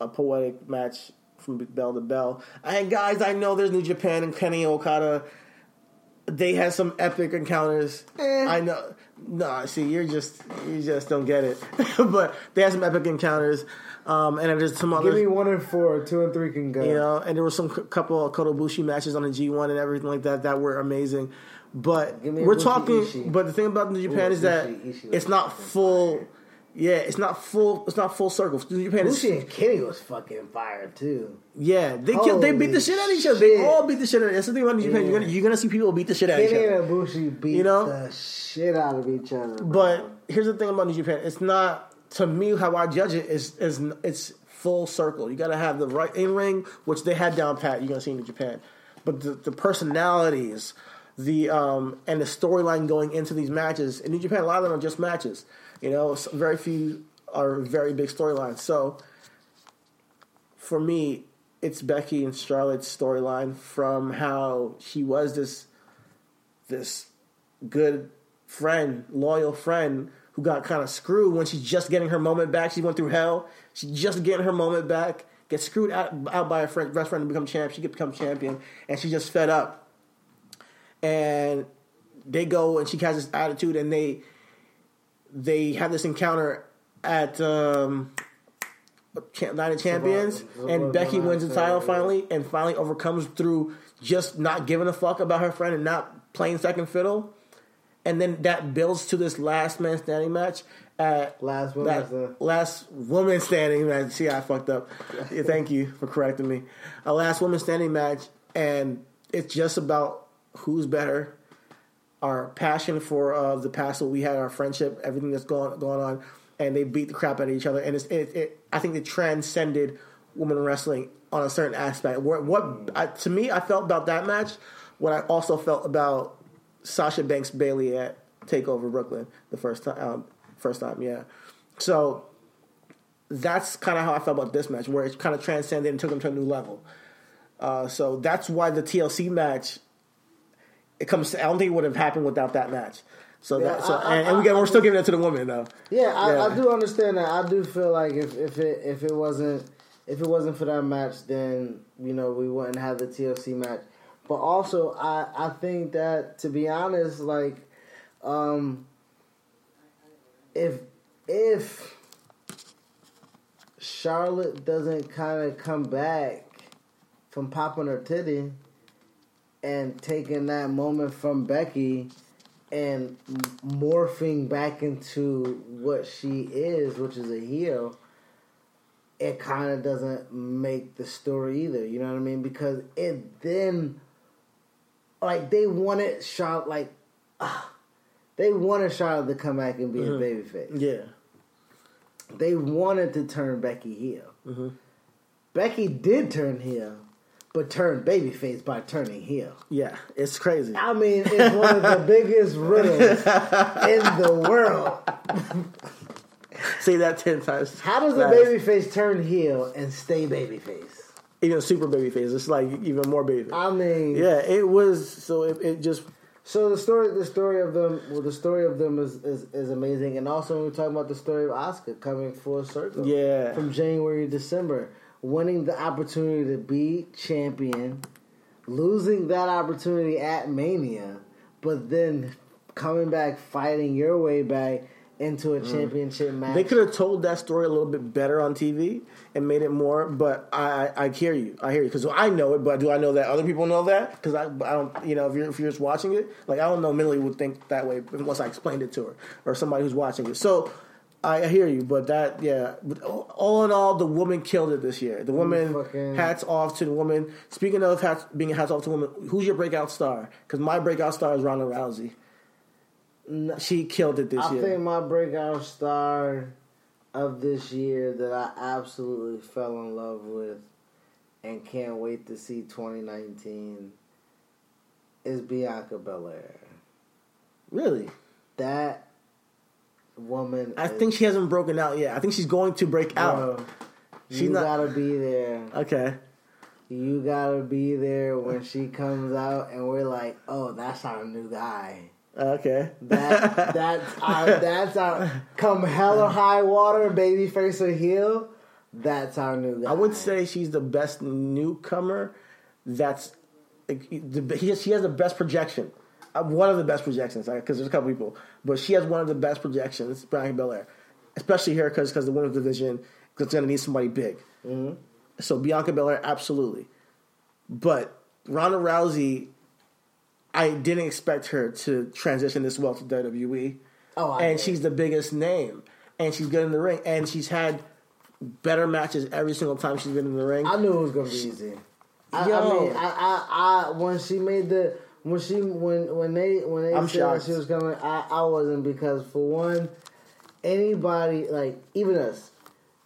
a poetic match from bell to bell. And guys, I know there's New Japan and Kenny Okada. They had some epic encounters. Eh. I know. No, see, you're just you just don't get it. but they had some epic encounters, um, and there's some other. Give me one and four. Two and three can go. You know, and there were some c- couple of Kota Ibushi matches on the G1 and everything like that that were amazing. But Give me a we're talking. Ishii. But the thing about New Japan Ooh, is that Ishii was it's not full. Yeah, it's not full. It's not full circle. New Japan is Bushi and Kenny was fucking fire too. yeah. They killed. they beat the shit out of each other. They all beat the shit out. of That's the thing about New Japan. Yeah. You're gonna you're gonna see people beat the shit out of each Kenny other. and Bushi beat You know? the shit out of each other. bro. But here's the thing about New Japan: it's not to me how I judge it is is it's full circle. You got to have the right in ring, which they had down pat. You're gonna see in New Japan, but the, the personalities, the um, and the storyline going into these matches in New Japan, a lot of them are just matches. You know, very few are very big storylines. So for me, it's Becky and Charlotte's storyline from how she was this this good friend, loyal friend who got kind of screwed when she's just getting her moment back. She went through hell. She's just getting her moment back. Gets screwed out, out by her friend, best friend to become champ. She get become champion, and she just fed up. And they go, and she has this attitude, and they they have this encounter at um, Night of Champions, Survivor- and Becky wins the title finally, and finally overcomes through just not giving a fuck about her friend and not playing second fiddle. and then that builds to this last man standing match at Last woman that standing. last woman standing match. See, I fucked up. Yeah, thank you for correcting me. A last woman standing match, and it's just about who's better. Our passion for uh, the past, what we had, our friendship, everything that's going going on, and they beat the crap out of each other. And it's, it, it, I think it transcended women wrestling on a certain aspect. What, what I, to me, I felt about that match, what I also felt about Sasha Banks Bayley at Takeover Brooklyn the first time. Um, first time, yeah. So that's kind of how I felt about this match, where it kind of transcended and took them to a new level. Uh, so that's why the TLC match it comes. I don't think it would have happened without that match. So Yeah, that so I- I- and, and we we're still giving it to the women though. Yeah, I, I do understand that. I do feel like if, if it if it wasn't if it wasn't for that match, then you know we wouldn't have the TLC match. But also, I I think that to be honest, like, um, if if Charlotte doesn't kind of come back from popping her titty and taking that moment from Becky and morphing back into what she is, which is a heel, it kind of doesn't make the story either. You know what I mean? Because it then, like, they wanted Charlotte, like, ah, they wanted Charlotte to come back and be Mhm. a babyface. Yeah. They wanted to turn Becky heel. Becky did turn heel, but turned babyface by turning heel. Yeah, it's crazy. I mean, it's one of the biggest riddles in the world. Say that ten times. How does a fast. babyface turn heel and stay babyface? even super baby face? It's like even more baby. I mean, yeah, it was. So it, it just So the story, the story of them, well, the story of them is, is, is amazing, and also when we're talking about the story of Asuka coming full circle, Yeah. from January to December, winning the opportunity to be champion, losing that opportunity at Mania, but then coming back, fighting your way back into a championship match. Mm. They could have told that story a little bit better on TV and made it more. But I, I, I hear you. I hear you because I know it. But do I know that other people know that? Because I, I don't. You know, if you're if you're just watching it, like I don't know, Millie would think that way unless I explained it to her or somebody who's watching it. So. I hear you, but that yeah. But all in all, the woman killed it this year. The woman, fucking- hats off to the woman. Speaking of hats, being hats off to women, who's your breakout star? Because my breakout star is Ronda Rousey. She killed it this I year. I think my breakout star of this year that I absolutely fell in love with and can't wait to see 2019 is Bianca Belair. really, That woman. I think she hasn't broken out yet. I think she's going to break out. Bro, She's you not- gotta be there. Okay. You gotta be there when she comes out, and we're like, "Oh, that's our new guy." Okay. That that's our that's our come hell or high water, baby face or heel. That's our new guy. I would say she's the best newcomer. That's the, he- she has the best projection. Uh, One of the best projections, because there's a couple people, but she has one of the best projections, Brian Belair, especially here because because the women's division is going to need somebody big. Mhm. So Bianca Belair, absolutely, but Ronda Rousey, I didn't expect her to transition this well to WWE. Oh, I and did. she's the biggest name, and she's good in the ring, and she's had better matches every single time she's been in the ring. I knew it was gonna be easy. I, I mean, I, I, I when she made the when she when when they when they I'm said shocked. she was coming, I, I wasn't because for one, anybody like even us,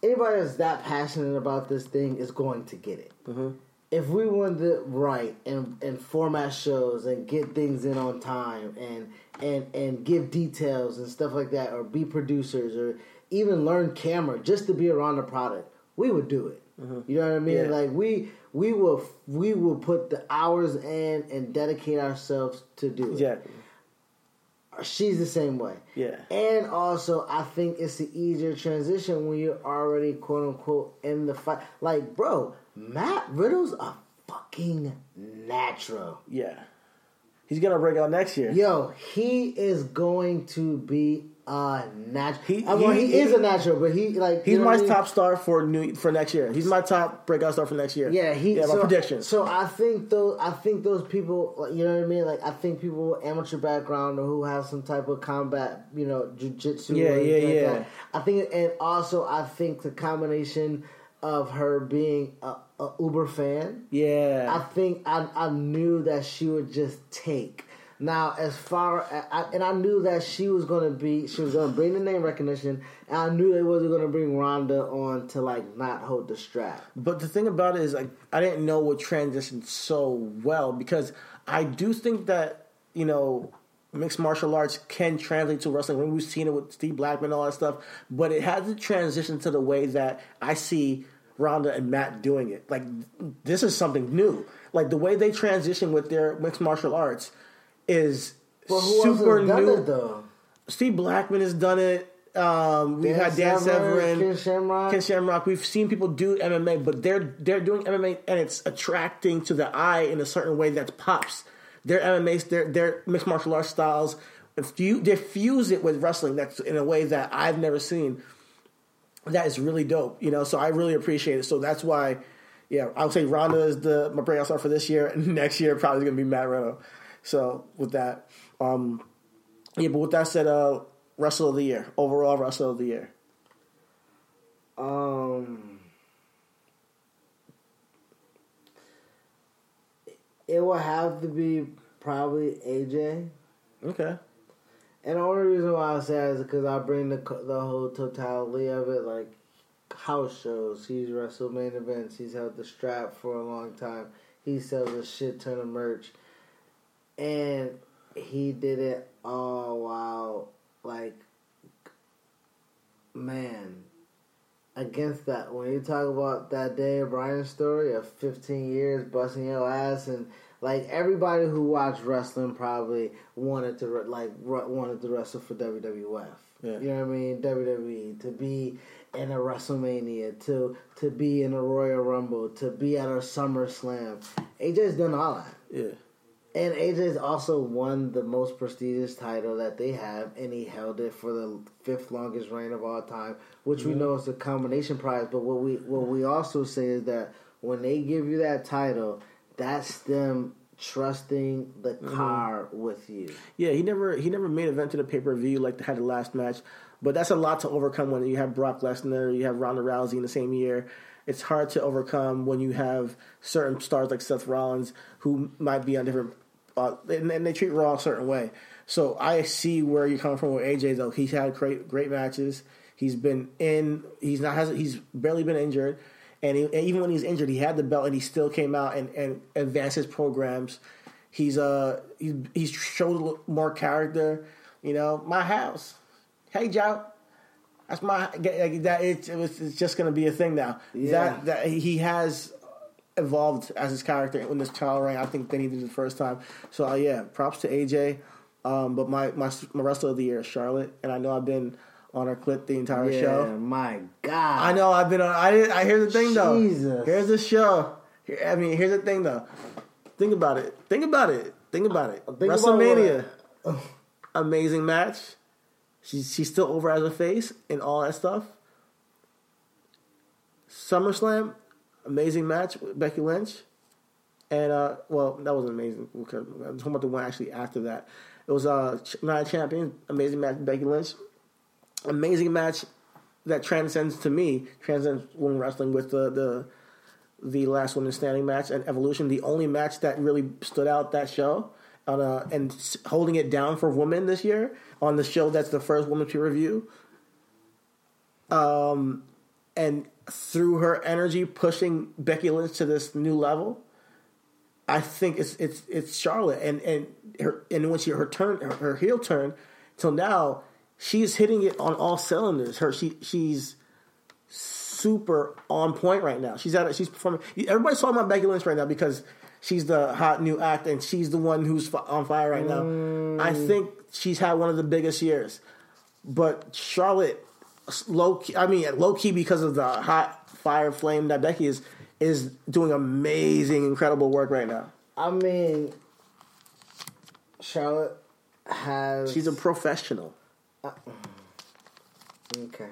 anybody that's that passionate about this thing is going to get it. Mm-hmm. If we wanted to write and and format shows and get things in on time and and and give details and stuff like that, or be producers or even learn camera just to be around the product, we would do it. You know what I mean? Yeah. Like we we will we will put the hours in and dedicate ourselves to do it. Yeah, She's the same way. yeah, And also, I think it's the easier transition when you're already quote unquote in the fight. Like, bro, Matt Riddle's a fucking natural. yeah. He's gonna break out next year. Yo, he is going to be Uh, a natural. He- I mean, he- he, is a natural, but he like He's my I mean? top star for new for next year. He's my top breakout star for next year. Yeah, he. yeah. My so, prediction. So I think those. I think those people. like, You know what I mean? Like I think people with amateur background or who have some type of combat, you know, jujitsu. Yeah, or yeah, like yeah. that. I think, and also I think the combination of her being a, a Uber fan. yeah, I think I, I knew that she would just take. Now, as far as, and I knew that she was going to be, she was going to bring the name recognition, and I knew they wasn't going to bring Ronda on to like not hold the strap. But the thing about it is, like, I didn't know what transitioned so well because I do think that you know mixed martial arts can translate to wrestling. When we've seen it with Steve Blackman and all that stuff, but it hasn't transitioned to the way that I see Ronda and Matt doing it. Like, this is something new. Like the way they transition with their mixed martial arts is But who super else has done new. it though? Steve Blackman has done it. Um, we've Dan had Dan Severn, Ken Shamrock. Ken Shamrock. We've seen people do MMA, but they're they're doing MMA and it's attracting to the eye in a certain way that pops. Their MMA, their their mixed martial arts styles, if you they fuse it with wrestling that's in a way that I've never seen. That is really dope, you know. So I really appreciate it. So that's why, yeah, I would say Ronda is the my breakout star for this year, and next year probably going to be Matt Riddle. So with that, um, yeah, but with that said, uh, wrestle of the year, overall wrestle of the year. Um, it will have to be probably AJ. Okay. And the only reason why I say that is because I bring the the whole totality of it, like house shows. He's wrestled main events. He's held the strap for a long time. He sells a shit ton of merch, and he did it all while like, man. Against that, when you talk about that day of Bryan's story of 15 years busting your ass and like everybody who watched wrestling probably wanted to like wanted to wrestle for WWF. Yeah. You know what I mean? WWE to be in a WrestleMania, to to be in a Royal Rumble, to be at a SummerSlam. AJ's done all that. Yeah. And AJ's also won the most prestigious title that they have, and he held it for the fifth longest reign of all time, which we mm-hmm. know is a combination prize. But what we what we also say is that when they give you that title, that's them trusting the mm-hmm. car with you. Yeah, he never he never made event to the pay per view like they had the last match, but that's a lot to overcome when you have Brock Lesnar, you have Ronda Rousey in the same year. It's hard to overcome when you have certain stars like Seth Rollins who might be on different, uh, and, and they treat Raw a certain way. So I see where you're coming from with AJ though. He's had great great matches. He's been in. He's not has. He's barely been injured. And, he, and even when he's injured, he had the belt, and he still came out and, and advanced his programs. He's uh he's he's showed more character. You know, my house. Hey, Joe. That's my like, that. It, it was. It's just gonna be a thing now. Yeah. That that he has evolved as his character in this title reign. I think than he did the first time. So uh, yeah, props to AJ. Um, but my my my wrestler of the year is Charlotte, and I know I've been on her clip the entire Yeah, show. my God. I know I've been on. I. I hear the thing though. Jesus. Here's the show. Here, I mean, here's the thing though. Think about it. Think about it. Think about it. Think about WrestleMania, amazing match. She's she's still over as a face and all that stuff. SummerSlam, amazing match with Becky Lynch, and uh, well, that wasn't amazing. I'm talking about the one actually after that. It was uh, Night of Champions, amazing match Becky Lynch, amazing match that transcends to me transcends women wrestling with the the the last woman standing match and Evolution, the only match that really stood out that show. On a, and holding it down for women this year on the show that's the first woman to review. Um, and through her energy pushing Becky Lynch to this new level, I think it's it's it's Charlotte and and her and when she her turn her, her heel turn till now she's hitting it on all cylinders. Her she she's super on point right now. She's at. She's performing. Everybody's talking about Becky Lynch right now because she's the hot new act and she's the one who's on fire right now. I mm. think she's had one of the biggest years, but Charlotte, low key, I mean low key because of the hot fire flame that Becky is is doing amazing, incredible work right now. I mean, Charlotte has. She's a professional. Okay.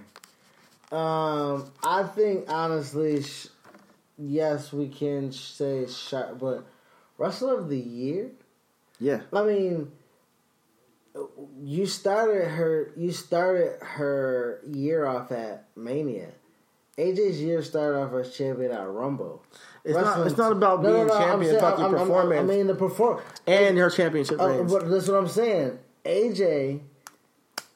Um, I think honestly, sh- yes, we can say Char- but wrestler of the year. Yeah. I mean, you started her. You started her year off at Mania. AJ's year started off as champion at Rumble. It's not. It's not about No, no, being no, I'm champion. It's saying- about the I'm- I'm- performance I mean, the perform and her championship Uh, reigns. but that's what I'm saying. AJ,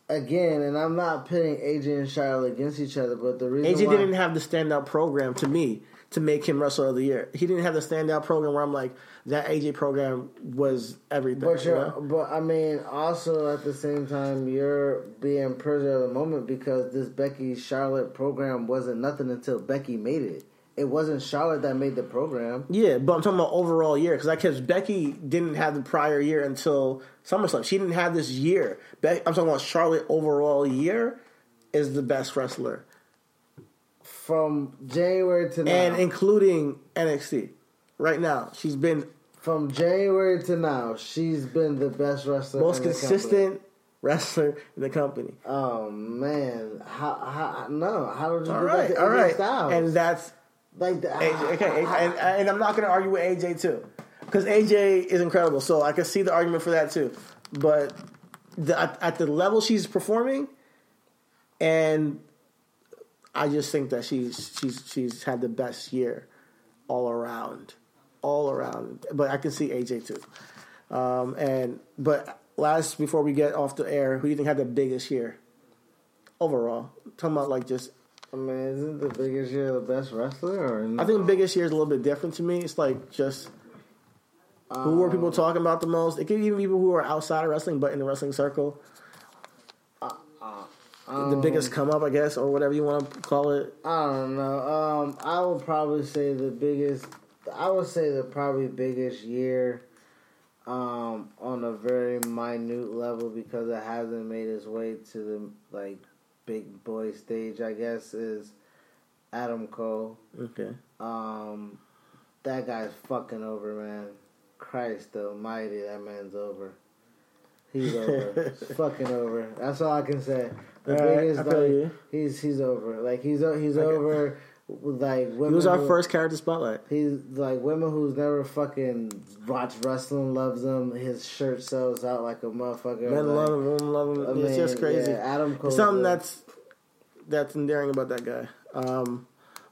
again, and I'm not pitting AJ and Charlotte against each other, but the reason AJ why, didn't have the standout program to me to make him wrestler of the year. He didn't have the standout program where I'm like that AJ program was everything. But you know? but I mean, also at the same time, you're being prisoner of the moment because this Becky Charlotte program wasn't nothing until Becky made it. It wasn't Charlotte that made the program. Yeah, but I'm talking about overall year because because Becky didn't have the prior year until SummerSlam. She didn't have this year. Be- I'm talking about Charlotte overall year is the best wrestler, From January to now, and including NXT. Right now, she's been from January to now, she's been the best wrestler, most in the consistent wrestler in the company. Oh man, how, how no? How did you All do right, that all AJ Styles? and that's like the, AJ, okay, and, and I'm not going to argue with AJ too, because AJ is incredible. So I can see the argument for that too. But the, at, at the level she's performing, and I just think that she's she's she's had the best year all around, all around. But I can see AJ too. Um, and but last before we get off the air, who do you think had the biggest year overall? talking about like just I mean, isn't the biggest year the best wrestler? Or no? I think the biggest year is a little bit different to me. It's like just who were people um, talking about the most? It could even be even people who are outside of wrestling, but in the wrestling circle. Uh, uh, the biggest come up, I guess, or whatever you want to call it. I don't know. Um, I would probably say the biggest. I would say the probably biggest year, um, on a very minute level because it hasn't made its way to the like big boy stage. I guess is Adam Cole. Okay. Um, that guy's fucking over, man. Christ Almighty, that man's over. He's over. Fucking over. That's all I can say. The All right, biggest, I feel like, you. he's he's over. Like he's he's over. Like women. He was our who- first character spotlight. He's like women who's never fucking watched wrestling loves him. His shirt sells out like a motherfucker. Men like, love him, women love him. I it's just crazy. yeah, Adam Cole. It's something that's that's endearing about that guy. Um,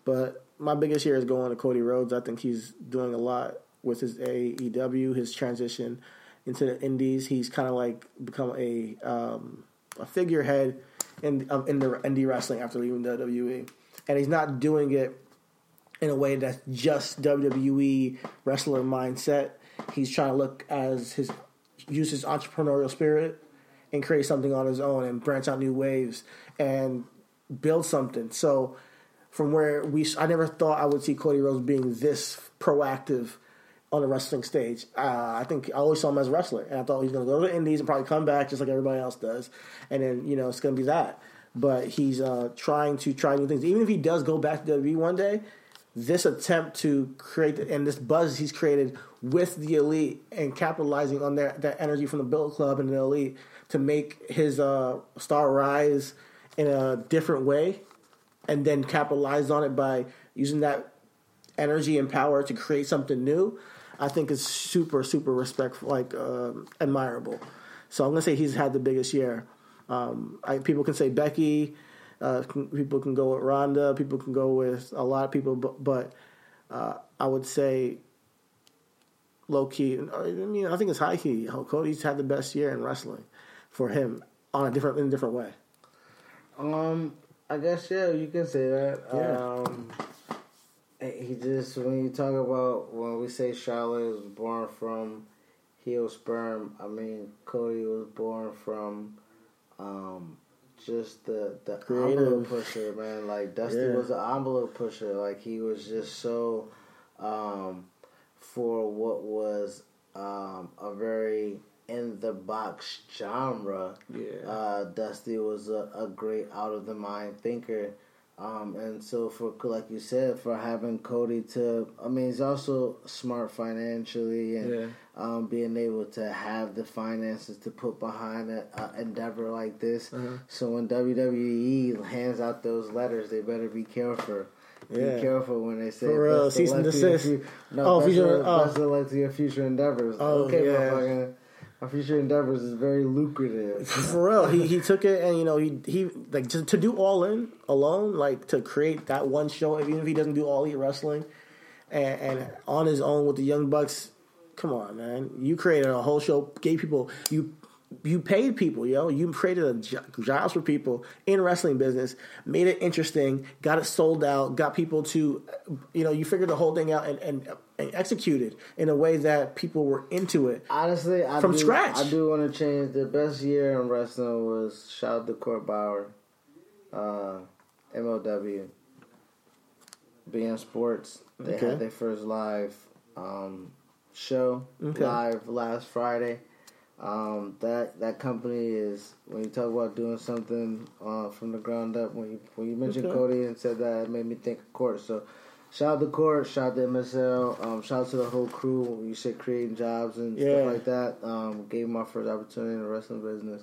but my biggest year is going to Cody Rhodes. I think he's doing a lot with his AEW, his transition into the Indies. He's kind of like become a um, a figurehead in um, in the indie wrestling after leaving WWE, and he's not doing it in a way that's just WWE wrestler mindset. He's trying to look as his use his entrepreneurial spirit and create something on his own and branch out new waves and build something. So from where we, I never thought I would see Cody Rhodes being this proactive on the wrestling stage. Uh, I think I always saw him as a wrestler, and I thought he was going to go to the Indies and probably come back just like everybody else does, and then you know it's going to be that. But he's uh, trying to try new things. Even if he does go back to WWE one day, this attempt to create and this buzz he's created with the elite and capitalizing on that that energy from the Bullet Club and the elite to make his uh, star rise in a different way, and then capitalize on it by using that energy and power to create something new. I think is super super respectful, like um, admirable. So I'm gonna say he's had the biggest year. Um, I, people can say Becky. Uh, can, people can go with Ronda. People can go with a lot of people, but, but uh, I would say low key. I mean, I think it's high key. Cody's had the best year in wrestling for him on a different in a different way. Um, I guess yeah, you can say that. Yeah. Um, he just when you talk about when we say Charlotte was born from heel sperm, I mean Cody was born from um just the the Creative. envelope pusher, man. Like Dusty Yeah. was an envelope pusher. Like he was just so um for what was um a very in the box genre. Yeah. Uh, Dusty was a, a great out of the mind thinker. Um, and so for like you said, for having Cody to, I mean, he's also smart financially, and Yeah. um, being able to have the finances to put behind an endeavor like this. Uh-huh. So when WWE hands out those letters, they better be careful. Be Yeah. careful when they say For real, cease and your desist. No, Oh, future- oh. best of luck to your future endeavors. Oh, okay, yeah. My future endeavors is very lucrative. For real, he, he took it and you know he he like to, to do all in alone, like to create that one show, even if he doesn't do all elite wrestling, and, and on his own with the Young Bucks. Come on, man! You created a whole show, gave people you you paid people, yo. You created a jo- jobs for people in wrestling business, made it interesting, got it sold out, got people to, you know, you figured the whole thing out and, and executed in a way that people were into it. Honestly, I From do, scratch. I do want to change. The best year in wrestling was shout out to Court Bauer, uh, MLW, beIN Sports. They Okay. had their first live um, show Okay. live last Friday. Um, that that company is when you talk about doing something uh, from the ground up. When you when you mentioned Okay. Cody and said that, it made me think of Court. So shout out to Court, shout out to MSL, um, shout out to the whole crew. You said creating jobs and Yeah. stuff like that. Um, gave me my first opportunity in the wrestling business.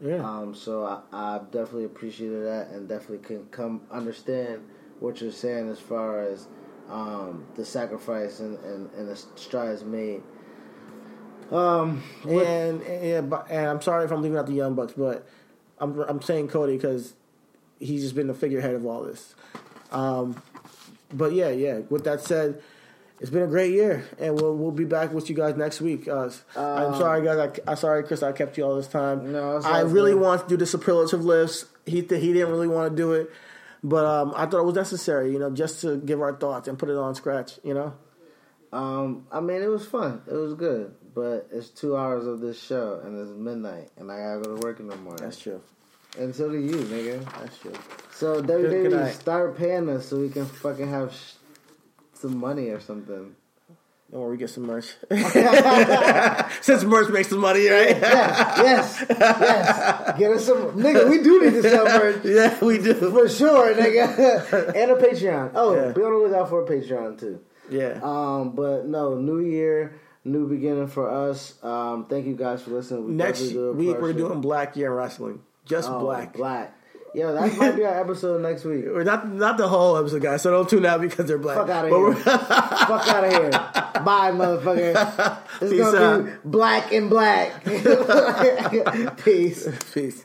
Yeah. Um, so I, I definitely appreciated that and definitely can come understand what you're saying as far as um, the sacrifice and, and, and the strides made. Um, and, and yeah, and I'm sorry if I'm leaving out the Young Bucks, but I'm I'm saying Cody because he's just been the figurehead of all this. Um, but yeah, yeah. With that said, it's been a great year, and we'll we'll be back with you guys next week. Uh, I'm sorry, guys. I, I'm sorry, Chris. I kept you all this time. No, I really good. want to do the superlative lifts. He th- he didn't really want to do it, but um, I thought it was necessary. You know, just to give our thoughts and put it on scratch. You know. Um, I mean, it was fun. It was good, but it's two hours of this show, and it's midnight, and I gotta go to work in the morning. That's true. And so do you, nigga. That's true. So WWE start paying us so we can fucking have sh- some money or something. Don't worry, we get some merch. Since merch makes some money, right? yes, yes, yes. Get us some, nigga. We do need to sell merch yeah, we do. for sure, nigga. and a Patreon. Oh, Yeah. be on the lookout for a Patreon too. Yeah. Um, but no, new year, new beginning for us. Um, thank you guys for listening. We Next week, we're doing Black Year Wrestling. Just Oh, black. black. Yo, that might be our episode next week. Or not not the whole episode, guys. So don't tune out because they're black. Fuck out of here. Fuck out of here. Bye, motherfucker. It's Peace gonna be black and black. Peace. Peace.